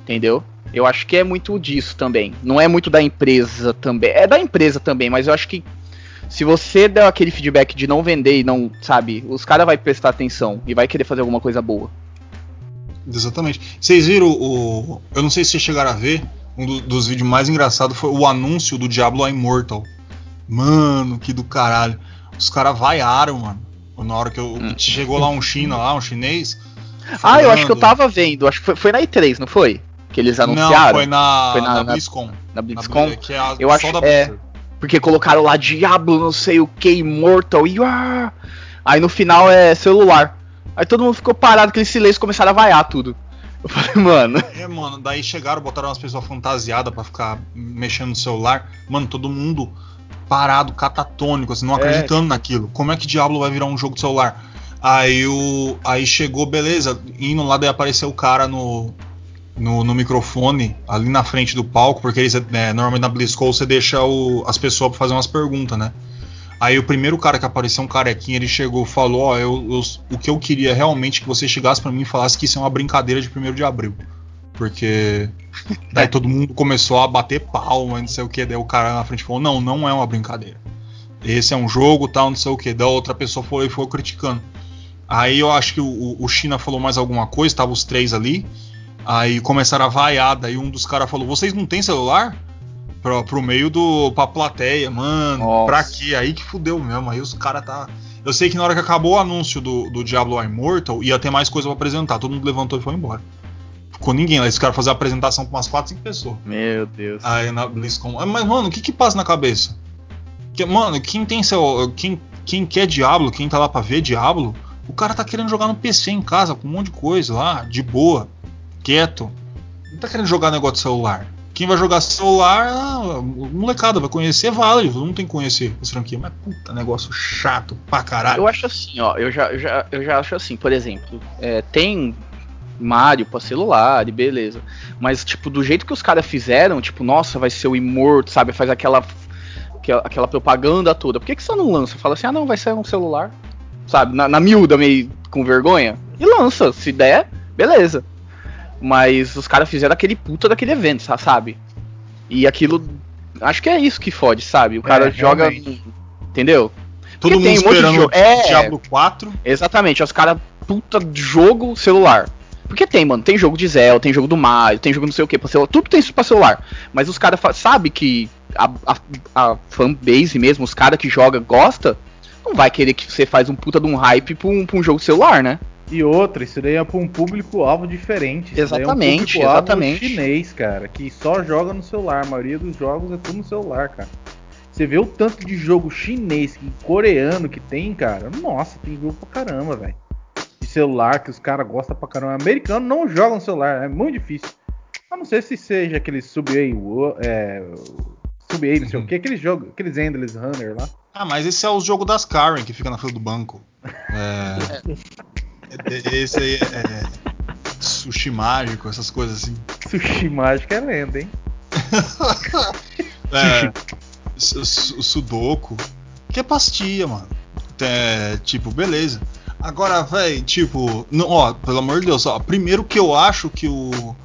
Entendeu? Eu acho que é muito disso também. Não é muito da empresa também. É da empresa também, mas eu acho que se você der aquele feedback de não vender e não, sabe, os caras vai prestar atenção e vai querer fazer alguma coisa boa. Exatamente. Vocês viram o. Eu não sei se vocês chegaram a ver. Um do- dos vídeos mais engraçados foi o anúncio do Diablo Immortal. Mano, que do caralho. Os caras vaiaram, mano. Na hora que eu, Hum. chegou lá um China, lá, um chinês. Ah, eu acho que eu falando- tava vendo. Acho que foi, foi na E3, não foi? Que eles Não, anunciaram foi na, Foi na- na na- BlizzCon. na Na BlizzCon. Bli- que é a, Eu acho- da é. Porque colocaram lá Diablo, não sei o que, Immortal, e ah! Aí no final é celular. Aí todo mundo ficou parado, aquele silêncio, começaram a vaiar tudo. Eu falei, mano. É, mano, daí chegaram, botaram umas pessoas fantasiadas pra ficar mexendo no celular. Mano, todo mundo parado, catatônico, assim, não É. acreditando naquilo. Como é que Diablo vai virar um jogo de celular? Aí o. Aí chegou, beleza, indo lá, daí apareceu o cara no. No, no microfone, ali na frente do palco, porque eles, né, normalmente na BlizzCon você deixa o- as pessoas pra fazer umas perguntas, né? Aí o primeiro cara que apareceu, um carequinha, ele chegou e falou: Ó, eu, eu- o que eu queria realmente é que você chegasse pra mim e falasse que isso é uma brincadeira de 1 de abril. Porque daí todo mundo começou a bater palma, não sei o que. Daí o cara na frente falou: Não, não é uma brincadeira. Esse é um jogo, tal, não sei o que. Da outra pessoa foi e foi criticando. Aí eu acho que o, o China falou mais alguma coisa, tava os três ali. Aí começaram a vaiar, daí um dos caras falou: Vocês não têm celular? Pro, pro meio do. pra plateia, mano. Nossa. Pra quê? Aí que fudeu mesmo. Aí os caras tá. Eu sei que na hora que acabou o anúncio do, do Diablo Immortal, ia ter mais coisa pra apresentar. Todo mundo levantou e foi embora. Ficou ninguém lá. Eles querem fazer a apresentação com umas 4, 5 pessoas. Meu Deus. Aí na BlizzCon. Ah, Mas, mano, o que que passa na cabeça? Que, mano, quem tem seu. Quem, quem quer Diablo, quem tá lá pra ver Diablo, o cara tá querendo jogar no PC em casa, com um monte de coisa lá, de boa, quieto. Não tá querendo jogar negócio de celular. Quem vai jogar celular, ah, molecada, vai conhecer, vale. Não tem que conhecer essa franquia. Mas puta, negócio chato pra caralho. Eu acho assim, ó, eu já, eu já, eu já acho assim, por exemplo, é, tem Mario pra celular e beleza. Mas, tipo, do jeito que os caras fizeram, tipo, nossa, vai ser o Immortal, sabe? Faz aquela, aquela, aquela propaganda toda. Por que, que você não lança? Fala assim, ah não, vai ser um celular. Sabe? Na, na miúda, meio com vergonha. E lança. Se der, beleza. Mas os caras fizeram aquele puta daquele evento, sa- sabe? E aquilo. Acho que é isso que fode, sabe? O cara É, joga. realmente. Entendeu? Todo porque mundo tem um monte de esperando é. Diablo 4. Exatamente, os caras, puta de jogo celular. Porque tem, mano, tem jogo de Zelda, tem jogo do Mario, tem jogo não sei o que pra celular, tudo tem isso pra celular. Mas os caras sabem que a, a, a fanbase mesmo, os caras que joga gosta, não vai querer que você faz um puta de um hype pra um, pra um jogo celular, né? E outra, isso daí é pra um público-alvo diferente. Isso daí Exatamente, é um exatamente. chinês, cara, que só joga no celular. A maioria dos jogos é tudo no celular, cara. Você vê o tanto de jogo chinês e coreano que tem, cara. Nossa, tem jogo pra caramba, velho. De celular que os caras gostam pra caramba. Americano não joga no celular, é muito difícil. A não ser se seja aquele Subway, é, Subway, não sei o que, aquele jogo, aqueles Endless Runner lá. Ah, mas esse é o jogo das Karen que fica na fila do banco. É. é- Esse aí é, é sushi mágico, essas coisas assim. Sushi mágico é lenda, hein? É, su- su- sudoku. Que é pastilha, mano. É, tipo, beleza. Agora, velho, tipo, não, ó, pelo amor de Deus, ó, primeiro que eu acho que o.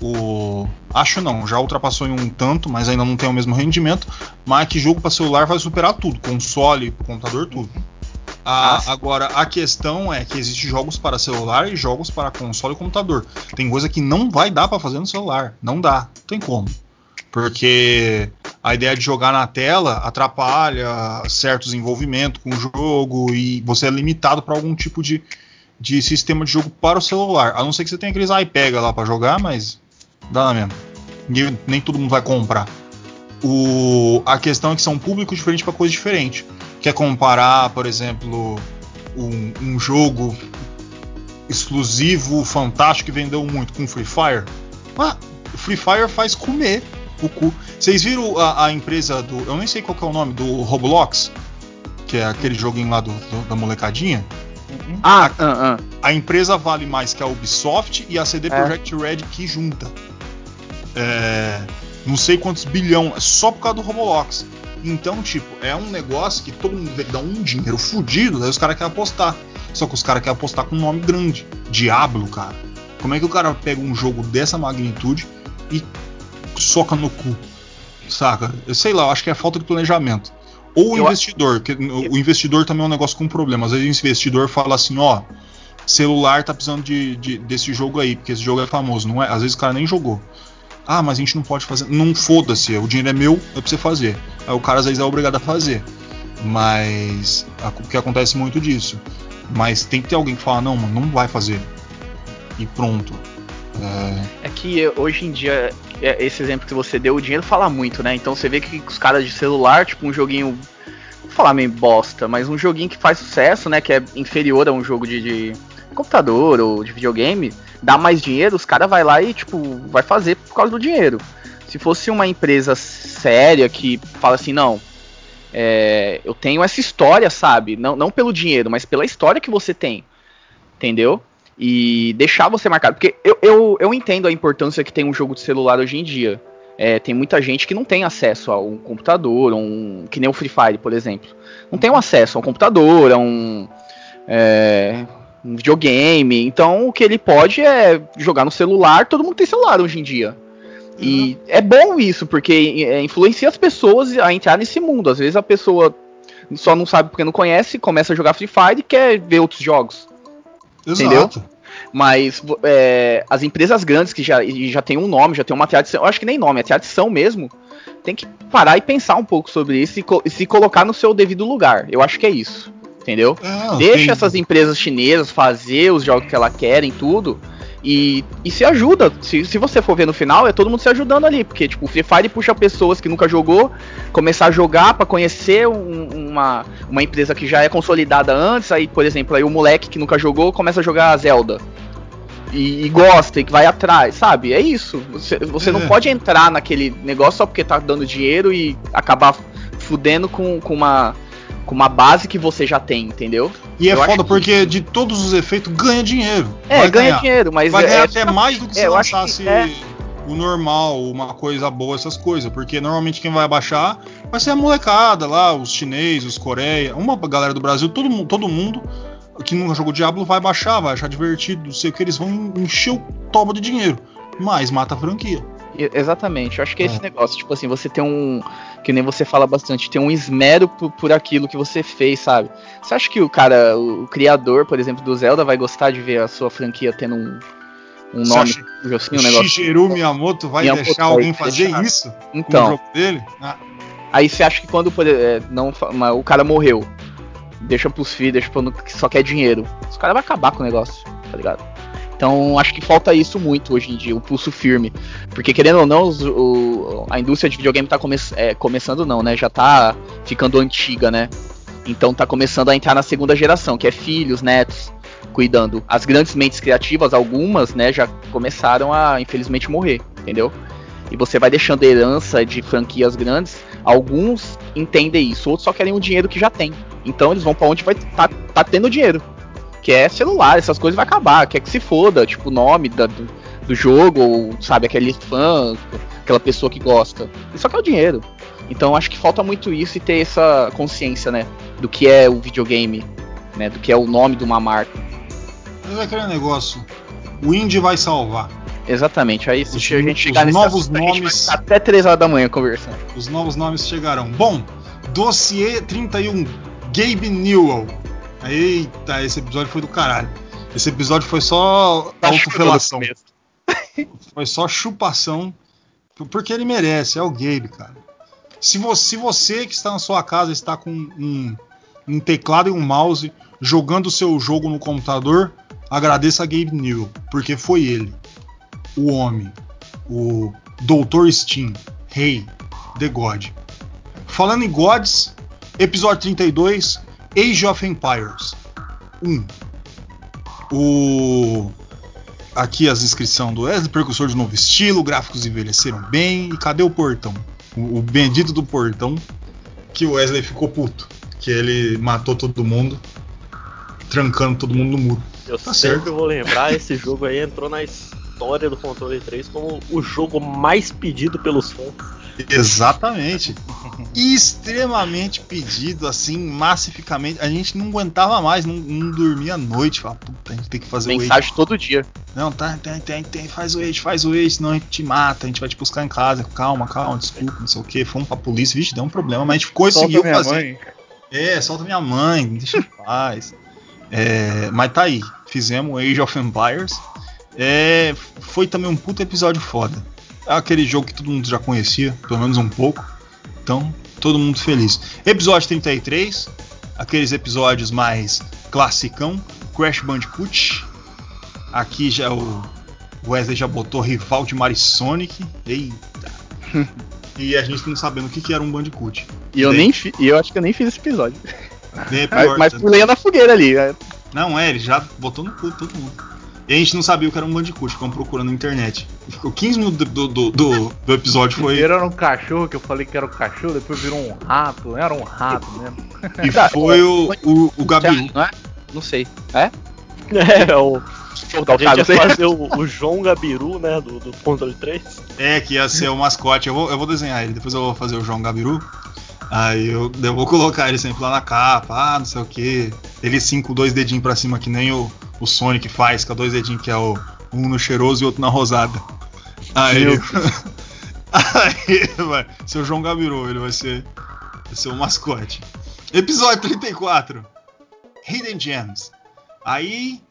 O. Acho não, já ultrapassou em um tanto, mas ainda não tem o mesmo rendimento. Mas que jogo pra celular vai superar tudo, console, computador, tudo. Ah, Ah, agora, a questão é que existem jogos para celular e jogos para console e computador. Tem coisa que não vai dar pra fazer no celular. Não dá. Não tem como. Porque a ideia de jogar na tela atrapalha certos envolvimentos com o jogo e você é limitado para algum tipo de, de sistema de jogo para o celular. A não ser que você tenha aqueles iPad lá para jogar, mas dá na mesma. Ninguém- nem todo mundo vai comprar. O, a questão é que são públicos diferentes para coisa diferente. Quer comparar, por exemplo, um, um jogo exclusivo, fantástico que vendeu muito com Free Fire? Ah, o Free Fire faz comer o cu. Vocês viram a, a empresa do. Eu nem sei qual que é o nome, do Roblox? Que é aquele joguinho lá do, do- da molecadinha. Uhum. Ah, ah, ah. A empresa vale mais que a Ubisoft e a CD É. Projekt Red que junta. É, não sei quantos bilhão, é só por causa do Roblox. Então, tipo, é um negócio que todo mundo dá um dinheiro fudido, daí os caras querem apostar. Só que os caras querem apostar com um nome grande. Diablo, cara. Como é que o cara pega um jogo dessa magnitude e soca no cu? Saca? Eu sei lá, eu acho que é falta de planejamento. Ou o investidor, que o investidor também é um negócio com problema. Às vezes o investidor fala assim, ó, celular tá precisando de, de- desse jogo aí, porque esse jogo é famoso, não é? Às vezes o cara nem jogou. Ah, mas a gente não pode fazer. Não foda-se, o dinheiro é meu, é pra você fazer. Aí o cara às vezes é obrigado a fazer. Mas. a- Porque acontece muito disso. Mas tem que ter alguém que fala, não, mano, não vai fazer. E pronto. É, É que hoje em dia, é, esse exemplo que você deu, o dinheiro fala muito, né? Então você vê que os caras de celular, tipo um joguinho, falar meio bosta, mas um joguinho que faz sucesso, né? Que é inferior a um jogo de, de computador ou de videogame, dá mais dinheiro, os caras vai lá e, tipo, vai fazer por causa do dinheiro. Se fosse uma empresa séria que fala assim, não, é, eu tenho essa história, sabe? Não, não pelo dinheiro, mas pela história que você tem. Entendeu? E deixar você marcado. Porque eu, eu, eu entendo a importância que tem um jogo de celular hoje em dia. É, tem muita gente que não tem acesso a um computador, um, que nem o Free Fire, por exemplo. Não tem um acesso a um computador, a um, é, um videogame. Então o que ele pode é jogar no celular. Todo mundo tem celular hoje em dia. E é bom isso, porque é, influencia as pessoas a entrar nesse mundo. Às vezes a pessoa só não sabe porque não conhece, começa a jogar Free Fire e quer ver outros jogos. exato. Mas é, as empresas grandes que já, já tem um nome, já tem uma tradição, eu acho que nem nome, é tradição mesmo, tem que parar e pensar um pouco sobre isso e, co- e se colocar no seu devido lugar. Eu acho que é isso, entendeu? É, Deixa tem- essas empresas chinesas fazer os jogos que elas querem, tudo. E, e se ajuda. Se, se você for ver no final, é todo mundo se ajudando ali. Porque, tipo, o Free Fire puxa pessoas que nunca jogou, começar a jogar pra conhecer um- uma, uma empresa que já é consolidada antes. Aí, por exemplo, aí o moleque que nunca jogou começa a jogar Zelda. E, e gosta, e que vai atrás, sabe? É isso. Você, você É. não pode entrar naquele negócio só porque tá dando dinheiro e acabar fudendo com, com uma. Com uma base que você já tem, entendeu? E é eu foda que- porque de todos os efeitos ganha dinheiro. É, ganha ganhar. dinheiro, mas Vai é, ganhar é até mais do que é, se que lançasse é. o normal, uma coisa boa, essas coisas. Porque normalmente quem vai baixar vai ser a molecada lá, os chineses, os Coreia, uma galera do Brasil, todo mundo, todo mundo que nunca jogou Diablo vai baixar, vai achar divertido, sei o que, eles vão encher o tobo de dinheiro. Mas mata a franquia. Exatamente, eu acho que é esse É. negócio, tipo assim, você tem um. Que nem você fala bastante, tem um esmero por, por aquilo que você fez, sabe? Você acha que o cara, o, o criador, por exemplo, do Zelda, vai gostar de ver a sua franquia tendo um, um nome, acha assim, um negócio? Shigeru Miyamoto vai Miyamoto deixar alguém fazer deixar. isso com o Então, jogo dele? Ah, aí você acha que quando por, é, não, o cara morreu, deixa pros filhos, deixa pro que só quer dinheiro, os caras vão acabar com o negócio, tá ligado? Então acho que falta isso muito hoje em dia, o pulso firme. Porque querendo ou não, os- o- a indústria de videogame tá come- é, começando não, né? Já tá ficando antiga, né? Então tá começando a entrar na segunda geração, que é filhos, netos, cuidando. As grandes mentes criativas, algumas, né, já começaram a infelizmente morrer, entendeu? E você vai deixando herança de franquias grandes, alguns entendem isso, outros só querem o dinheiro que já tem. Então eles vão pra onde vai tá, tá tendo dinheiro. Que é celular, essas coisas vai acabar, quer que se foda, tipo, o nome da- do, do jogo, ou, sabe, aquele fã, aquela pessoa que gosta. Ele só quer o dinheiro. Então acho que falta muito isso e ter essa consciência, né? Do que é o videogame, né? Do que é o nome de uma marca. mas é aquele negócio. O indie vai salvar. Exatamente. Aí se Os- a gente chegar nesse novos assunto, a gente vai nomes- até 3 horas da manhã conversando. Os novos nomes chegarão. Bom, Dossiê 31, Gabe Newell. Eita, esse episódio foi do caralho. Esse episódio foi só Tá autofelação. Foi só chupação. Porque ele merece, é o Gabe, cara. Se você, se você que está na sua casa está com um, um teclado e um mouse jogando o seu jogo no computador, agradeça a Gabe Newell, porque foi ele, o homem, o Dr. Steam, Rei, The God. Falando em Gods, episódio 32, Age of Empires 1. O aqui as inscrições do Wesley, precursor de novo estilo, gráficos envelheceram bem. E cadê o portão? O, o bendito do portão que o Wesley ficou puto, que ele matou todo mundo, trancando todo mundo no muro. Eu Tá sempre certo. vou lembrar, esse jogo aí entrou na história do Controle 3 como o jogo mais pedido pelos fãs. Exatamente. Extremamente pedido, assim, massificamente. A gente não aguentava mais, não, não dormia à noite. Falava, puta, a gente tem que fazer o Age. Mensagem todo dia. Não, tá, tem, tem, tem, faz o Age, faz o Age, senão a gente te mata, a gente vai te buscar em casa. Calma, calma, desculpa, não sei o que. Fomos pra polícia, vixe, deu um problema, mas a gente conseguiu Solta minha fazer. mãe. É, solta minha mãe, deixa em paz. É, mas tá aí, fizemos o Age of Empires. É, foi também um puto episódio foda. É aquele jogo que todo mundo já conhecia, pelo menos um pouco. Então, todo mundo feliz. Episódio 33, aqueles episódios mais classicão. Crash Bandicoot. Aqui já é o, Wesley já botou rival de Marisonic. Eita. e a gente não sabendo o que, que era um Bandicoot. E eu Daí- nem fi- eu acho que eu nem fiz esse episódio. É Mas, pior, mas pulei na fogueira ali. né? Não, é, ele já botou no cu todo mundo. E a gente não sabia o que era um Bandicoot, ficamos procurando na internet. Ficou 15 minutos do, do, do, do episódio foi. Primeiro era um cachorro, que eu falei que era um cachorro, depois virou um rato, era um rato mesmo. E foi o, o, o Gabiru. Não é? Não sei. É? É, o, a o cara, não gente ia fazer o, o João Gabiru, né, do, do Controle 3. É, que ia ser o mascote. Eu vou, eu vou desenhar ele, depois eu vou fazer o João Gabiru. Aí eu, eu vou colocar ele sempre lá na capa, ah, não sei o que. Ele sim com dois dedinhos pra cima, que nem o, o Sonic faz, com dois dedinhos, que é o, um no cheiroso e outro na rosada. Aí. Meu aí, vai, seu João Gabiru, ele vai ser, vai ser o mascote. Episódio 34. Hidden Gems. Aí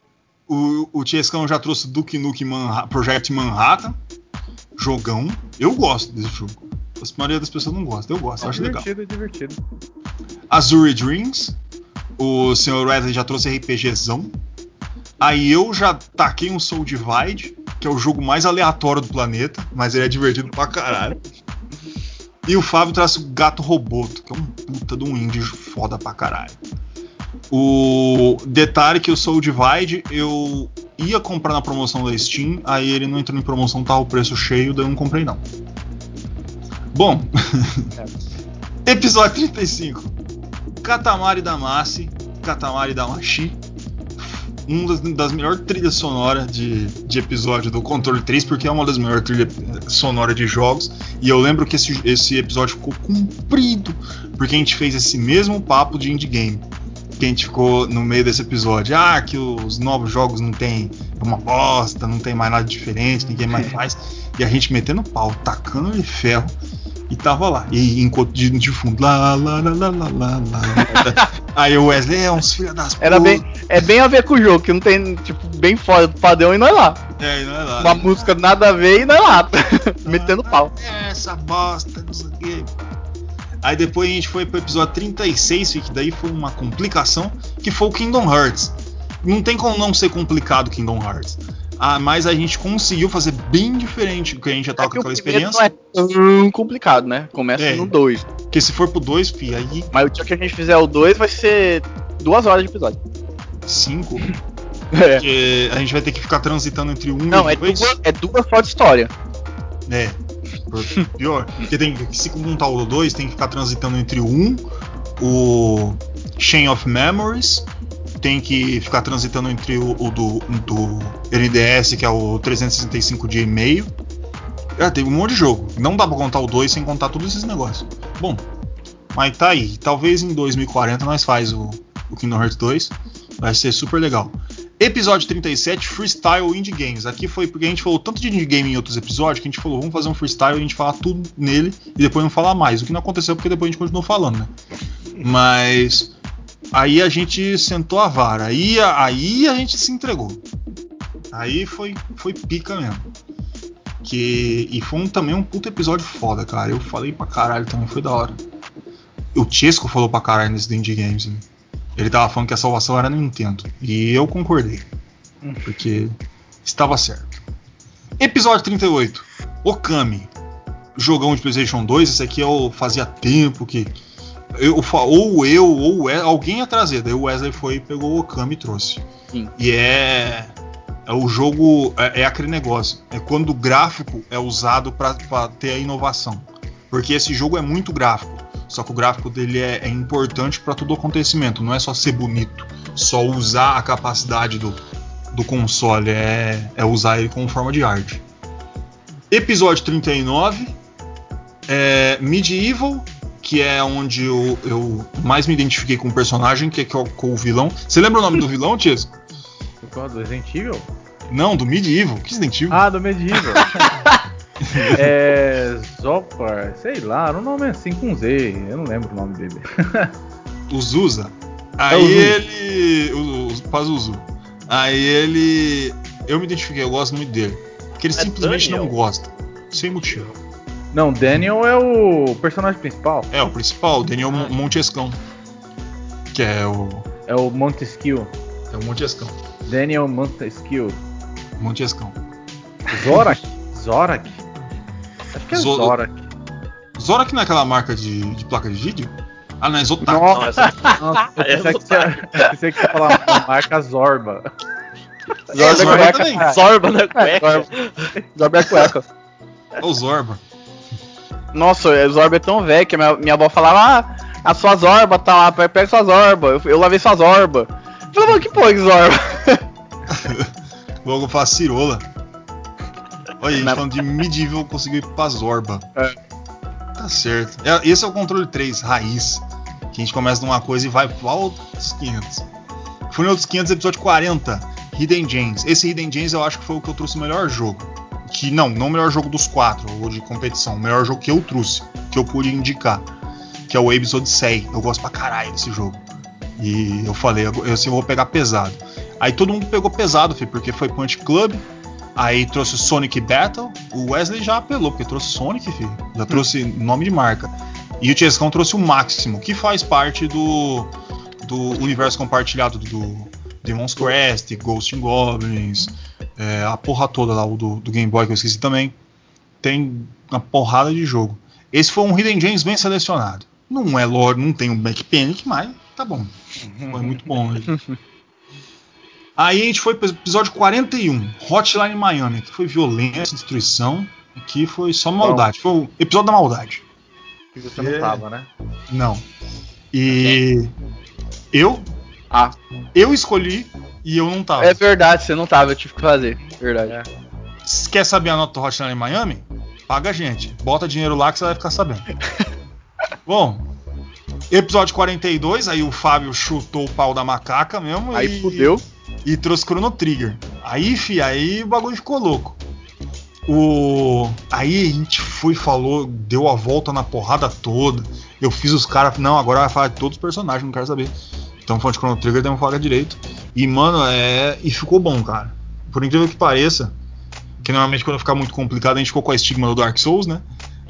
o, o Tiescão já trouxe Duke Nukem Manha Project Manhattan. Jogão. Eu gosto desse jogo. A maioria das pessoas não gosta. Eu gosto, eu acho legal. divertido, divertido. Azure Dreams. O Sr. Wesley já trouxe RPGzão. Aí eu já taquei um Soul Divide, que é o jogo mais aleatório do planeta, mas ele é divertido pra caralho. E o Fábio traz o Gato Roboto, que é um puta de um indie foda pra caralho. O detalhe que o Soul Divide eu ia comprar na promoção da Steam, aí ele não entrou em promoção, tava o preço cheio, daí eu não comprei não. Bom, episódio 35. Katamari Damacy, Katamari Damacy, um das, das melhores trilhas sonoras de, de episódio do Controle 3, porque é uma das melhores trilhas sonoras de jogos. E eu lembro que esse, esse episódio ficou comprido, porque a gente fez esse mesmo papo de indie game. Que a gente ficou no meio desse episódio. Ah, que os novos jogos não tem uma bosta, não tem mais nada diferente, ninguém mais faz. E a gente metendo pau, tacando de ferro. E tava lá. E enquanto de, de fundo. Lá, lá, lá, lá, lá, lá, lá. Aí o Wesley é uns filha das Era bem, é bem a ver com o jogo, que não tem, tipo, bem fora do padrão e nós lá. É, e não é lá. Uma música nada a ver e nós lá. Metendo pau. É, essa bosta, não sei o quê. Aí depois a gente foi pro episódio 36, que daí foi uma complicação, que foi o Kingdom Hearts. Não tem como não ser complicado o Kingdom Hearts. Ah, mas a gente conseguiu fazer bem diferente do que a gente já tava É com aquela experiência. não é tão complicado, né? Começa É. no 2. Porque se for pro 2, fi, aí Mas o dia que a gente fizer o 2 vai ser duas horas de episódio. 5. É. Porque a gente vai ter que ficar transitando entre um Não, e é dois. duas, é duas só de história. É. Pior. Porque tem se montar o 2, tem que ficar transitando entre 1, o Chain of Memories, tem que ficar transitando entre o, o do, do NDS, que é o 365 de e-mail. É, tem um monte de jogo. Não dá pra contar o 2 sem contar todos esses negócios. Bom, mas tá aí. Talvez em 2040 nós faz o, o Kingdom Hearts 2. Vai ser super legal. Episódio 37, Freestyle Indie Games. Aqui foi porque a gente falou tanto de indie game em outros episódios que a gente falou, vamos fazer um freestyle e a gente falar tudo nele e depois não falar mais. O que não aconteceu porque depois a gente continuou falando, né? Mas aí a gente sentou a vara. Aí, a- aí a gente se entregou. Aí foi, foi pica mesmo. Que, e foi um, também um puto episódio foda, cara. Eu falei pra caralho também, foi da hora. O Chesco falou pra caralho nesse do Indie Games. né? Ele tava falando que a salvação era no Nintendo. E eu concordei. Porque estava certo. Episódio 38. Okami. Jogão de PlayStation 2. Esse aqui eu fazia tempo que. Eu, ou eu, ou o We- alguém ia trazer. Daí o Wesley foi e pegou o Okami e trouxe. Sim. E é. É o jogo. É, é aquele negócio. É quando o gráfico é usado para ter a inovação. Porque esse jogo é muito gráfico. Só que o gráfico dele é, é importante para todo o acontecimento. Não é só ser bonito. Só usar a capacidade do, do console. É, é usar ele como forma de arte. Episódio 39. É Medieval. Que é onde eu, eu mais me identifiquei com o personagem, que é com com o vilão. Você lembra o nome do vilão, Tiesco? Do Resident Evil? Não, do Medieval. Que Resident Evil? Ah, do Medieval. é. Zopar, sei lá, era um nome assim com Z, eu não lembro o nome dele. o Zuza. Aí É o Zuza. ele. O, o Pazuzu. Aí ele. Eu me identifiquei, eu gosto muito dele. Porque ele É simplesmente Daniel. não gosta. Sem motivo. Não, Daniel é o personagem principal. É, o principal, o Daniel Ah. Montescão. Que é o. É o Montesquieu. É o Montescão. Daniel Montesquieu. Montescão. Zorak? Zorak? Acho que é Zo- Zorak. Zorak não é aquela marca de, de placa de vídeo? Ah, não, é Zotac. Não, essa- Nossa, eu É pensei que, você, eu pensei que você ia falar a marca Zorba. É, Zorba Zorba é também. cueca. Zorba na cueca. Zorba. Zorba é cueca. É o Zorba. Nossa, o Zorba é tão velho que a minha, minha avó falava, ah, a sua Zorba tá lá, pe- pega sua Zorba. Eu, eu lavei sua Zorba. Eu falei, "Mas que porra que Zorba? Logo faz cirola. Olha, a gente Na- falando de medieval conseguiu ir pra Zorba. É. Tá certo. É, Esse é o controle 3, raiz. Que a gente começa numa coisa e vai para outros 500. Funil dos 500, episódio 40. Hidden Gems. Esse Hidden Gems eu acho que foi o que eu trouxe o melhor jogo. Que não, não o melhor jogo dos quatro, ou de competição. O melhor jogo que eu trouxe, que eu pude indicar. Que é o Abe's Odyssey. Eu gosto pra caralho desse jogo. E eu falei, eu, eu, assim, eu vou pegar pesado. Aí todo mundo pegou pesado, filho, porque foi Punch Club. Aí trouxe o Sonic Battle. O Wesley já apelou, porque trouxe Sonic, filho. Já trouxe nome de marca. E o Chescão trouxe o Máximo, que faz parte do, do universo compartilhado do Demon's Crest, Ghost and Goblins, é, a porra toda lá, o do, do Game Boy que eu esqueci também. Tem uma porrada de jogo. Esse foi um Hidden Gems bem selecionado. Não é lore, não tem um Back Panic, mas tá bom. Foi muito bom. Aí a gente foi pro episódio 41, Hotline Miami, que foi violência, destruição, que foi só maldade. Foi o episódio da maldade. Que você não tava, né? Não. E eu, Ah, eu escolhi e eu não tava. é verdade, você não tava, eu tive que fazer. Verdade. É. Quer saber a nota do Hotline Miami? Paga a gente. Bota dinheiro lá que você vai ficar sabendo. Bom, episódio 42, aí o Fábio chutou o pau da macaca mesmo Aí e, fudeu. e trouxe Chrono Trigger. Aí, fi, aí o bagulho ficou louco. O... Aí a gente foi, falou, deu a volta na porrada toda. Eu fiz os caras. Não, agora vai falar de todos os personagens, não quero saber. Então, falando de Chrono Trigger, demos falar direito. E, mano, é. E ficou bom, cara. Por incrível que pareça. Que normalmente quando fica muito complicado, a gente ficou com a estigma do Dark Souls, né?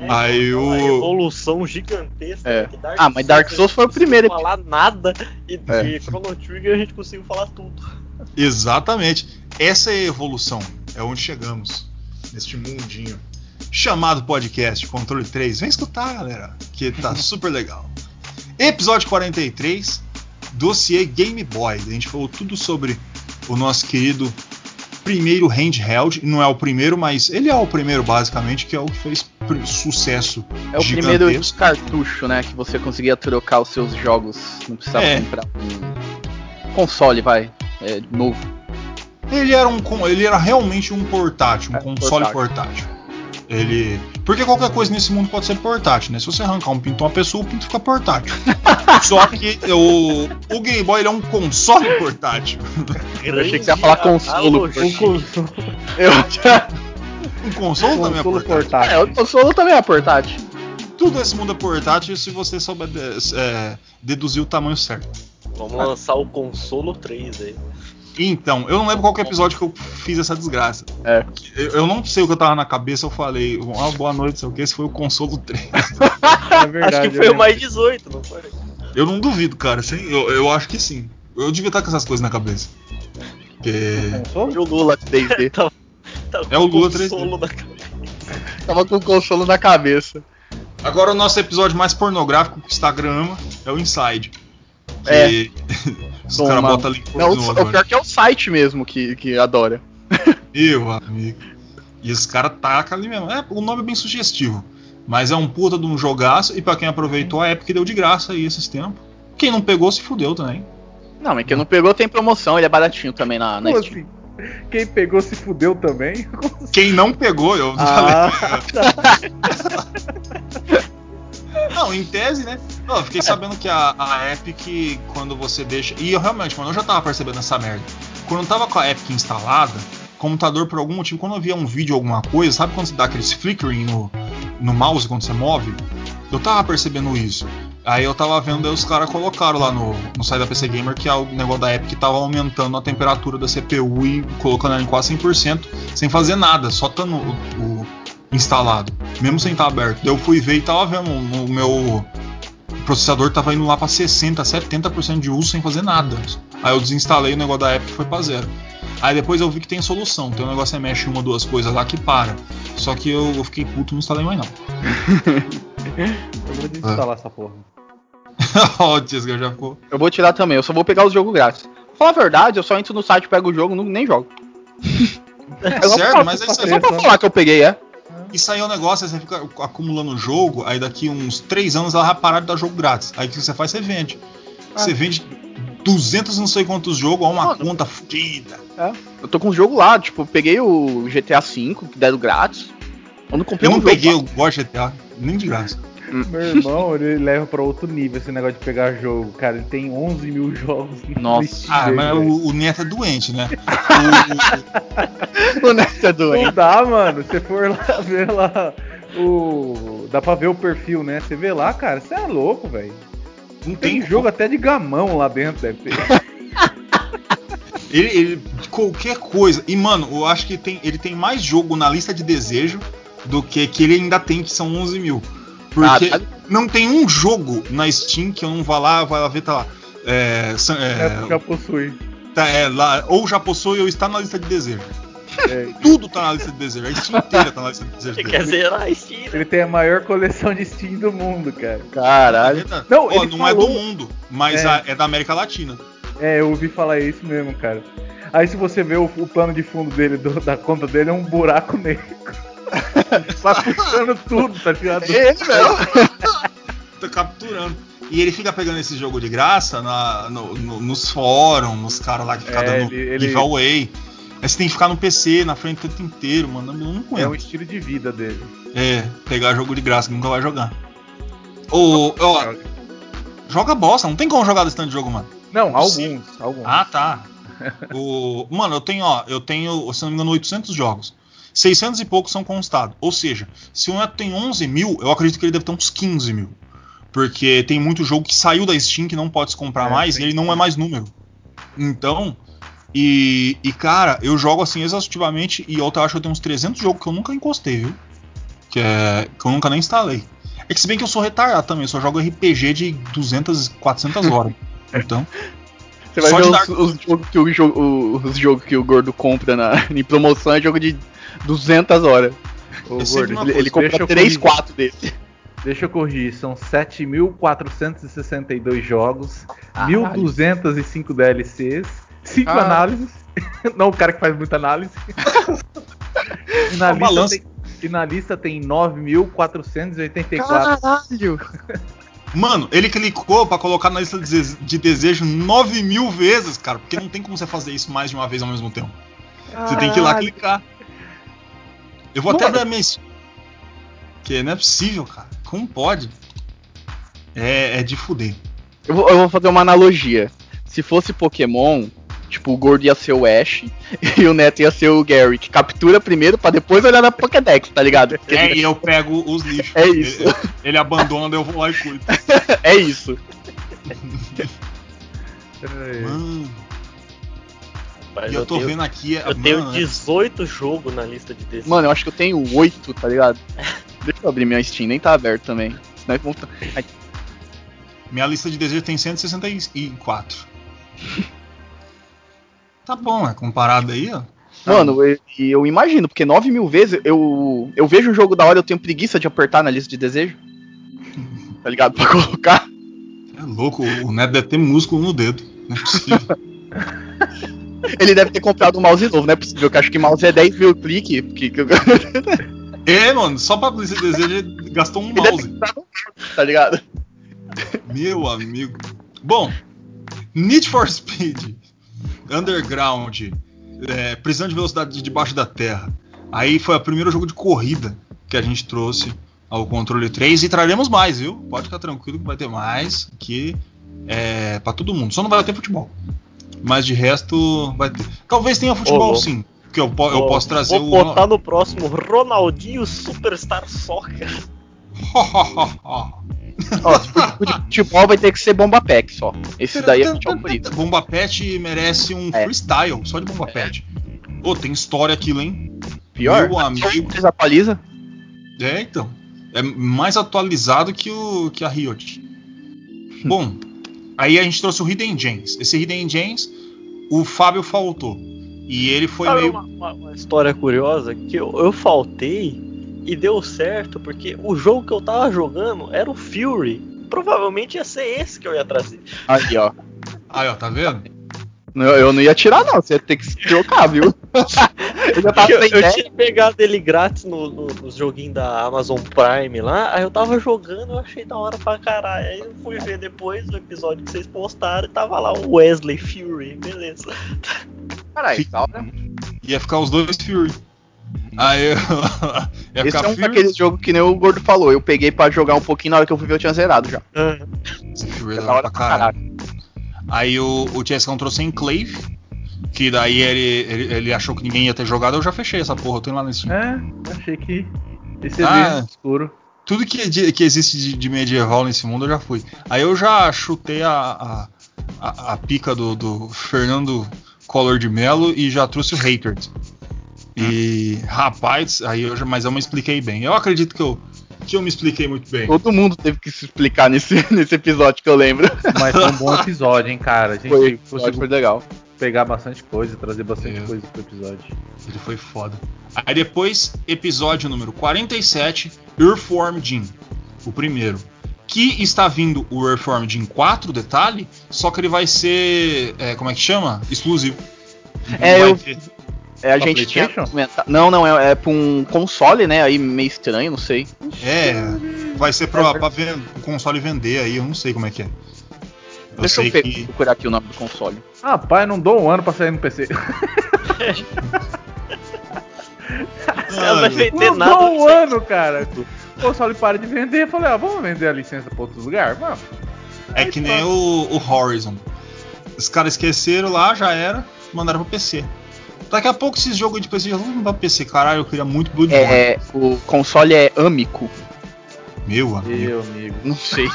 Aí Uma o. evolução gigantesca. É. né, Ah, mas Dark Souls foi o primeiro falar nada e É. de Chrono Trigger a gente conseguiu falar tudo. Exatamente. Essa é a evolução. É onde chegamos. Neste mundinho. Chamado podcast Controle 3. Vem escutar, galera. Que tá super legal. Episódio 43. Dossiê Game Boy. A gente falou tudo sobre o nosso querido primeiro handheld. Não é o primeiro, mas ele é o primeiro, basicamente, que é o que fez sucesso. É o gigantesco. primeiro cartucho, né? Que você conseguia trocar os seus jogos. Não precisava É. comprar um console, vai. É, novo. Ele era, um, ele era realmente um portátil, um É, console portátil. Ele. Porque qualquer coisa nesse mundo pode ser portátil, né? Se você arrancar um pinto a uma pessoa, o pinto fica portátil. Só que o, o Game Boy ele é um console portátil. Eu achei que você ia falar consolo. Um consolo, Eu... Um console também é portátil. portátil. é, o consolo também é portátil. Tudo nesse mundo é portátil se você souber é, deduzir o tamanho certo. Vamos lançar o Consolo 3 aí. Então, eu não lembro qual que é o episódio que eu fiz essa desgraça. É. Eu, eu não sei o que eu tava na cabeça, eu falei, ah, boa noite, sei o que, esse foi o consolo 3. É verdade. Acho que eu foi o mais 18, não foi? Eu não duvido, cara. Sim, eu, eu acho que sim. Eu devia estar com essas coisas na cabeça. Porque. E o Lula 3D. Tá É o Lula com 3D. Consolo na cabeça. Tava com o consolo na cabeça. Agora o nosso episódio mais pornográfico que o Instagram ama é o Inside. Que É. Os caras botam link Não, o, o pior que é o site mesmo que, que adora. Meu amigo. E os caras tacam ali mesmo. É, o nome é bem sugestivo. Mas é um puta de um jogaço. E pra quem aproveitou, a Epic deu de graça aí esses tempos. Quem não pegou se fudeu também. Não, mas quem não pegou tem promoção, ele é baratinho também na, na Steam. assim? Quem pegou se fudeu também? Quem não pegou, eu falei. Ah, Não, em tese, né? Eu fiquei sabendo que a, a Epic, quando você deixa. E eu realmente, mano, eu já tava percebendo essa merda. Quando eu tava com a Epic instalada, o computador, por algum motivo, quando eu via um vídeo ou alguma coisa, sabe quando você dá aqueles flickering no, no mouse quando você move? Eu tava percebendo isso. Aí eu tava vendo, aí os caras colocaram lá no, no site da PC Gamer que o negócio da Epic tava aumentando a temperatura da CPU e colocando ela em quase 100%, sem fazer nada, só estando o, o instalado, mesmo sem estar aberto. Daí eu fui ver e tava vendo o meu processador tava indo lá pra 60, 70% de uso sem fazer nada. Aí eu desinstalei o negócio da Epic e foi pra zero. Aí depois eu vi que tem solução. Tem um negócio que mexe uma, duas coisas lá que para. Só que eu, eu fiquei puto e não instalei mais não. Eu vou desinstalar essa porra. Ó, o Tiesga já ficou. Eu vou tirar também, eu só vou pegar os jogos grátis. Pra falar a verdade, eu só entro no site, pego o jogo, não, nem jogo. É só certo, mas aí É você só pra falar que eu peguei, é. Isso aí é um negócio, aí você fica acumulando jogo, aí daqui uns 3 anos ela vai parar de dar jogo grátis. Aí o que você faz? Você vende. Ah. Você vende 200 e não sei quantos jogos a uma Mano. conta fodida. Eu tô com o jogo lá, tipo, eu peguei o GTA V, que deram grátis. Eu não comprei Eu não um jogo, peguei lá. o God GTA, nem de graça. Meu irmão, ele leva pra outro nível esse negócio de pegar jogo. Cara, ele tem 11 mil jogos no Nossa. Steam Ah, dele, mas o, o Neto é doente, né? O- O Neto é doente. Não dá, mano. Se for lá ver lá o. Dá pra ver o perfil, né? Você vê lá, cara, você é louco, velho. não Tem tem jogo até de gamão lá dentro, deve ter. Ele, ele- qualquer coisa. E mano, eu acho que tem, ele tem mais jogo na lista de desejo do que que ele ainda tem, que são 11 mil. Porque Caralho. não tem um jogo na Steam que eu não vá lá, vai lá ver, tá lá. É, é, É, já possui. tá, é, lá, ou já possui ou está na lista de desejo. É, Tudo tá na lista de desejo. A Steam inteira tá na lista de desejo. Você quer zerar a Steam, né? ele tem a maior coleção de Steam do mundo, cara. Caralho. Não, Ó, ele não é do falou- mundo, mas É. a- é da América Latina. É, eu ouvi falar isso mesmo, cara. Aí se você vê o, o plano de fundo dele, do- da conta dele, é um buraco negro. Vai puxando tudo, tá ligado? É. Tá capturando. E ele fica pegando esse jogo de graça na- no- no- nos fóruns, nos caras lá que ficam É, dando ele- ele- giveaway. Aí você tem que ficar no PC, na frente o tempo inteiro, mano. Eu não É um estilo de vida dele. É, pegar jogo de graça que nunca vai jogar. Ô, ó, joga bosta, não tem como jogar desse tanto de jogo, mano. Não, alguns, alguns. Ah, tá. o, mano, eu tenho, ó, eu tenho, se não me engano, 800 jogos. 600 e poucos são constados. Ou seja, se o Neto tem 11 mil, eu acredito que ele deve ter uns 15 mil. Porque tem muito jogo que saiu da Steam que não pode se comprar É, mais sim. e ele não é mais número. Então, e, e cara, eu jogo assim exaustivamente e outra eu acho que eu tenho uns 300 jogos que eu nunca encostei, viu? Que, é, que eu nunca nem instalei. É que se bem que eu sou retardado também, eu só jogo RPG de 200, 400 horas. Então, Você vai Só ver os, dar- os jogos que o, jogo- o- os jogos que o gordo compra na, em promoção é jogo de 200 horas. Ô, gordo, Ele, ele compra deixa eu 3, corrigir. 4 desse. Deixa eu corrigir, são 7.462 jogos, Caralho. 1.205 DLCs, 5 Caralho. análises. Não o cara que faz muita análise. e, na É lista tem, e na lista tem 9.484. Caralho! Mano, ele clicou pra colocar na lista de dese- de desejo 9 mil vezes, cara. Porque não tem como você fazer isso mais de uma vez ao mesmo tempo. Você tem que ir lá clicar. Eu vou até abrir a minha. Que não é possível, cara. Como pode? É, é de fuder. Eu vou, eu vou fazer uma analogia. Se fosse Pokémon, tipo, o gordo ia ser o Ash e o Neto ia ser o Gary, que captura primeiro pra depois olhar na Pokédex, tá ligado? É, e eu pego os lixos. É isso. Ele, ele abandona, eu vou lá e cuido. é isso. É, Mano, Mas e eu tô tenho, vendo aqui. eu mano, tenho é- 18 jogos na lista de desejos. Mano, eu acho que eu tenho 8, tá ligado? Deixa eu abrir minha Steam, nem tá aberto também. Senão eu. Ai, Minha lista de desejos tem 164. Tá bom, é comparado aí, ó. Mano, eu, eu imagino, porque 9 mil vezes eu, eu vejo um jogo da hora eu tenho preguiça de apertar na lista de desejo. Tá ligado? Pra colocar. É louco, o Neto deve ter músculo no dedo. Não é possível. Ele deve ter comprado um mouse novo, não é possível, que eu acho que mouse é 10 mil clique. Que, que, é, mano, só pra lista de desejo ele gastou um ele mouse. comprado tá ligado? Meu amigo. Bom, Need for Speed, Underground, é, Prisão de Velocidade debaixo da Terra. Aí foi o primeiro jogo de corrida que a gente trouxe ao controle 3 e traremos mais, viu? Pode ficar tranquilo que vai ter mais que é para todo mundo. Só não vai ter futebol. Mas de resto vai ter. Talvez tenha futebol Ô, sim. Porque eu, eu Vou- posso trazer vou o. botar no próximo Ronaldinho Superstar Soccer. Ó, se for de futebol vai ter que ser bomba pack só. Esse daí é futebol isso. Bomba Pet merece um É. freestyle só de Bomba Pet. Ô, tem história aquilo, hein? Pior, Meu amigo. desatualiza. É, então. É mais atualizado que, o, que a Riot. Bom, aí a gente trouxe o Hidden Gems. Esse Hidden Gems, o Fábio faltou. E ele foi Sabe meio. uma, uma- uma história curiosa que eu, eu faltei e deu certo, porque o jogo que eu tava jogando era o Fury. Provavelmente ia ser esse que eu ia trazer. Aí, ó. Aí, ó, tá vendo? Não, Eu não ia tirar, não. Você ia ter que se trocar, viu? eu já tava eu, sem eu ideia. tinha pegado ele grátis no, no, nos joguinhos da Amazon Prime lá, aí eu tava jogando, eu achei da hora pra caralho. Aí eu fui ver depois o episódio que vocês postaram e tava lá o Wesley Fury, beleza. Caralho, Fica- calma. Ia ficar os dois Fury. Aí ia Esse é um Fury. daqueles jogos que nem o Gordo falou. Eu peguei pra jogar um pouquinho, na hora que eu fui ver eu tinha zerado já. É da hora pra caralho. Aí o, o TSK trouxe Enclave, que daí ele, ele, ele achou que ninguém ia ter jogado, eu já fechei essa porra, eu tenho lá nesse É, achei que esse Ah. ah. escuro. Tudo que, é que existe de, de medieval nesse mundo eu já fui. Aí eu já chutei a, a, a, a pica do, do Fernando Collor de Mello e já trouxe o Hatred. E rapaz, aí eu já, mas eu me expliquei bem. Eu acredito que eu, que eu me expliquei muito bem. Todo mundo teve que se explicar nesse, nesse episódio que eu lembro. Mas foi um bom episódio, hein, cara. A gente Foi, episódio foi legal. pegar bastante coisa, trazer bastante É. coisa pro episódio. Ele foi foda. Aí depois, episódio número 47, Earthworm Jim, o primeiro. Que está vindo o Earthworm Jim 4, detalhe, só que ele vai ser. é, como é que chama? Exclusivo. É, Não vai eu- ter- É, a Pra gente tinha. Não, não, é, é pra um console, né? Aí meio estranho, não sei. É, vai ser pra, pra ven- o console vender aí, eu não sei como é que é. Eu Deixa eu sei ver- que. procurar aqui o nome do console. Rapaz, não dou um ano pra sair no PC. Ela vai vender não nada. dou um ano, cara. O console para de vender. Eu falei, ah, vamos vender a licença pra outros lugares? Vamos. É que nem o, o Horizon. Os caras esqueceram lá, já era, mandaram pro PC. Daqui a pouco esses jogos de PC já vão pra PC. Caralho, eu queria muito Bloodborne. É, o console é Amico. Meu amigo. Meu amigo. Não sei.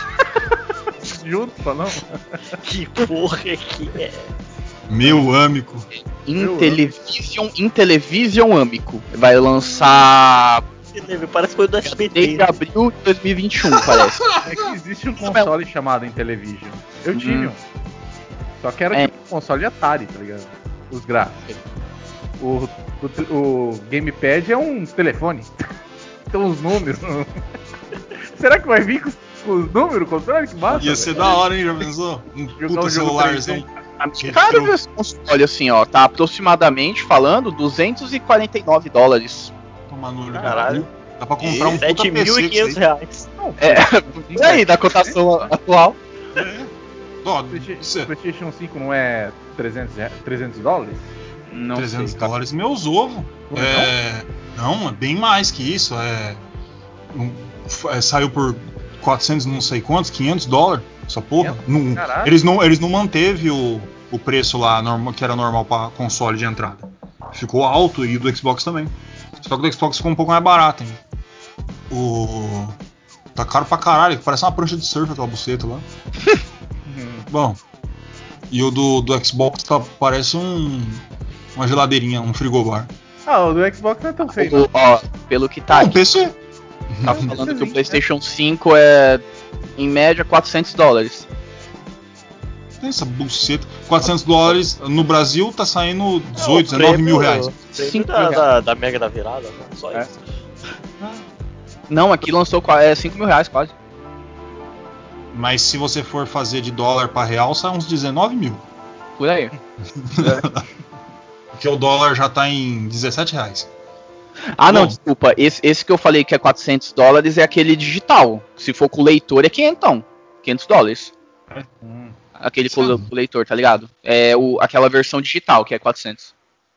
Junto, pra não? Que porra que é? Meu amigo. Intellivision, Intellivision Amico. Vai lançar? Parece coisa do 3 SBT. de abril de 2021, parece. É que existe um console chamado Intellivision. Eu tive Hum. um. Só que era É. tipo um console Atari, tá ligado? Os gráficos. O, o, o gamepad é um telefone. Então os números. Será que vai vir com, com os números? Controle que massa. Ia ser velho. da hora, hein? Já pensou? Um Jogar puta um jogo celularzão. Cara, esse console assim, ó, tá aproximadamente falando 249 dólares. Tomar no olho. Caralho. Dá pra comprar um puta PC. com isso 7.500 aí. reais. Não, É, E aí, da cotação atual? É. Ó, PlayStation, isso é PlayStation 5 não é 300, rea- 300 dólares? Não 300 sei, cara. dólares, meus ovos. Não é É, não, é bem mais que isso. É, um, é, saiu por 400 não sei quantos, 500 dólares. Essa porra. Não- eles, não, eles não manteve o, o preço lá norma- que era normal para console de entrada. Ficou alto e do Xbox também. Só que o do Xbox ficou um pouco mais barato, hein? O. Tá caro pra caralho, parece uma prancha de surf aquela buceta lá. Bom. E o do, do Xbox tá, parece um. Uma geladeirinha, um frigobar. Ah, o do Xbox não é tão feio. O- ó, pelo que tá um aqui, PC. tá falando que o PlayStation 5 é em média 400 dólares. Tem essa buceta. 400 dólares no Brasil tá saindo 18, É, o 19 mil reais. Cinco da, da, da Mega da Virada, né? Só É. isso. Não, aqui lançou é 5 mil reais quase. Mas se você for fazer de dólar pra real, sai uns 19 mil. Por aí. Porque o dólar já tá em 17 reais. Ah, não, Bom. desculpa. Esse, esse que eu falei que é 400 dólares é aquele digital. Se for com o leitor é 500. 500 dólares. Hum. Aquele com o leitor, tá ligado? É o, aquela versão digital que é 400.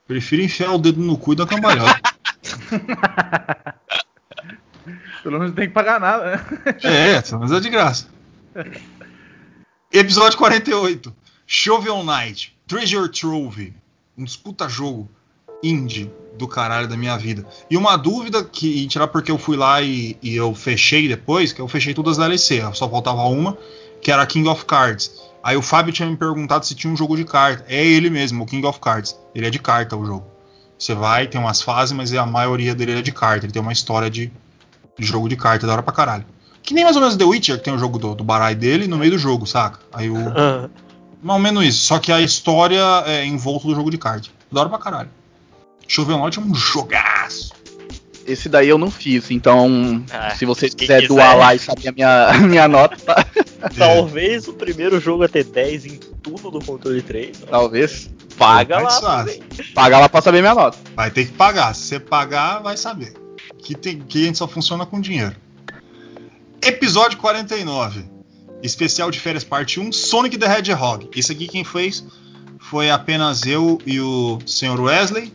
Prefiro enfiar o dedo no cu e dar cambalhota. Pelo menos não tem que pagar nada, né? é, pelo menos é de graça. Episódio 48. Shovel Knight. Treasure Trove. Um dos puta jogo indie do caralho da minha vida. E uma dúvida que tirar porque eu fui lá e, e eu fechei depois, que eu fechei todas as DLC, só faltava uma, que era King of Cards. Aí o Fábio tinha me perguntado se tinha um jogo de carta. É ele mesmo, o King of Cards. Ele é de carta o jogo. Você vai, tem umas fases, mas a maioria dele é de carta. Ele tem uma história de, de jogo de carta, da hora pra caralho. Que nem mais ou menos The Witcher, que tem o jogo do, do dele no meio do jogo, saca? Aí o, Ah, Mais ou menos isso. Só que a história é envolto do jogo de card. Da hora pra caralho. Shovel Knight é um jogaço. Esse daí eu não fiz, então Ah, se vocês quem quiserem quiser. doar lá e saber a minha, minha nota, tá? Talvez o primeiro jogo a ter 10 em tudo do controle 3. ó. talvez. Paga lá. Paga lá pra saber minha nota. Vai ter que pagar. Se você pagar, vai saber. Que, tem, que a gente só funciona com dinheiro. Episódio 49. Especial de férias parte 1, Sonic the Hedgehog. Esse aqui quem fez foi apenas eu e o Sr. Wesley.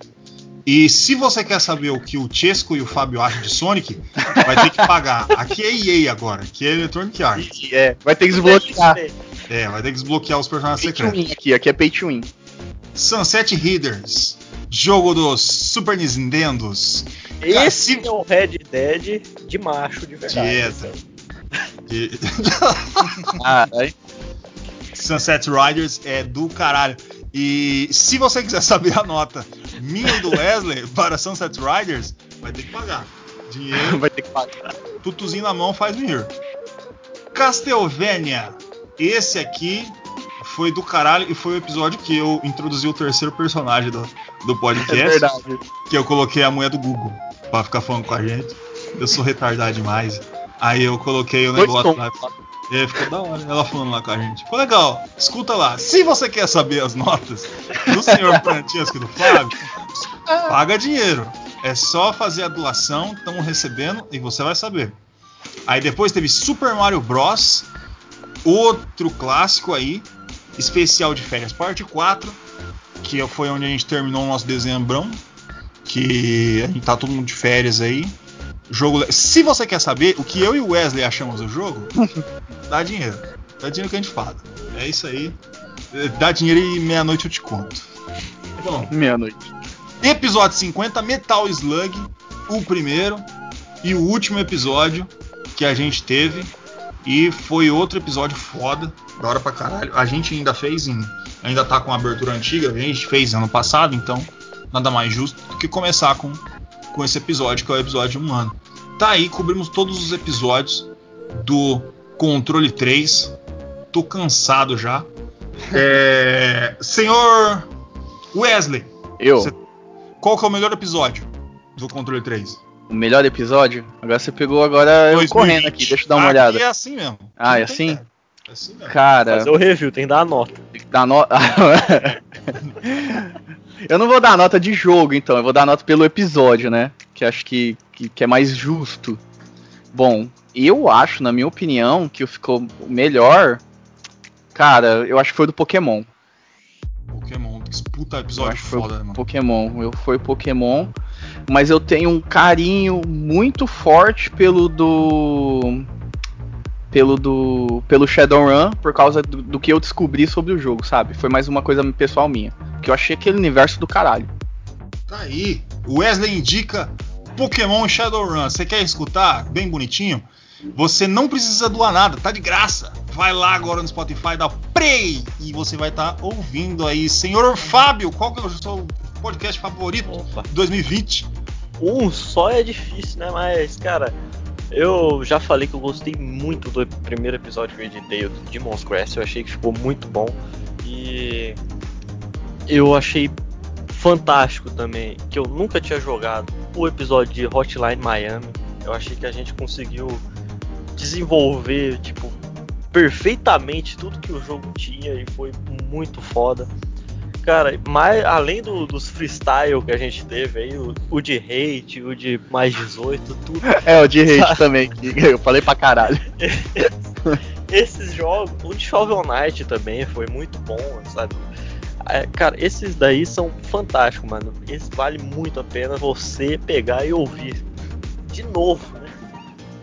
E se você quer saber o que o Chesco e o Fábio acham de Sonic, vai ter que pagar. Aqui é EA agora, aqui é Electronic Arts. É, vai ter que desbloquear. É, vai ter que desbloquear os personagens Pay to secretos. win aqui, aqui é pay to win. Sunset Riders, jogo dos Super Nintendos. Esse se- é o Red Dead de macho de verdade. Dieta. E- Caralho. Sunset Riders é do caralho. E se você quiser saber a nota minha e do Wesley para Sunset Riders, vai ter que pagar. Dinheiro, Vai ter que pagar. tutuzinho na mão faz dinheiro. Castlevania. Esse aqui foi do caralho e foi o episódio que eu introduzi o terceiro personagem do, do É podcast. verdade. que eu coloquei a mulher do Google pra ficar falando com a gente. Eu sou retardado demais. Aí eu coloquei o negócio lá. E aí ficou da hora ela falando lá com a gente. Ficou legal. Escuta lá. Se você quer saber as notas do senhor Francesco e do Flávio, paga dinheiro. É só fazer a doação, estamos recebendo e você vai saber. Aí depois teve Super Mario Bros. Outro clássico aí. Especial de férias, parte 4. Que foi onde a gente terminou o nosso dezembrão que a gente tá todo mundo de férias aí. Jogo. Se você quer saber o que eu e o Wesley achamos do jogo, dá dinheiro. Dá dinheiro que a gente fala. É isso aí. Eh, Dá dinheiro e meia-noite eu te conto. Bom, Meia-noite. episódio 50, Metal Slug, o primeiro e o último episódio que a gente teve. E foi outro episódio foda, da hora pra caralho. A gente ainda fez em. Ainda tá com a abertura antiga, a gente fez ano passado, então nada mais justo do que começar com, com esse episódio, que é o episódio 1 ano. Tá aí, cobrimos todos os episódios do Controle 3. Tô cansado já. É, senhor Wesley, Eu, Você- qual que é o melhor episódio do Controle 3? o melhor episódio? Agora você pegou agora eu 2020. correndo aqui, deixa eu dar uma Aqui olhada. é assim mesmo. Ah, é assim? cara. É assim mesmo. Cara, Fazer o review, tem que dar a nota. tem que dar nota. eu não vou dar nota de jogo, então, eu vou dar nota pelo episódio, né? Que acho que, que, que é mais justo. Bom, eu acho, na minha opinião, que ficou melhor. Cara, eu acho que foi do Pokémon. Pokémon, que puta Eu episódio acho foda, mano. Pokémon. Eu foi Pokémon, mas eu tenho um carinho muito forte pelo do pelo do pelo Shadowrun por causa do, do que eu descobri sobre o jogo, sabe? Foi mais uma coisa pessoal minha, porque eu achei aquele universo do caralho. Tá aí. O Wesley indica Pokémon Shadowrun. Você quer escutar? Bem bonitinho? Você não precisa doar nada, tá de graça. Vai lá agora no Spotify, dá play e você vai estar ouvindo aí. Senhor Fábio, qual que é o seu podcast favorito Opa. de 2020? Um só é difícil, né? Mas, cara, eu já falei que eu gostei muito do primeiro episódio que eu editei, do Demon's Crest. Eu achei que ficou muito bom. E eu achei fantástico também, que eu nunca tinha jogado, o episódio de Hotline Miami. Eu achei que a gente conseguiu desenvolver, tipo, perfeitamente tudo que o jogo tinha e foi muito foda. Cara, mais, além do- dos freestyle que a gente teve aí, o, o de hate, o de mais 18, tudo. É, o de hate também, que eu falei pra caralho. Esses jogos, o de Shovel Knight também foi muito bom, sabe? É, cara, esses daí são fantásticos, mano. Esse vale muito a pena você pegar e ouvir de novo, né?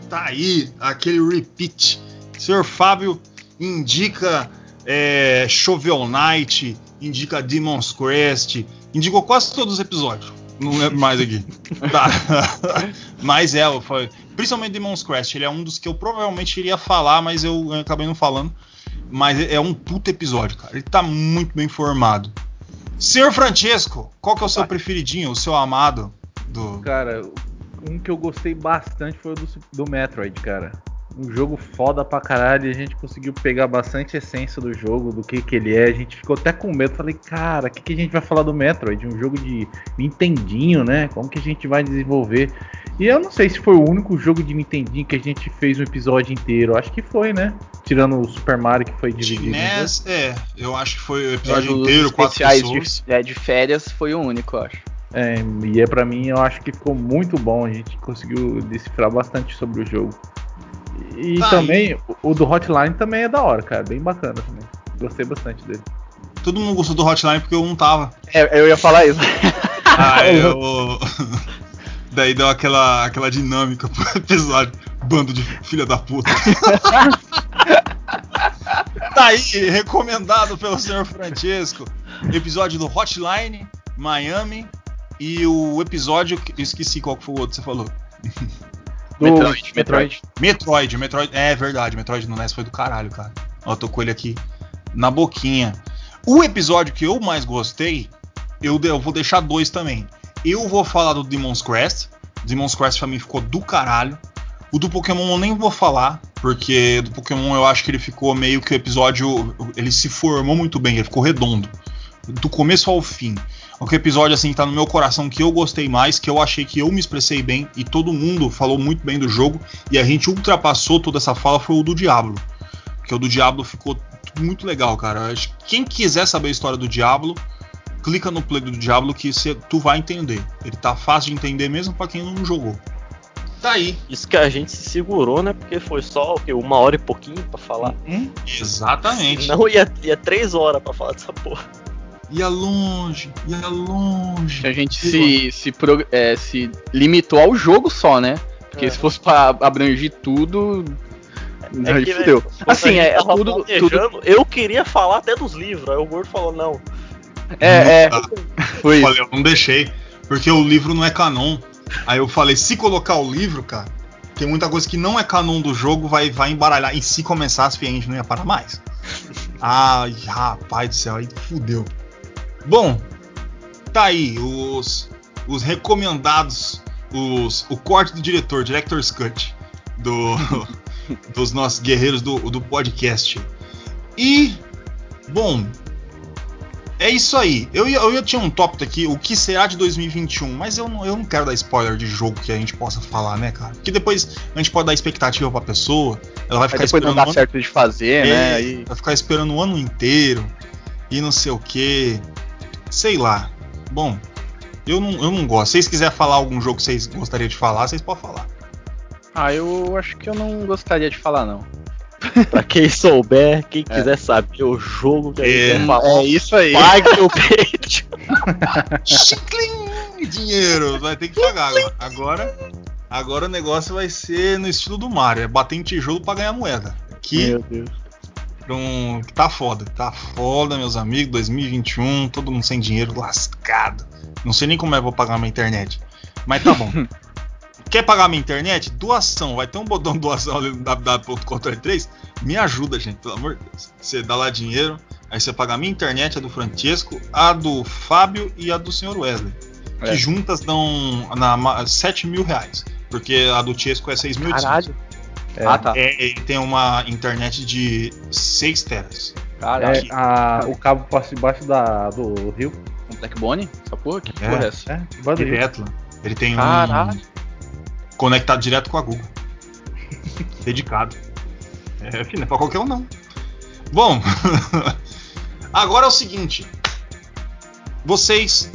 Tá aí aquele repeat. Senhor Fábio indica é, Shovel Knight, indica Demon's Crest, indicou quase todos os episódios. Não lembro mais aqui. Tá. mas é, foi, principalmente Demon's Crest. Ele é um dos que eu provavelmente iria falar, mas eu acabei não falando. Mas é um puto episódio, cara. Ele tá muito bem formado. Senhor Francesco, qual que é o seu preferidinho, o seu amado? Do... Cara, um que eu gostei bastante foi o do, do Metroid, cara. Um jogo foda pra caralho. E a gente conseguiu pegar bastante essência do jogo, do que que ele é. A gente ficou até com medo. Falei, cara, o que, que a gente vai falar do Metroid? Um jogo de Nintendinho, né? Como que a gente vai desenvolver? E eu não sei se foi o único jogo de Nintendinho que a gente fez um episódio inteiro. Acho que foi, né? Tirando o Super Mario que foi dividido. NES, é, eu acho que foi o É, episódio dos inteiro, quatro pessoas. de, é, de férias foi o único, eu acho. É, e é pra mim, eu acho que ficou muito bom. A gente conseguiu decifrar bastante sobre o jogo. E Tá, também, o- o do Hotline também é da hora, cara. Bem bacana também. Gostei bastante dele. Todo mundo gostou do Hotline porque eu não tava. É, eu ia falar isso. Ah, eu... Daí deu aquela, aquela dinâmica pro episódio. Bando de filha da puta. tá aí, recomendado pelo senhor Francesco. Episódio do Hotline, Miami. E o episódio. que- Esqueci qual que foi o outro que você falou. Do Metroid, Metroid. Metroid, Metroid. É verdade, Metroid no NES foi do caralho, cara. Ó, tô com ele aqui na boquinha. O episódio que eu mais gostei, eu, eu vou deixar dois também. Eu vou falar do Demon's Crest. Demon's Crest pra mim ficou do caralho. O do Pokémon eu nem vou falar, porque do Pokémon eu acho que ele ficou meio que o episódio. Ele se formou muito bem, ele ficou redondo. Do começo ao fim. O que episódio assim tá no meu coração que eu gostei mais, que eu achei que eu me expressei bem e todo mundo falou muito bem do jogo e a gente ultrapassou toda essa fala foi o do Diablo. Porque o do Diablo ficou muito legal, cara. Que Quem quiser saber a história do Diablo, clica no play do Diablo que cê, tu vai entender. Ele tá fácil de entender mesmo pra quem não jogou. Tá aí. Isso que a gente se segurou, né? Porque foi só o quê? uma hora e pouquinho pra falar. Hum? Exatamente. Não ia, ia três horas pra falar dessa porra. Ia longe, ia longe. A gente se, se, pro- é, se limitou ao jogo só, né? Porque É. se fosse pra abranger tudo. aí que, fudeu. velho, quando Assim, é tudo, tudo. Eu queria falar até dos livros, aí o Gordo falou, não. É, é. Ah, Foi isso. Falei, eu não deixei. Porque o livro não é canon. Aí eu falei, se colocar o livro, cara, tem muita coisa que não é canon do jogo, vai, vai embaralhar. E se começasse, a gente não ia parar mais. Ai, rapaz do céu, aí fudeu. Bom, tá aí os, os recomendados, os, o corte do diretor, Director's Cut, do, dos nossos guerreiros do, do podcast. E, bom, é isso aí. Eu eu ia tinha um tópico aqui, o que será de 2021, mas eu não, eu não quero dar spoiler de jogo que a gente possa falar, né, cara? Porque depois a gente pode dar expectativa pra pessoa, ela vai ficar depois não esperando dá o ano- certo de fazer, né? é, Aí, vai ficar esperando o ano inteiro e não sei o que. Sei lá. Bom, eu não, eu não gosto. Se vocês quiserem falar algum jogo que vocês gostariam de falar, vocês podem falar. ah, eu acho que eu não gostaria de falar, não. Pra quem souber, quem quiser saber o jogo que a gente É. vai falar, É isso aí. pague o peito. Chiclin! Dinheiro! Vai ter que pagar agora. agora. Agora o negócio vai ser no estilo do Mario, é bater em tijolo pra ganhar moeda. Que Meu Deus. Um, que tá foda, tá foda, meus amigos. 2021, todo mundo sem dinheiro, lascado. Não sei nem como é que eu vou pagar minha internet. Mas tá bom. Quer pagar minha internet? Doação. Vai ter um botão de doação ali no www.controle3. Me ajuda, gente, pelo amor de Deus. Você dá lá dinheiro, aí você paga a minha internet, a do Francesco, a do Fábio e a do Sr. Wesley. Que É. juntas dão na, ma- 7 mil reais. Porque a do Tiesco é 6 mil Caralho. É, Ah, tá. É, ele tem uma internet de 6 teras. Caralho. é, a- o cabo passa debaixo da, do rio. Um Blackbone? Essa porra? Que É. porra é essa? É. Direto. Ele tem Caralho. um conectado direto com a Google. Dedicado. É, filho, não é pra qualquer um não. Bom, agora é o seguinte. Vocês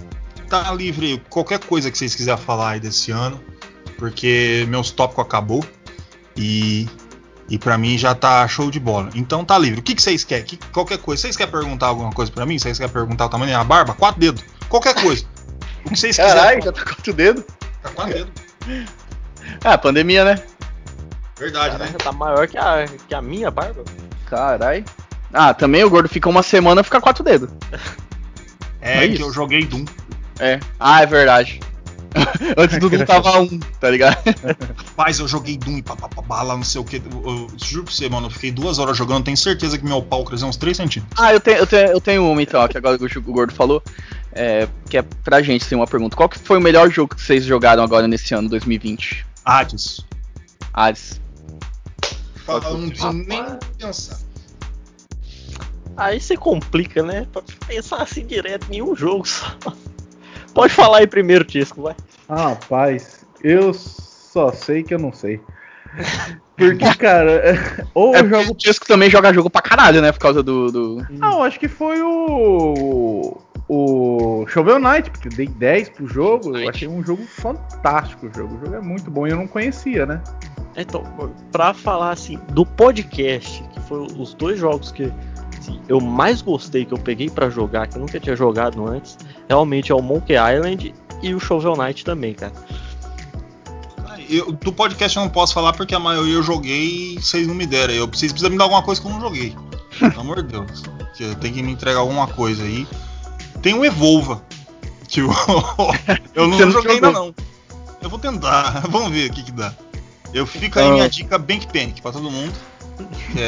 tá livre qualquer coisa que vocês quiserem falar aí desse ano, porque meus tópicos acabou e e para mim já tá show de bola. Então tá livre. O que, que vocês querem? Que- qualquer coisa. Vocês querem perguntar alguma coisa para mim? Vocês querem perguntar o tamanho da minha barba? Quatro dedos. Qualquer coisa. O que vocês quiserem. Caralho, já tá com o dedo. Tá quatro dedos. Ah, pandemia, né? Verdade, né? Caraca, tá maior que a, que a minha barba. Caralho. Ah, também o gordo fica uma semana fica quatro dedos. É É que isso. eu joguei Doom. É. Ah, é verdade. Antes do Doom tava um, tá ligado? Rapaz, eu joguei Doom e papapá, lá não sei o que. Eu, eu juro pra você, mano, eu fiquei duas horas jogando, tenho certeza que meu pau cresceu uns 3 centímetros. Ah, eu tenho, eu tenho, eu tenho uma então, que agora o Gordo falou. É, que é pra gente tem uma pergunta. Qual que foi o melhor jogo que vocês jogaram agora nesse ano, 2020? Hades. Hades. fala, não preciso nem pensar. Aí você complica, né? Pra pensar assim direto em um jogo só. Pode falar aí primeiro, Tisco, vai. Ah, rapaz, eu só sei que eu não sei. Porque, cara, ou É eu jogo. o Tisco também joga jogo pra caralho, né? Por causa do. do... Não, acho que foi o. O Shovel Knight, porque eu dei 10 pro jogo. Eu achei um jogo fantástico. O jogo, o jogo é muito bom e eu não conhecia, né? Então, pra falar assim, do podcast, que foi os dois jogos que assim, eu mais gostei, que eu peguei pra jogar, que eu nunca tinha jogado antes, realmente é o Monkey Island e o Shovel Knight também, cara. Eu, do podcast eu não posso falar porque a maioria eu joguei e vocês não me deram. Eu preciso, precisa me dar alguma coisa que eu não joguei. Pelo amor de Deus. Que eu tenho que me entregar alguma coisa aí. Tem o Evolva. Que eu, eu não não joguei ainda jogou? não. Eu vou tentar. Vamos ver o que, que dá. Eu fico aí Ah. minha dica Bank Panic pra todo mundo. Que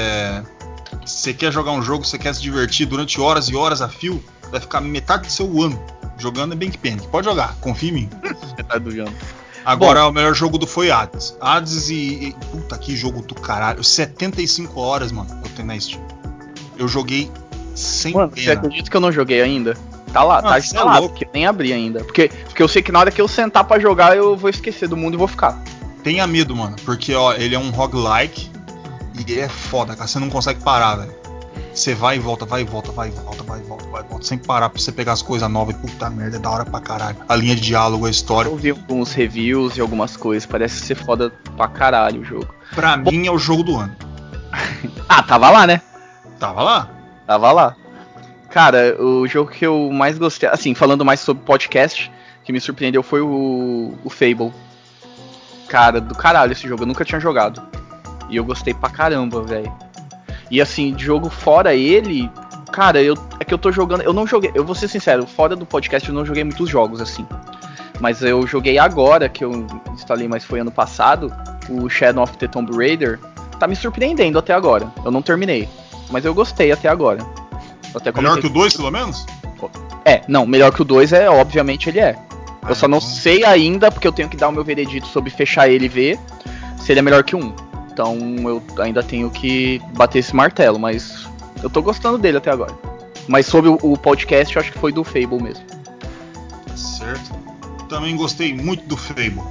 é. Você quer jogar um jogo, você quer se divertir durante horas e horas a fio, vai ficar metade do seu ano jogando é Bank Panic. Pode jogar, confia em mim. Tá do Jano. Agora o melhor jogo do foi Hades. Hades e, e- Puta que jogo do caralho. 75 horas, mano, eu tenho na Steam. Eu joguei sem Mano, você pena. acredita que eu não joguei ainda? Tá lá, tá você é instalado, louco. porque eu nem abri ainda. Porque, porque eu sei que na hora que eu sentar pra jogar, eu vou esquecer do mundo e vou ficar. Tenha medo, mano, porque ó, ele é um roguelike e ele é foda, cara. Você não consegue parar, velho. Você vai e volta, vai e volta, vai e volta, vai e volta, vai e volta, sem parar pra você pegar as coisas novas e puta merda, é da hora pra caralho. A linha de diálogo, a história. Eu vi alguns reviews e algumas coisas, parece ser foda pra caralho o jogo. Pra mim é o jogo do ano. Ah, tava lá, né? Tava lá? Tava lá. Cara, o jogo que eu mais gostei, assim, falando mais sobre podcast, que me surpreendeu foi o, o Fable. Cara, do caralho esse jogo, eu nunca tinha jogado. E eu gostei pra caramba, velho. E assim, de jogo fora ele, cara, eu é que eu tô jogando, eu não joguei, eu vou ser sincero, fora do podcast eu não joguei muitos jogos assim. Mas eu joguei agora, que eu instalei, mas foi ano passado, o Shadow of the Tomb Raider. Tá me surpreendendo até agora. Eu não terminei, mas eu gostei até agora. Até Melhor que o 2, pelo menos? é, não, melhor que o 2 é, obviamente ele é. Ah, eu só não então- sei ainda, porque eu tenho que dar o meu veredito sobre fechar ele e ver se ele é melhor que um. Então eu ainda tenho que bater esse martelo, mas eu tô gostando dele até agora. Mas sobre o, o podcast, eu acho que foi do Fable mesmo. Certo. Também gostei muito do Fable.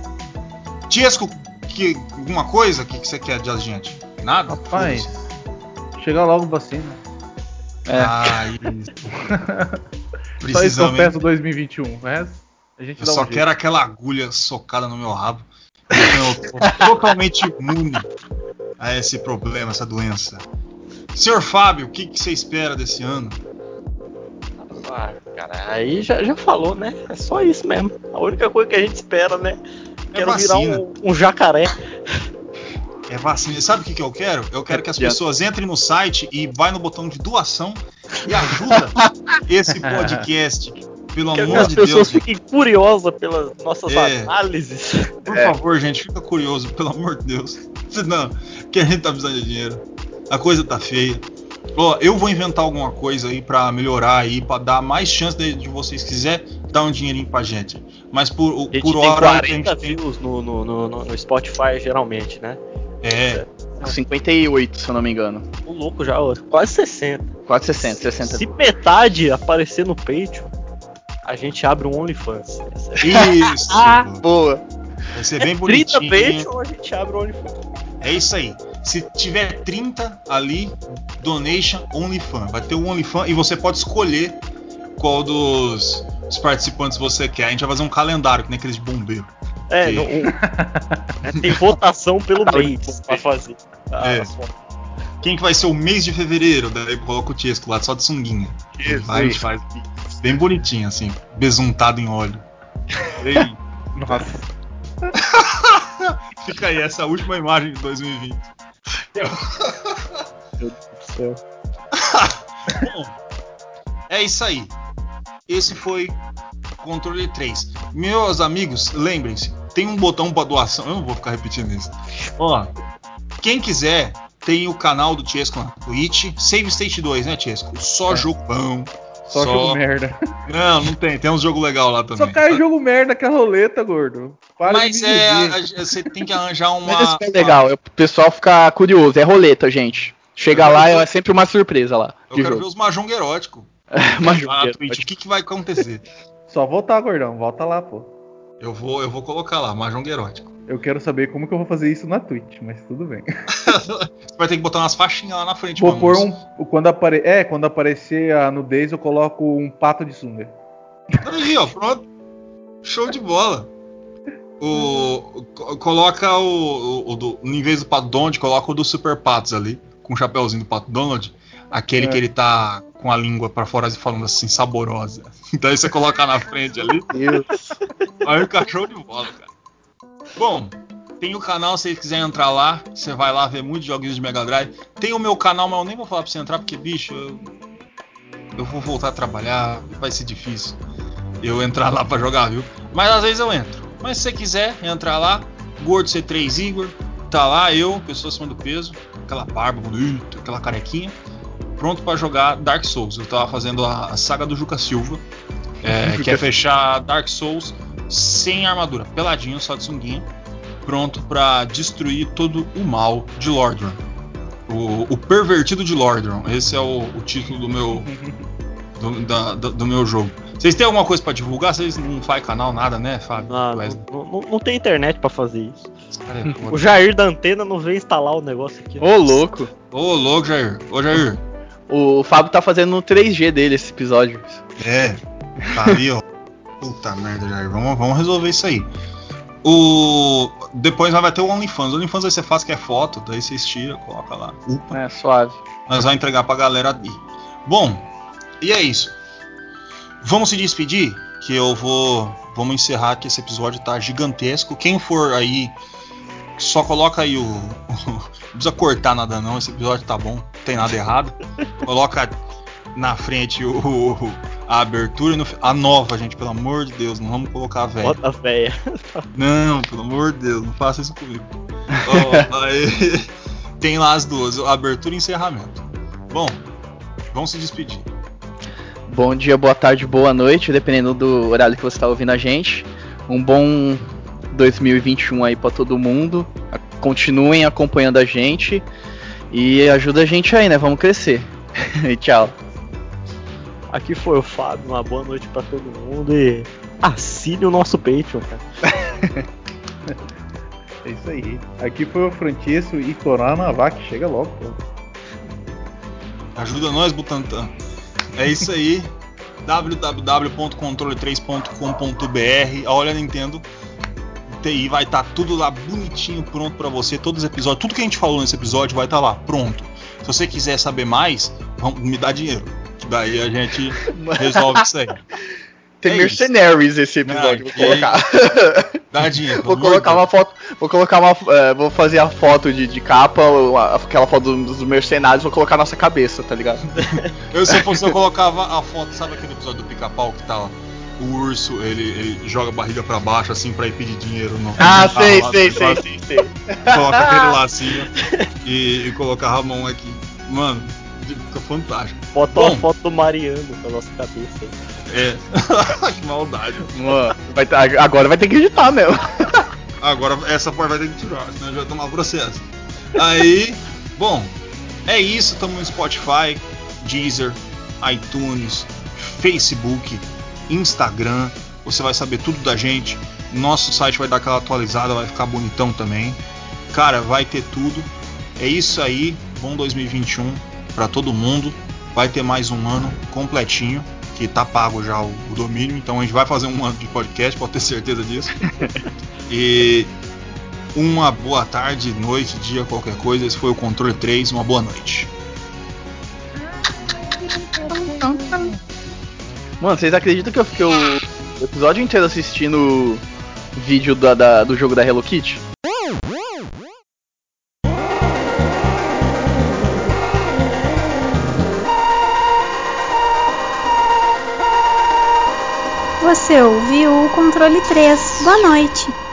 Tiesco, que, alguma coisa? O que, que você quer de gente? Nada? Rapaz, Foda-se. chega logo vacina. É. Ah, isso. Só isso que eu peço 2021. O resto, a gente Eu dá um só jeito. quero aquela agulha socada no meu rabo. Eu tô totalmente imune a esse problema, essa doença. Senhor Fábio, o que, que você espera desse ano? Ah, cara, aí já, já falou, né? É só isso mesmo. A única coisa que a gente espera, né? É Quero virar um, um jacaré. É vacina. Sabe o que, que eu quero? Eu quero que as pessoas entrem no site e vai no botão de doação e ajuda esse podcast. Pelo Quero que amor as de pessoas Deus. fiquem curiosas pelas nossas É. análises. Por É. favor, gente, fica curioso, pelo amor de Deus. Não, que a gente tá precisando de dinheiro. A coisa tá feia. Ó, eu vou inventar alguma coisa aí pra melhorar aí, pra dar mais chance de, de vocês quiser dar um dinheirinho pra gente. Mas por, A gente por tem hora o que a 40 gente tem. views no, no, no, no- no Spotify, geralmente, né? É, 58, se eu não me engano. O louco já, ó, quase 60. Quase 60, 60. Se metade aparecer no Patreon, a gente abre um OnlyFans. isso. Ah. Boa. Vai ser É bem 30 bonitinho. Patreon, a gente abre um OnlyFans. É isso aí. Se tiver 30 ali, donation OnlyFans. Vai ter o OnlyFans e você pode escolher qual dos, dos participantes você quer. A gente vai fazer um calendário, que nem aqueles de bombeiro. É, Ok. no- o- é, tem votação pelo mês pra fazer. Ah, É. Quem que vai ser o mês de fevereiro? Daí coloca o Tiesco lá, só de sunguinha. Vai, faz bem bonitinho, assim, besuntado em óleo. Ei, Nossa. fica aí, essa última imagem de 2020. Bom, é isso aí. Esse foi controle 3. Meus amigos, lembrem-se, tem um botão para doação. Eu não vou ficar repetindo isso. Ó, quem quiser, tem o canal do Tiesco na Twitch. Save State 2, né, Tiesco? Só É. jogo bom. Só, Só- jogo merda. Não, não tem. Tem uns jogo legal lá também. Só cai jogo merda que é roleta, gordo. Para Mas é, a- a- você tem que arranjar uma. Mas isso é legal, é o pessoal ficar curioso. É roleta, gente. Chega Eu lá, quero é sempre uma surpresa lá. Eu quero ver jogo. os mahjong eróticos. Mas Ah, o que, que vai acontecer? Só voltar, gordão. Volta lá, pô. Eu vou, eu vou colocar lá, mahjong erótico. Eu quero saber como que eu vou fazer isso na Twitch, mas tudo bem. Você vai ter que botar umas faixinhas lá na frente, Vou pôr um. Quando apare... É, quando aparecer a nudez, eu coloco um pato de sunga. Aí, ó, pronto. Show de bola. O, co- coloca o, o, o do, em vez do Pato Donald, coloca o do Super Patos ali, com o chapéuzinho do Pato Donald. Aquele É. que ele tá com a língua pra fora e falando assim, saborosa. Então aí você coloca na frente ali, Deus. aí fica show de bola, cara. Bom, tem o canal, se você quiser entrar lá, você vai lá ver muitos joguinhos de Mega Drive. Tem o meu canal, mas eu nem vou falar pra você entrar, porque, bicho, eu, eu vou voltar a trabalhar, vai ser difícil eu entrar lá pra jogar, viu? Mas às vezes eu entro. Mas se você quiser entrar lá, Gordo C3 Igor, tá lá eu, pessoa acima do peso, aquela barba bonita, aquela carequinha, pronto pra jogar Dark Souls. Eu tava fazendo a, a saga do Juca Silva, é, que é fechar Dark Souls sem armadura, peladinho, só de sunguinha, pronto pra destruir todo o mal de Lordran. O, o pervertido de Lordran, esse é o, o título do meu do, da- do- do meu jogo. Vocês têm alguma coisa pra divulgar? Vocês não fazem canal, nada, né, Fábio? Ah, não, não- não tem internet pra fazer isso. Cara é. O Jair da antena não veio instalar o negócio aqui. Ô, louco. Ô, louco, Jair. Ô, Jair. O Fábio tá fazendo no 3G dele esse episódio. É. Tá ali, ó. Puta merda, Jair. Vamos, vamos resolver isso aí. O... Depois vai ter o OnlyFans. O OnlyFans aí você faz que é foto, daí você estira, coloca lá. Upa. É, suave. Nós vamos entregar pra galera ali. Bom, e é isso. Vamos se despedir, que eu vou. Vamos encerrar que esse episódio tá gigantesco. Quem for aí, só coloca aí o. Não precisa cortar nada não, esse episódio tá bom, não tem nada errado. Coloca na frente o, o- a abertura no a nova, gente, pelo amor de Deus, não vamos colocar a velha. Bota a. Não, pelo amor de Deus, não faça isso comigo. Ó, aí, tem lá as duas, abertura e encerramento. Bom, vamos se despedir. Bom dia, boa tarde, boa noite, dependendo do horário que você tá ouvindo a gente. Um bom 2021 aí pra todo mundo. Continuem acompanhando a gente e ajuda a gente aí, né? Vamos crescer. e tchau. Aqui foi o Fábio, uma boa noite pra todo mundo e assine o nosso Patreon, cara. É isso aí. Aqui foi o Francisco e Coronavac. Chega logo, pô. Ajuda nós, Butantan. É isso aí. www.controle3.com.br Olha a Nintendo TI vai estar tudo lá bonitinho, pronto pra você. Todos os episódios, tudo que a gente falou nesse episódio vai estar lá, pronto. Se você quiser saber mais, vamos, me dá dinheiro. Daí a gente resolve isso aí. Tem É Mercenaries esse episódio, Não, vou colocar. Dá dinheiro. Vou colocar uma foto. Vou colocar uma. é, vou fazer a foto de, de capa, uma- aquela foto dos mercenários, vou colocar na nossa cabeça, tá ligado? Eu, se eu fosse, eu colocava a foto, sabe aquele episódio do pica-pau que tá o urso, ele, ele joga a barriga pra baixo assim pra ir pedir dinheiro no. Ah, sei, sei, sei, sei, sei. Coloca aquele lá assim e, e colocava a mão aqui. Mano, fica fantástico. Bota Bom. uma foto do Mariano na nossa cabeça. É. que maldade. Mano, vai tá- agora vai ter que editar mesmo. Agora essa parte vai ter que tirar, senão a gente vai tomar processo. Aí, bom, é isso. Estamos no Spotify, Deezer, iTunes, Facebook, Instagram. Você vai saber tudo da gente. Nosso site vai dar aquela atualizada, vai ficar bonitão também. Cara, vai ter tudo. É isso aí. Bom 2021 para todo mundo. Vai ter mais um ano completinho, que tá pago já o, o domínio. Então a gente vai fazer um ano de podcast, pode ter certeza disso. E uma boa tarde, noite, dia, qualquer coisa. Esse foi o Controle 3. Uma boa noite. Mano, vocês acreditam que eu fiquei o episódio inteiro assistindo vídeo da, da- do jogo da Hello Kitty? Você ouviu controle 3. Boa noite.